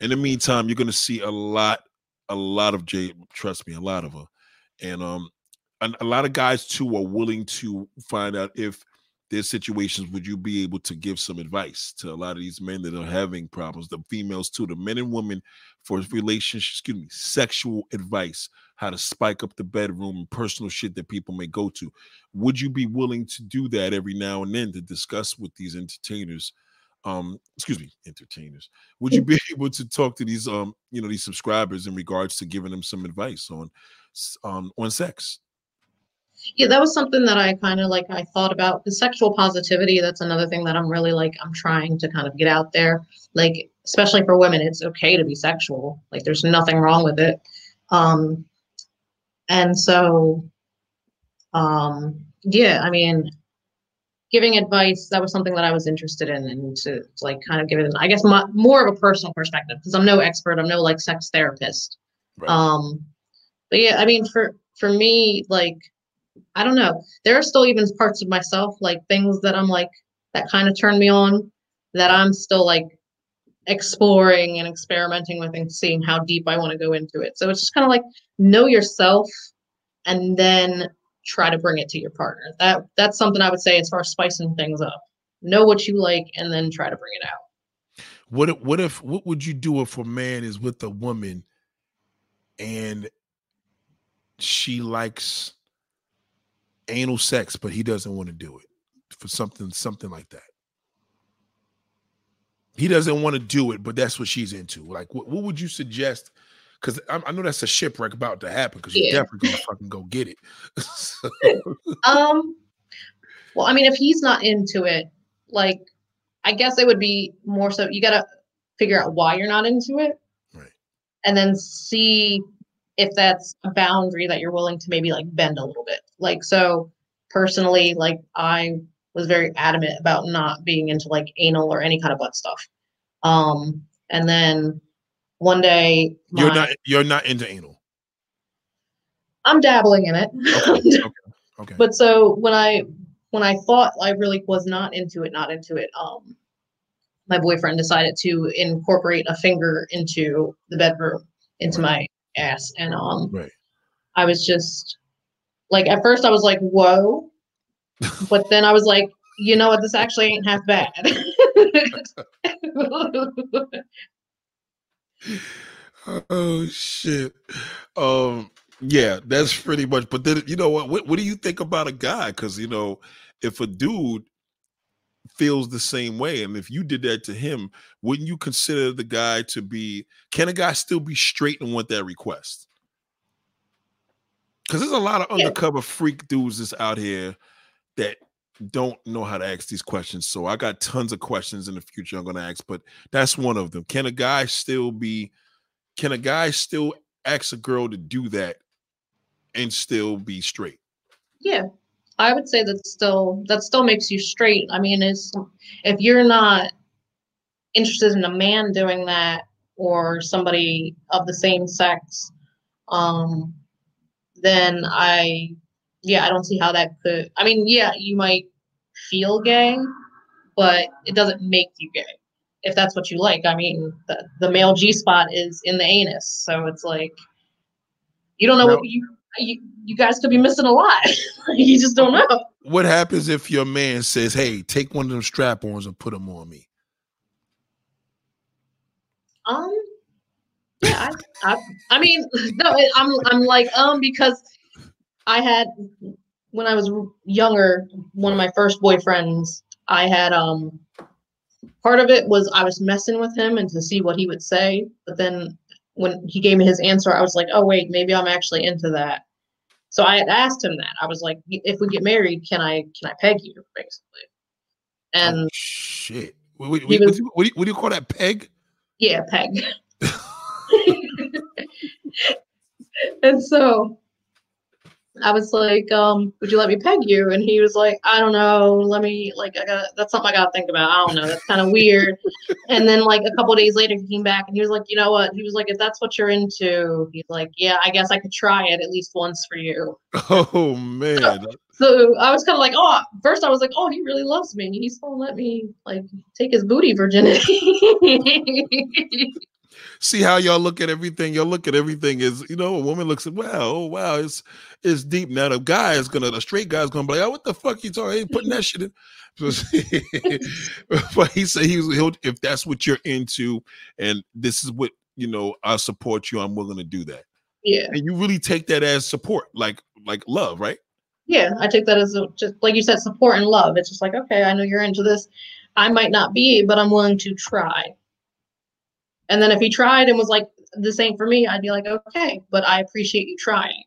A: in the meantime, you're going to see a lot, a lot of Jay. Trust me, a lot of her, and um, a, a lot of guys too are willing to find out if there's situations would you be able to give some advice to a lot of these men that are having problems the females too the men and women for relationships excuse me sexual advice how to spike up the bedroom and personal shit that people may go to would you be willing to do that every now and then to discuss with these entertainers um excuse me entertainers. Would you be able to talk to these um you know these subscribers in regards to giving them some advice on um on sex?
B: Yeah that was something that i kind of like i thought about the sexual positivity that's another thing that i'm really like i'm trying to kind of get out there. Like especially for women it's okay to be sexual like there's nothing wrong with it. Um and so um yeah i mean giving advice that was something that i was interested in and to, to like kind of give it i guess my, more of a personal perspective because i'm no expert i'm no like sex therapist right. um but yeah i mean for for me like i don't know there are still even parts of myself like things that i'm like that kind of turn me on that i'm still like exploring and experimenting with and seeing how deep i want to go into it so it's just kind of like know yourself and then try to bring it to your partner. That that's something I would say as far as spicing things up. Know what you like and then try to bring it out.
A: What if, what if what would you do if a man is with a woman and she likes anal sex, but he doesn't want to do it for something, something like that. He doesn't want to do it, but that's what she's into. Like, what, what would you suggest? Because I, I, know that's a shipwreck about to happen. Because you're definitely gonna fucking go get it.
B: so. Um. Well, I mean, if he's not into it, like, I guess it would be more so. You gotta figure out why you're not into it,
A: right?
B: And then see if that's a boundary that you're willing to maybe like bend a little bit. Like, so personally, like I was very adamant about not being into like anal or any kind of butt stuff. Um, and then one day
A: my, you're not you're not into anal.
B: I'm dabbling in it. Okay. okay. okay. But so when I when I thought I really was not into it, not into it, um, my boyfriend decided to incorporate a finger into the bedroom, into right. my ass, and um,
A: right.
B: I was just like at first I was like, whoa. but then I was like, you know what, this actually ain't half bad.
A: oh shit. Um yeah, that's pretty much but then you know what what, what do you think about a guy? Cause you know, if a dude feels the same way and if you did that to him wouldn't you consider the guy to be can a guy still be straight and want that request because there's a lot of undercover freak dudes that's out here that don't know how to ask these questions. So I got tons of questions in the future I'm going to ask, but that's one of them. Can a guy still be? Can a guy still ask a girl to do that and still be straight?
B: Yeah, I would say that still that still makes you straight. I mean, it's if you're not interested in a man doing that or somebody of the same sex, um, then I, yeah, I don't see how that could. I mean, yeah, you might feel gay, but it doesn't make you gay if that's what you like. I mean, the, the male G spot is in the anus, so it's like you don't know what you, you you guys could be missing a lot. you just don't know.
A: What happens if your man says, "Hey, take one of them strap-ons and put them on me"?
B: Um, yeah, I, I, I mean, no, I'm, I'm like, um, because I had when I was younger, one of my first boyfriends, I had, um, part of it was I was messing with him and to see what he would say, but then when he gave me his answer, I was like, oh wait, maybe I'm actually into that. So I had asked him that. I was like, if we get married, can I can I peg you, basically? And
A: oh, shit. What, what, what, was, what, do you, what do you call that? Peg?
B: Yeah, peg. and so I was like, um, would you let me peg you? And he was like, I don't know. Let me like I got that's something I gotta think about. I don't know. That's kind of weird. and then like a couple days later he came back and he was like, you know what? He was like, if that's what you're into, he's like, Yeah, I guess I could try it at least once for you.
A: Oh man.
B: So, so I was kind of like, oh, first I was like, oh, he really loves me. He's gonna let me like take his booty virginity
A: see how y'all look at everything. Y'all look at everything is, you know, a woman looks at wow, oh wow, it's it's deep. Now the guy is gonna, the straight guy's gonna be like, oh, what the fuck you talking? Ain't putting that shit in. but he said he's he'll if that's what you're into, and this is what you know, I support you. I'm willing to do that.
B: Yeah,
A: and you really take that as support, like like love, right?
B: Yeah, I take that as a, just like you said, support and love. It's just like okay, I know you're into this. I might not be, but I'm willing to try. And then if he tried and was like, this ain't for me, I'd be like, okay, but I appreciate you trying.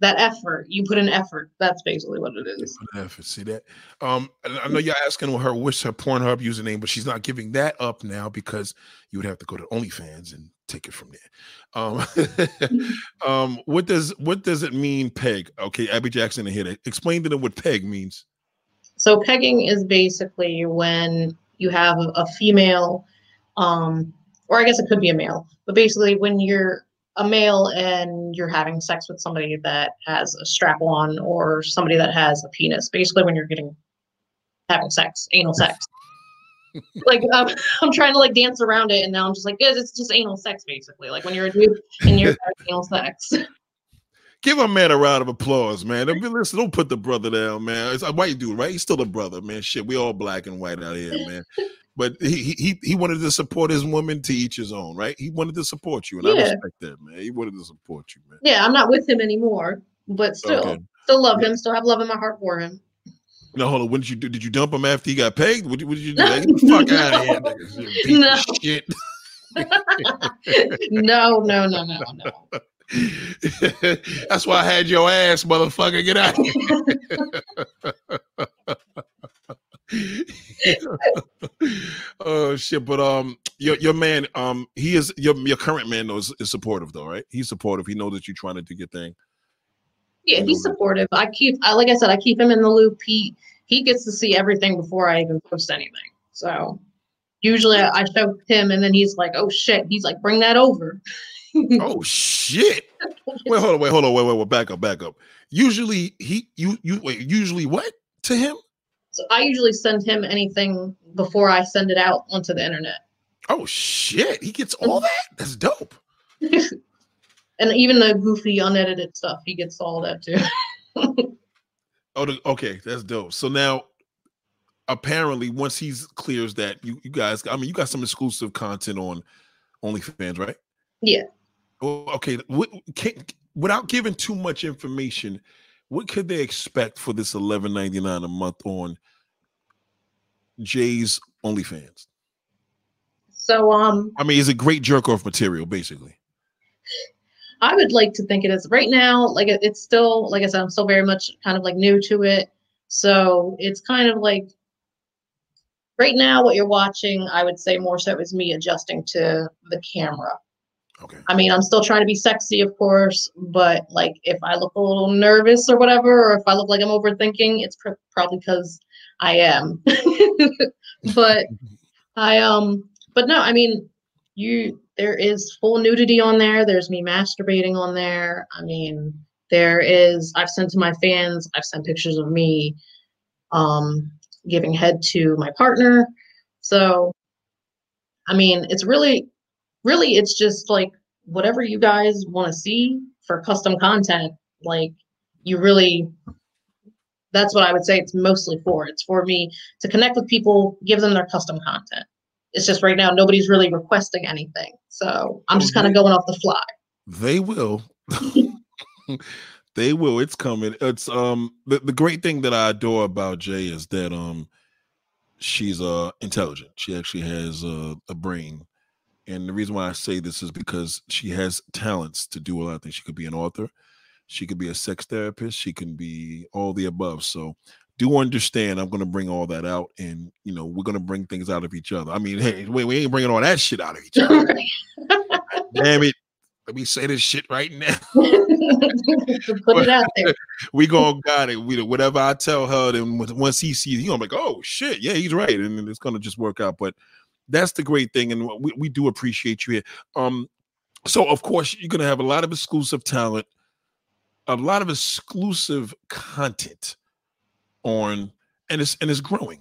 B: That effort, you put an effort. That's basically what it is.
A: effort. See that? Um, I know you're asking her what's her Pornhub username, but she's not giving that up now because you would have to go to OnlyFans and take it from there. Um, um, what does what does it mean, peg? Okay, Abby Jackson, here. Explain to them what peg means.
B: So pegging is basically when you have a female um, or I guess it could be a male, but basically when you're a male and you're having sex with somebody that has a strap on or somebody that has a penis, basically when you're getting having sex, anal sex. like um, I'm trying to like dance around it, and now I'm just like, it's just anal sex, basically. Like when you're a dude and you're having anal sex.
A: Give a man a round of applause, man. Don't, listen, don't put the brother down, man. It's a white dude, right? He's still a brother, man. Shit, we all black and white out here, man but he he he wanted to support his woman to each his own, right? He wanted to support you, and yeah. I respect that, man. He wanted to support you, man.
B: Yeah, I'm not with him anymore, but still. Okay. Still love him. Still have love in my heart for him.
A: No, hold on. What did you do? Did you dump him after he got paid? What, what did you do? Get the fuck out of here, nigga.
B: No.
A: Shit.
B: no, no, no, no, no.
A: That's why I had your ass, motherfucker. Get out. oh shit! But um, your your man, um, he is your your current man though is, is supportive though, right? He's supportive. He knows that you're trying to do your thing.
B: Yeah, he's supportive. I keep, I like I said, I keep him in the loop. He he gets to see everything before I even post anything. So usually I, I show him, and then he's like, "Oh shit!" He's like, "Bring that over."
A: oh shit! Wait, hold on, wait, hold on, wait, wait, wait, back up, back up. Usually he, you, you, wait, usually what to him?
B: So I usually send him anything before I send it out onto the internet.
A: Oh shit! He gets all that. That's dope.
B: and even the goofy unedited stuff, he gets all that too.
A: oh, okay, that's dope. So now, apparently, once he's clears that, you, you guys, I mean, you got some exclusive content on OnlyFans, right?
B: Yeah.
A: Well, okay. What, can, without giving too much information, what could they expect for this eleven ninety nine a month on Jay's OnlyFans?
B: So, um,
A: I mean, is it great jerk off material, basically?
B: I would like to think it is right now. Like it, it's still, like I said, I'm still very much kind of like new to it. So it's kind of like right now, what you're watching, I would say more so is me adjusting to the camera.
A: Okay.
B: I mean, I'm still trying to be sexy, of course, but like if I look a little nervous or whatever, or if I look like I'm overthinking, it's pr- probably because I am. but I um, but no, I mean, you there is full nudity on there. There's me masturbating on there. I mean, there is I've sent to my fans. I've sent pictures of me um giving head to my partner. So, I mean, it's really really it's just like whatever you guys want to see for custom content like you really that's what i would say it's mostly for. It's for me to connect with people give them their custom content. It's just right now nobody's really requesting anything so i'm just kind of going off the fly.
A: They will. They will. It's coming. It's um the, the great thing that i adore about jay is that um she's uh intelligent. She actually has uh, a brain and the reason why I say this is because she has talents to do a lot of things. She could be an author, she could be a sex therapist, she can be all the above. So do understand I'm going to bring all that out and you know we're going to bring things out of each other. I mean, hey, wait, we ain't bringing all that shit out of each other. Damn it. Let me say this shit right now.
B: Put it out there.
A: we gonna got it. We whatever I tell her, then once he sees, he gonna be like, oh shit, yeah, he's right, and it's gonna just work out. But that's the great thing, and we, we do appreciate you here. Um, so of course you're gonna have a lot of exclusive talent, a lot of exclusive content on, and it's and it's growing.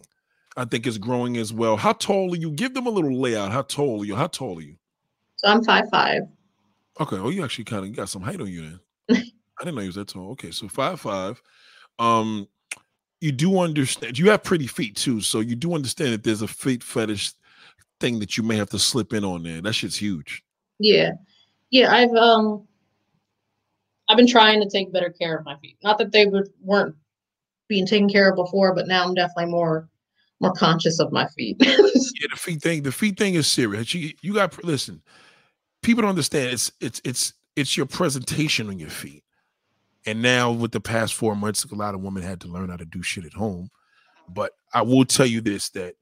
A: I think it's growing as well. How tall are you? Give them a little layout. How tall are you? How tall are you?
B: So I'm five five.
A: Okay. Oh, you actually kind of got some height on you then. I didn't know you was that tall. Okay, so five five. Um, you do understand. You have pretty feet too, so you do understand that there's a feet fetish thing that you may have to slip in on there. That shit's huge.
B: Yeah. Yeah, I've um I've been trying to take better care of my feet. Not that they would, weren't being taken care of before, but now I'm definitely more more conscious of my feet.
A: yeah, the feet thing, the feet thing is serious. You you got listen. People don't understand. It's it's it's it's your presentation on your feet. And now with the past four months, a lot of women had to learn how to do shit at home. But I will tell you this: that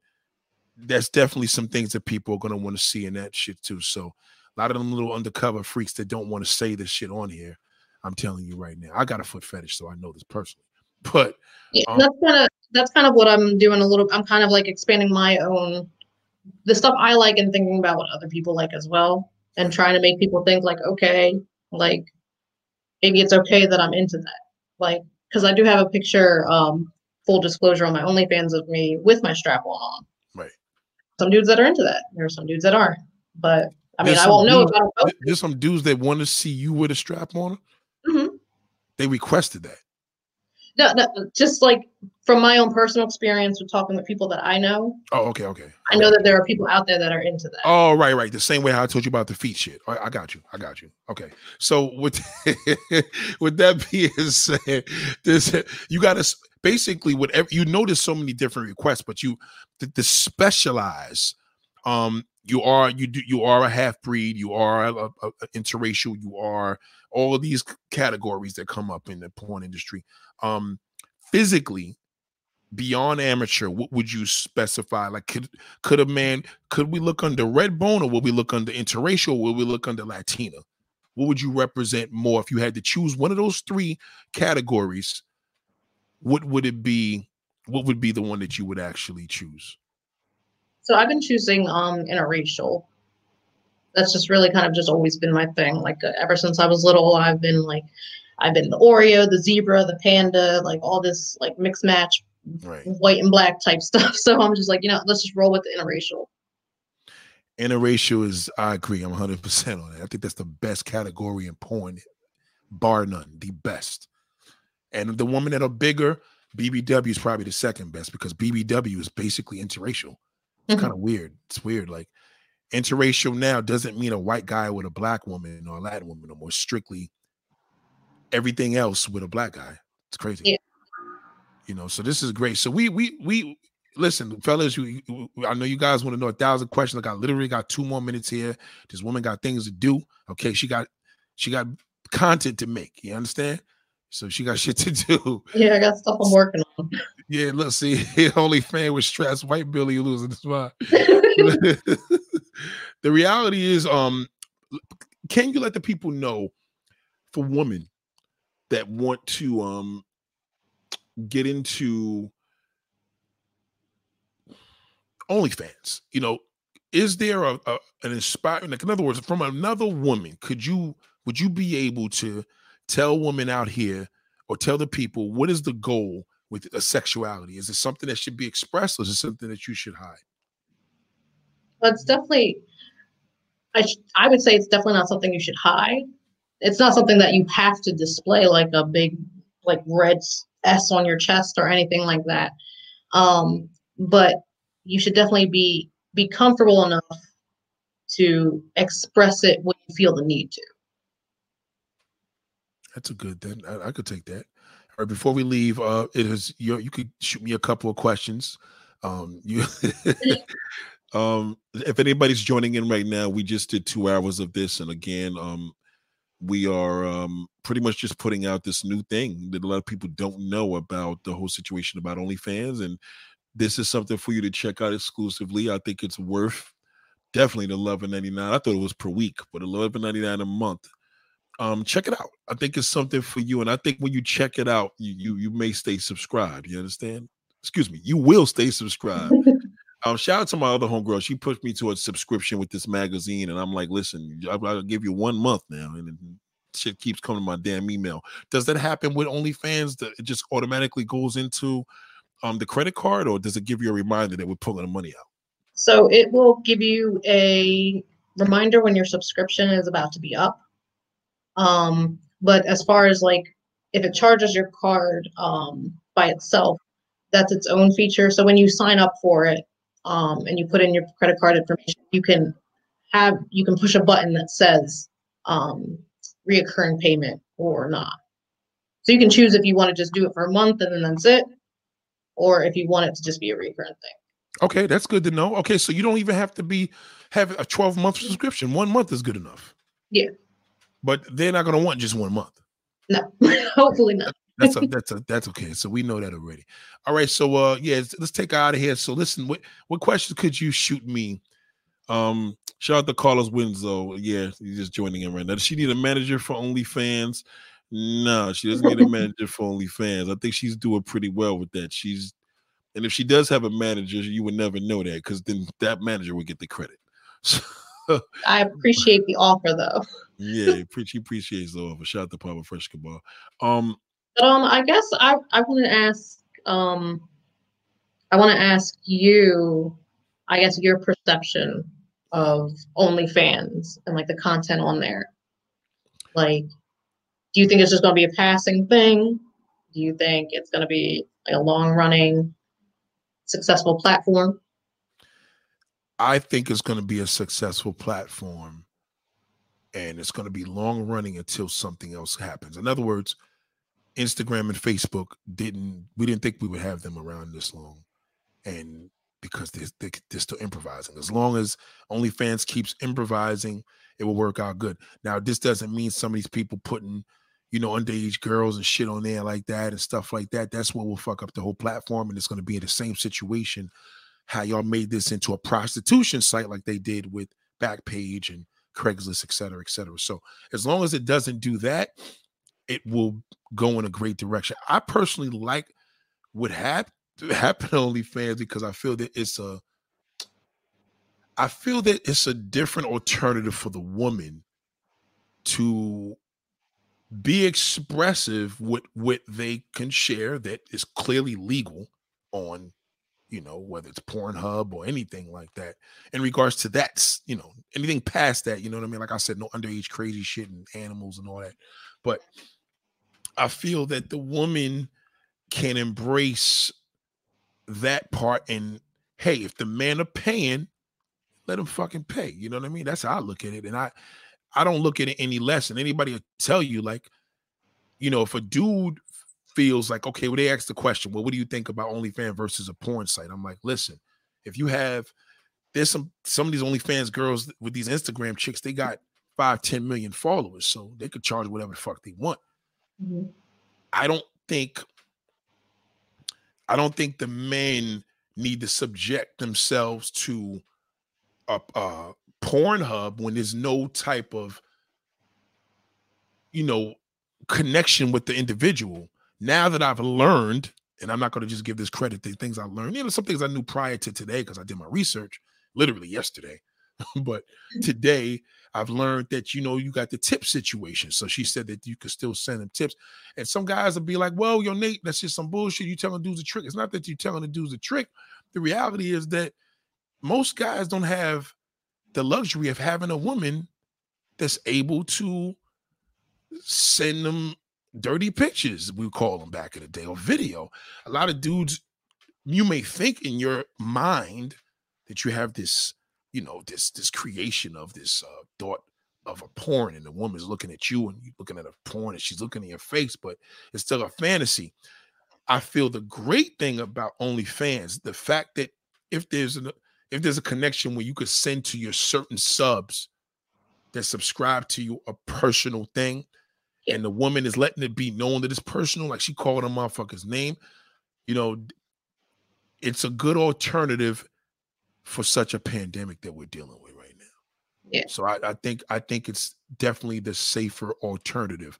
A: that's definitely some things that people are gonna want to see in that shit too. So a lot of them little undercover freaks that don't want to say this shit on here. I'm telling you right now, I got a foot fetish, so I know this personally. But
B: yeah, um, that's kind of that's kind of what I'm doing a little. I'm kind of like expanding my own the stuff I like and thinking about what other people like as well, and trying to make people think like, okay, like maybe it's okay that I'm into that, like because I do have a picture, um, full disclosure on my OnlyFans of me with my strap on some dudes that are into that. There are some dudes that aren't. But I mean, I won't know
A: dudes, if I don't know. There's some dudes that want to see you with a strap on. Mm-hmm. They requested that.
B: No, no, just like from my own personal experience with talking with people that I know.
A: Oh, okay, okay.
B: I know that there are people out there that are into that.
A: Oh, right, right. The same way I told you about the feet shit. I, I got you. I got you. Okay. So with with that being said, this you got to basically whatever you notice so many different requests, but you the, the specialize. Um, you are you do you are a half breed. You are a, a, a interracial. You are all of these categories that come up in the porn industry. Um, physically, beyond amateur, what would you specify? Like, could could a man could we look under red bone, or would we look under interracial, or would we look under Latina? What would you represent more if you had to choose one of those three categories? What would it be? What would be the one that you would actually choose?
B: So I've been choosing um interracial. That's just really kind of just always been my thing. Like uh, ever since I was little, I've been like, I've been the Oreo, the zebra, the panda, like all this like mixed match right. white and black type stuff. So I'm just like, you know, let's just roll with the interracial.
A: Interracial is, I agree, I'm 100% on it. I think that's the best category in porn, bar none, the best. And the women that are bigger, BBW is probably the second best because BBW is basically interracial. It's mm-hmm. kind of weird. It's weird. Like interracial now doesn't mean a white guy with a black woman or a Latin woman, or more strictly everything else with a black guy. It's crazy. Yeah. You know, so this is great. So we we we listen, fellas. You, I know you guys want to know a thousand questions. Like I literally got two more minutes here. This woman got things to do. Okay, she got she got content to make. You understand? So she got shit to
B: do. Yeah, I got stuff I'm working on.
A: Yeah, look, see, only fan with stress, white Billy losing this spot. the reality is, um, can you let the people know for women that want to um get into OnlyFans? You know, is there a, a an inspiring like in other words, from another woman, could you would you be able to tell women out here or tell the people what is the goal with a sexuality? Is it something that should be expressed or is it something that you should hide?
B: It's definitely I sh- I would say it's definitely not something you should hide. It's not something that you have to display like a big like red S on your chest or anything like that. Um, but you should definitely be be comfortable enough to express it when you feel the need to.
A: That's a good thing. I, I could take that. All right, before we leave, uh, it is you. You could shoot me a couple of questions. Um, you, um, if anybody's joining in right now, we just did two hours of this, and again, um, we are um, pretty much just putting out this new thing that a lot of people don't know about the whole situation about OnlyFans. And this is something for you to check out exclusively. I think it's worth definitely the eleven ninety nine. I thought it was per week, but eleven ninety nine a month. Um, check it out. I think it's something for you, and I think when you check it out, you you you may stay subscribed. You understand? Excuse me, you will stay subscribed. Um, shout out to my other homegirl. She pushed me to a subscription with this magazine, and I'm like, listen, I'll, I'll give you one month now, and shit keeps coming to my damn email. Does that happen with OnlyFans? That it just automatically goes into um the credit card, or does it give you a reminder that we're pulling the money out?
B: So it will give you a reminder when your subscription is about to be up. Um, but as far as like if it charges your card um by itself, that's its own feature. So when you sign up for it, um, and you put in your credit card information, you can have you can push a button that says um, reoccurring payment or not. So you can choose if you want to just do it for a month and then that's it, or if you want it to just be a recurrent thing.
A: Okay, that's good to know. Okay, so you don't even have to be have a 12 month subscription. One month is good enough.
B: Yeah.
A: But they're not gonna want just one month.
B: No, hopefully not
A: that's a, that's a, that's okay. So we know that already. All right. So uh yeah, let's take out of here. So listen, what what questions could you shoot me? Um, shout out to Carlos Winslow. Yeah, he's just joining in right now. Does she need a manager for OnlyFans? No, she doesn't need a manager for OnlyFans. I think she's doing pretty well with that. She's and if she does have a manager, you would never know that because then that manager would get the credit.
B: So, I appreciate the offer though.
A: yeah, she appreciates the offer. Shout out to Pablo Frescobar. Um,
B: but um, I guess I I want to ask um, I want to ask you, I guess your perception of OnlyFans and like the content on there. Like, do you think it's just going to be a passing thing? Do you think it's going to be a long running, successful platform?
A: I think it's going to be a successful platform and it's going to be long running until something else happens. In other words, Instagram and Facebook didn't, we didn't think we would have them around this long. And because they're, they're still improvising. As long as OnlyFans keeps improvising, it will work out good. Now, this doesn't mean some of these people putting, you know, underage girls and shit on there like that and stuff like that. That's what will fuck up the whole platform. And it's going to be in the same situation how y'all made this into a prostitution site like they did with Backpage and Craigslist, et cetera, et cetera. So as long as it doesn't do that, it will go in a great direction. I personally like what happened happen to OnlyFans because I feel that it's a I feel that it's a different alternative for the woman to be expressive with what they can share that is clearly legal on you know whether it's pornhub or anything like that in regards to that you know anything past that you know what i mean like i said no underage crazy shit and animals and all that but i feel that the woman can embrace that part and hey, if the man are paying, let him fucking pay. You know what I mean? That's how I look at it. And I I don't look at it any less. And anybody will tell you, like, you know, if a dude feels like, okay, well, they ask the question, well, what do you think about OnlyFans versus a porn site? I'm like, listen, if you have there's some some of these OnlyFans girls with these Instagram chicks, they got five, 10 million followers, so they could charge whatever the fuck they want. Mm-hmm. I don't think I don't think the men need to subject themselves to a, a Pornhub when there's no type of, you know, connection with the individual. Now that I've learned, and I'm not going to just give this credit to things I learned, you know, some things I knew prior to today because I did my research literally yesterday. but mm-hmm. today I've learned that you know you got the tip situation. So she said that you could still send them tips. And some guys will be like, Well, yo, Nate, that's just some bullshit. You telling dudes a trick. It's not that you telling the dudes a trick. The reality is that most guys don't have the luxury of having a woman that's able to send them dirty pictures, we call them back in the day, or video. A lot of dudes, you may think in your mind that you have this you know this this creation of this uh, thought of a porn and the woman's looking at you and you're looking at a porn and she's looking in your face, but it's still a fantasy. I feel the great thing about OnlyFans, the fact that if there's an if there's a connection where you could send to your certain subs that subscribe to you a personal thing, and the woman is letting it be known that it's personal, like she called a motherfucker's name, you know, it's a good alternative for such a pandemic that we're dealing with right now.
B: Yeah.
A: So I, I think I think it's definitely the safer alternative.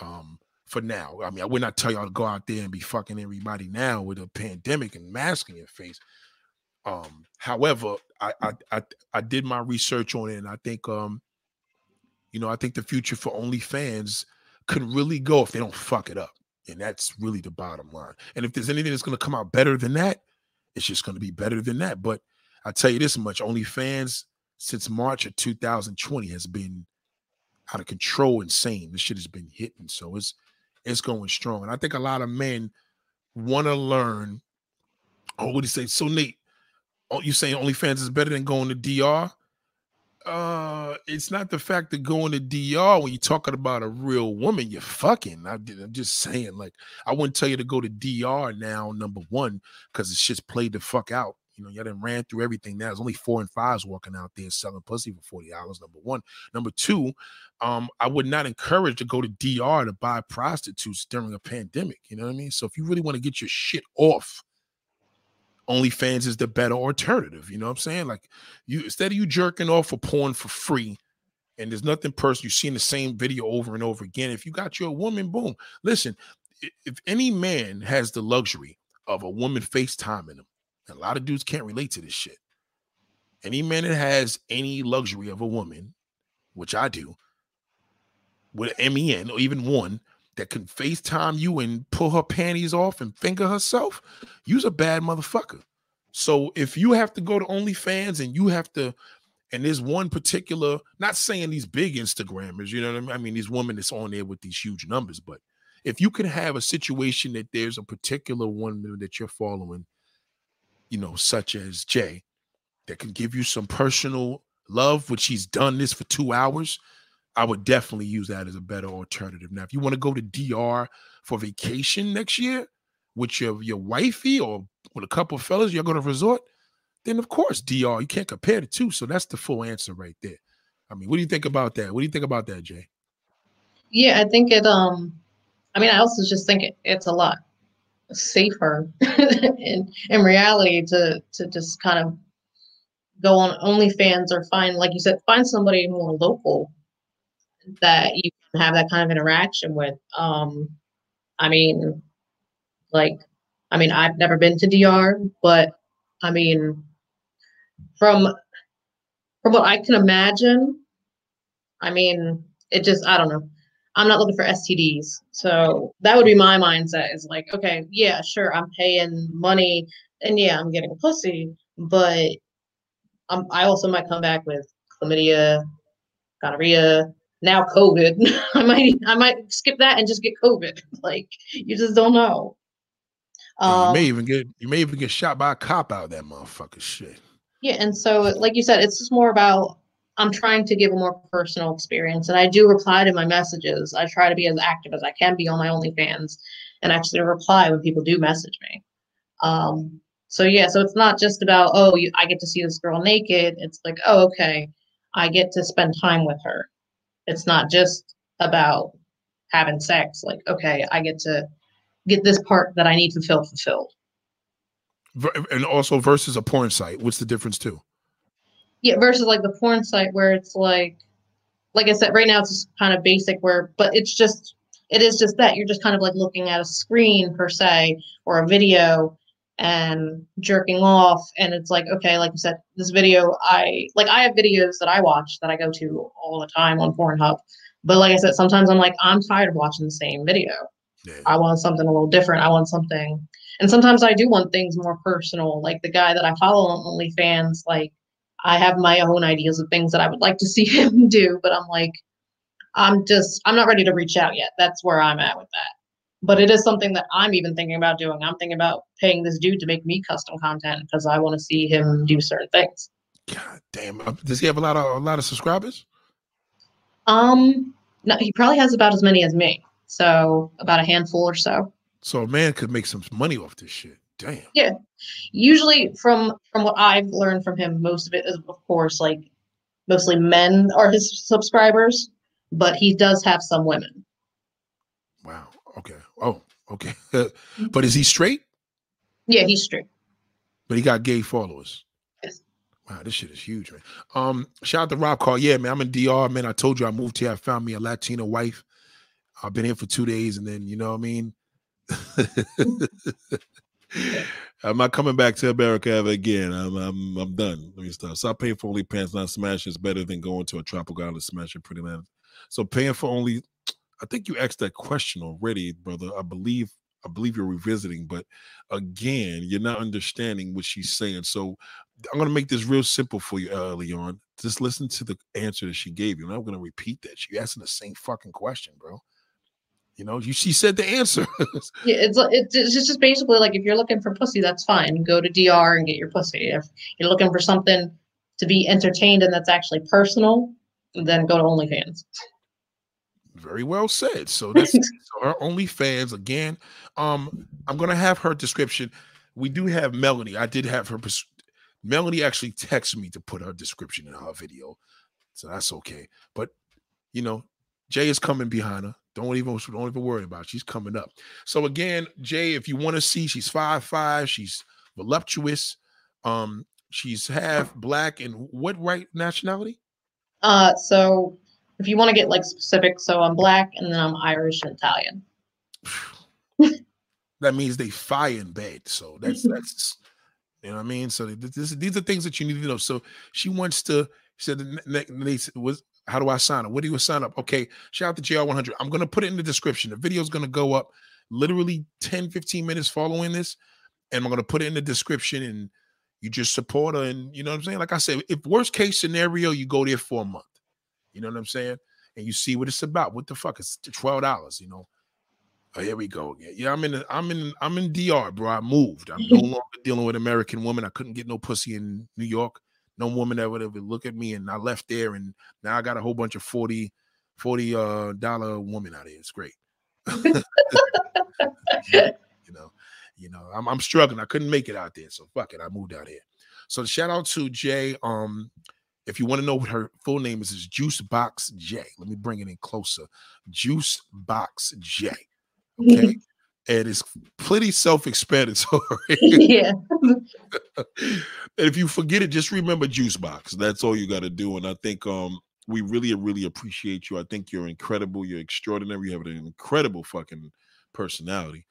A: Um, for now. I mean, I would not tell y'all to go out there and be fucking everybody now with a pandemic and masking your face. Um, however, I, I I I did my research on it, and I think um, you know, I think the future for OnlyFans could really go if they don't fuck it up. And that's really the bottom line. And if there's anything that's gonna come out better than that, it's just gonna be better than that. But I tell you this much: OnlyFans since March of 2020 has been out of control, insane. This shit has been hitting, so it's it's going strong. And I think a lot of men want to learn. Oh, what do you say? So Nate, oh, you saying OnlyFans is better than going to DR? Uh, it's not the fact that going to DR when you're talking about a real woman, you're fucking. I, am just saying, like, I wouldn't tell you to go to DR now, number one, because it's just played the fuck out. You know, y'all done ran through everything. Now there's only four and fives walking out there selling pussy for forty dollars. Number one, number two, um, I would not encourage to go to DR to buy prostitutes during a pandemic. You know what I mean? So if you really want to get your shit off, OnlyFans is the better alternative. You know what I'm saying? Like you instead of you jerking off for porn for free, and there's nothing personal, you're seeing the same video over and over again. If you got your woman, boom. Listen, if any man has the luxury of a woman FaceTiming him a lot of dudes can't relate to this shit. Any man that has any luxury of a woman, which I do, with MEN or even one that can FaceTime you and pull her panties off and finger herself, you's a bad motherfucker. So if you have to go to OnlyFans and you have to, and there's one particular, not saying these big Instagrammers, you know what I mean? I mean, these women that's on there with these huge numbers, but if you can have a situation that there's a particular woman that you're following, you know, such as Jay, that can give you some personal love, which he's done this for two hours, I would definitely use that as a better alternative. Now, if you want to go to DR for vacation next year with your your wifey or with a couple of fellas, you're going to resort, then of course DR. You can't compare the two. So that's the full answer right there. I mean, what do you think about that? What do you think about that, Jay?
B: Yeah, I think it. Um, I mean, I also just think it, it's a lot safer in in reality to to just kind of go on OnlyFans or find, like you said, find somebody more local that you can have that kind of interaction with. Um, I mean, like, I mean, I've never been to DR, but I mean, from from what I can imagine, I mean, it just I don't know. I'm not looking for STDs. So that would be my mindset is like, okay, yeah, sure, I'm paying money and yeah, I'm getting a pussy, but um, I also might come back with chlamydia, gonorrhea, now COVID. I might I might skip that and just get COVID. Like you just don't know.
A: Um, you may even get you may even get shot by a cop out of that motherfucker shit.
B: Yeah, and so like you said, it's just more about I'm trying to give a more personal experience, and I do reply to my messages. I try to be as active as I can be on my OnlyFans, and actually reply when people do message me. Um, so yeah, so it's not just about oh, you, I get to see this girl naked. It's like oh, okay, I get to spend time with her. It's not just about having sex. Like okay, I get to get this part that I need fulfilled fulfilled.
A: And also versus a porn site, what's the difference too?
B: Yeah, versus like the porn site where it's like, like I said, right now it's just kind of basic where, but it's just, it is just that you're just kind of like looking at a screen per se or a video and jerking off. And it's like okay like you said this video i like i have videos that i watch that i go to all the time on pornhub. But like i said sometimes i'm like i'm tired of watching the same video. Yeah. i want something a little different. I want something and sometimes i do want things more personal. Like the guy that i follow on onlyfans like i have my own ideas of things that i would like to see him do but i'm like i'm just i'm not ready to reach out yet. That's where i'm at with that but it is something that I'm even thinking about doing. I'm thinking about paying this dude to make me custom content because I want to see him do certain things.
A: God damn! Uh, does he have a lot of a lot of subscribers?
B: Um, no, he probably has about as many as me. So about a handful or so.
A: So a man could make some money off this shit. Damn.
B: Yeah. Usually, from from what I've learned from him, most of it is, of course, like mostly men are his subscribers, but he does have some women.
A: Wow. Okay. Okay. but is he straight?
B: Yeah, he's straight.
A: But he got gay followers.
B: Yes.
A: Wow, this shit is huge, man. Um, shout out to Rob Call. Yeah, man, I'm in DR, man. I told you I moved here. I found me a Latina wife. I've been here for two days, and then you know what I mean. I'm not coming back to America ever again. I'm I'm I'm done. Let me stop. Stop paying for only pants, not smash is better than going to a tropical island smashing pretty man. So paying for only I think you asked that question already, brother. I believe I believe you're revisiting, but again, you're not understanding what she's saying. So I'm gonna make this real simple for you, uh, Leon. Just listen to the answer that she gave you, and I'm gonna repeat that. She asking the same fucking question, bro. You know, you she said the answer.
B: yeah, it's it's just basically like if you're looking for pussy, that's fine. Go to DR and get your pussy. If you're looking for something to be entertained and that's actually personal, then go to OnlyFans.
A: Very well said. So that's so her OnlyFans again. Um, I'm gonna have her description. We do have Melanie. I did have her. Melanie actually texted me to put her description in her video, so that's okay. But you know, Jay is coming behind her. Don't even don't even worry about it. She's coming up. So again, Jay, if you want to see, she's five five. She's voluptuous. Um, she's half black and what right nationality?
B: Uh, so if you want to get like specific, so I'm black and then I'm Irish and Italian.
A: that means they fire in bed. So that's that's you know what I mean. So this, these are things that you need to know. So she wants to. She said they was how do I sign up? What do you sign up? Okay, shout out to JR100. I'm gonna put it in the description. The video is gonna go up literally 10, 15 minutes following this, and I'm gonna put it in the description and you just support her. And you know what I'm saying? Like I said, if worst case scenario, you go there for a month. You know what I'm saying? And you see what it's about. What the fuck? It's twelve dollars. You know, Oh, here we go again. Yeah, I'm in. I'm in. I'm in DR, bro. I moved. I'm no longer dealing with American women. I couldn't get no pussy in New York. No woman that would ever look at me, and I left there, and now I got a whole bunch of 40 40 uh dollar woman out here. It's great. you know, you know, I'm I'm struggling. I couldn't make it out there, so fuck it. I moved out here. So shout out to Jay. Um, if you want to know what her full name is, is Juice Box J. Let me bring it in closer. Juice Box J. Okay. and it's pretty self-explanatory.
B: yeah.
A: and if you forget it, just remember Juice Box. That's all you got to do. And I think um we really, really appreciate you. I think you're incredible. You're extraordinary. You have an incredible fucking personality.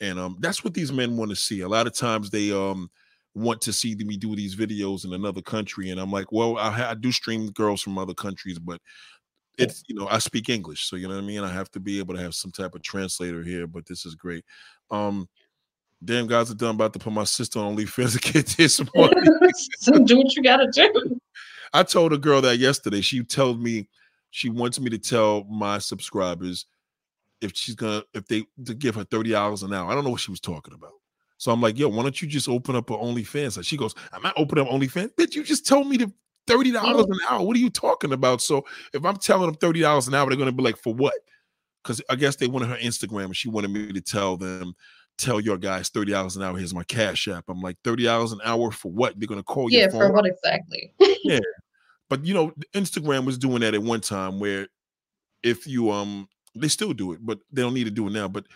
A: And um that's what these men want to see. A lot of times they um want to see me do these videos in another country and i'm like well I, I, do stream girls from other countries but it's you know i speak english so you know what i mean i have to be able to have some type of translator here but this is great um damn guys are done about to put my sister on OnlyFans to get this money.
B: so do what you gotta do.
A: I told a girl that yesterday. She told me she wants me to tell my subscribers if she's gonna if they to give her thirty dollars an hour. I don't know what she was talking about. So I'm like, yo, why don't you just open up an OnlyFans? Like she goes, I'm not opening up OnlyFans. Bitch, you just told me to thirty dollars an hour. What are you talking about? So if I'm telling them thirty dollars an hour, they're gonna be like, for what? Because I guess they wanted her Instagram, and she wanted me to tell them, tell your guys thirty dollars an hour. Here's my cash app. I'm like, thirty dollars an hour for what? They're gonna call you.
B: Yeah, for what exactly?
A: yeah, but you know, Instagram was doing that at one time where if you um, they still do it, but they don't need to do it now. But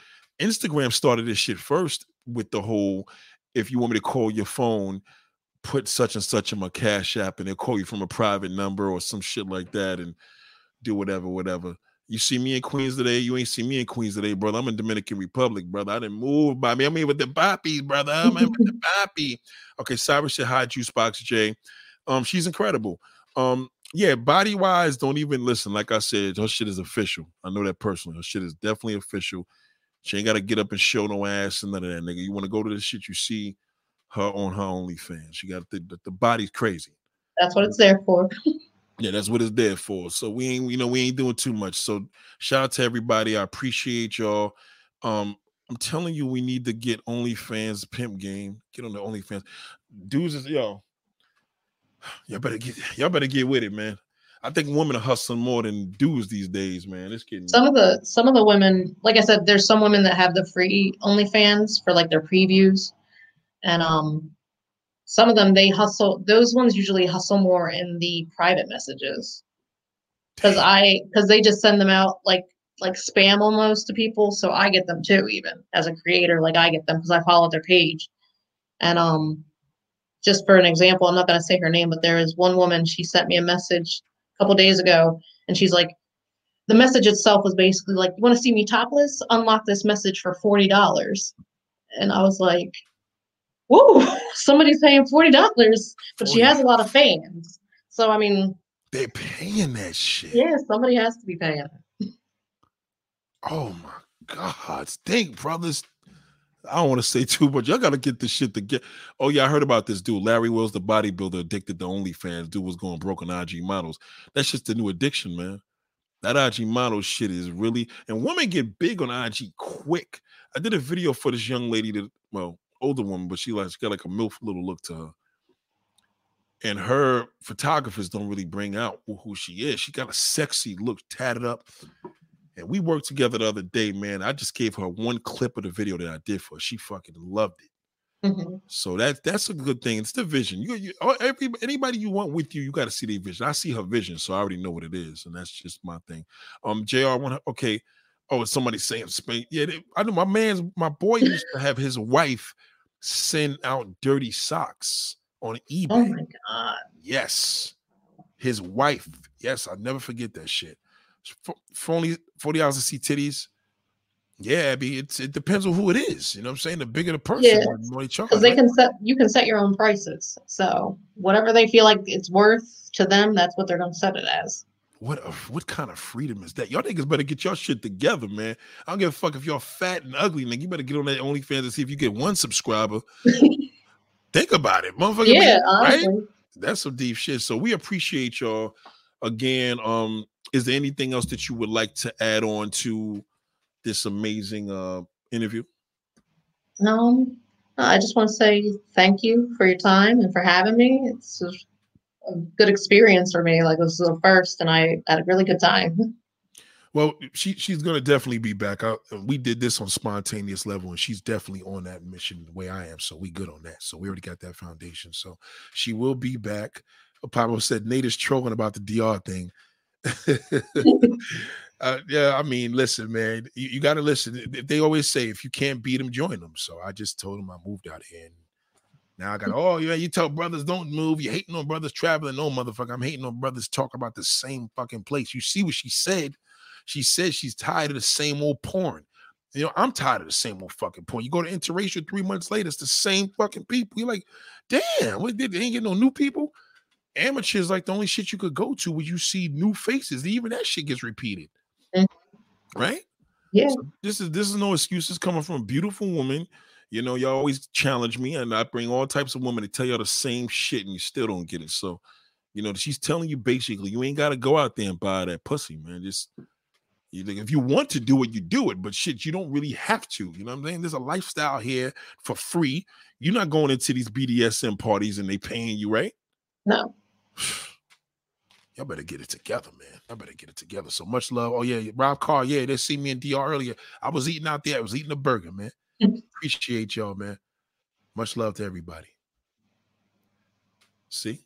A: Instagram started this shit first with the whole if you want me to call your phone, put such and such in my cash app and they'll call you from a private number or some shit like that and do whatever, whatever. You see me in Queens today, you ain't see me in Queens today, brother. I'm in Dominican Republic, brother. I didn't move by me. I'm here with the Boppies, brother. I'm in with the Boppy. Okay, Cyrus said hi, Juice Box J. Um, she's incredible. Um, yeah, body wise, don't even listen. Like I said, her shit is official. I know that personally. Her shit is definitely official. She ain't got to get up and show no ass and none of that, nigga. You want to go to the shit, you see her on her OnlyFans. She got the, the, the body's crazy.
B: That's what it's there for.
A: yeah, that's what it's there for. So we ain't, you know, we ain't doing too much. So shout out to everybody. I appreciate y'all. Um, I'm telling you, we need to get OnlyFans pimp game. Get on the OnlyFans. Dudes is yo. Y'all better get y'all better get with it, man. I think women are hustling more than dudes these days, man. It's getting
B: some of the some of the women, like I said, there's some women that have the free OnlyFans for like their previews, and um, some of them they hustle. Those ones usually hustle more in the private messages, because I because they just send them out like like spam almost to people, so I get them too. Even as a creator, like I get them because I follow their page, and um, just for an example, I'm not going to say her name, but there is one woman. She sent me a message couple days ago, and she's like, the message itself was basically like, "You want to see me topless? Unlock this message for forty dollars." And I was like, "Whoa, somebody's paying forty dollars!" But she has a lot of fans, so I mean,
A: they're paying that shit.
B: Yeah, somebody has to be paying.
A: Oh my God! Think, brothers. I don't want to say too much. Y'all got to get this shit to get. Oh yeah, I heard about this dude, Larry Wheels, the bodybuilder, addicted to OnlyFans. Dude was going broke on IG models. That's just the new addiction, man. That IG model shit is really, and women get big on IG quick. I did a video for this young lady that, well, older woman, but she like she got like a milf little look to her. And her photographers don't really bring out who she is. She got a sexy look, tatted up, and we worked together the other day, man. I just gave her one clip of the video that I did for her. She fucking loved it. Mm-hmm. So that that's a good thing. It's the vision. You, you every anybody you want with you, you got to see their vision. I see her vision, so I already know what it is, and that's just my thing. Um, Jr. One, okay? Oh, somebody saying Spain? Yeah, they, I know my man's my boy used to have his wife send out dirty socks on oh eBay. Oh
B: my god!
A: Yes, his wife. Yes, I'll never forget that shit for, only 40 hours to see titties. Yeah, Abby, it's it depends on who it is. You know what I'm saying? The bigger the person, yeah. the more they charge.
B: Because they can set you can set your own prices. So whatever they feel like it's worth to them, that's what they're gonna set it as.
A: What a, what kind of freedom is that? Y'all niggas better get your shit together, man. I don't give a fuck if y'all fat and ugly, nigga. You better get on that OnlyFans and see if you get one subscriber. Think about it, motherfucker.
B: Yeah, right?
A: That's some deep shit. So we appreciate y'all again. Um, is there anything else that you would like to add on to this amazing uh interview?
B: Um, I just want to say thank you for your time and for having me. It's a good experience for me. Like this is the first, and I had a really good time.
A: Well, she she's gonna definitely be back. I, we did this on spontaneous level, and she's definitely on that mission the way I am. So we good on that. So we already got that foundation. So she will be back. Pablo said Nate is trolling about the DR thing. uh, yeah, I mean, listen, man, you, you got to listen. They always say if you can't beat them, join them. So I just told them I moved out here, and now I got. Oh yeah, you tell brothers don't move. You hating on brothers traveling. No, motherfucker, I'm hating on brothers talk about the same fucking place. You see what she said? She said she's tired of the same old porn. You know, I'm tired of the same old fucking porn. You go to interracial three months later, it's the same fucking people. You're like, damn, what did they ain't get no new people? Amateur is like the only shit you could go to where you see new faces. Even that shit gets repeated. Mm-hmm. Right?
B: Yeah. So
A: this is this is no excuses coming from a beautiful woman. You know, y'all always challenge me, and I bring all types of women to tell y'all the same shit, and you still don't get it. So, you know, she's telling you basically you ain't got to go out there and buy that pussy, man. Just you think if you want to do it, you do it, but shit, you don't really have to. You know what I'm saying? There's a lifestyle here for free. You're not going into these BDSM parties and they paying you, right?
B: No.
A: Y'all better get it together, man. I better get it together. So much love. Oh yeah, Rob Carr. Yeah, they see me in DR earlier. I was eating out there. I was eating a burger, man. Appreciate y'all, man. Much love to everybody. See,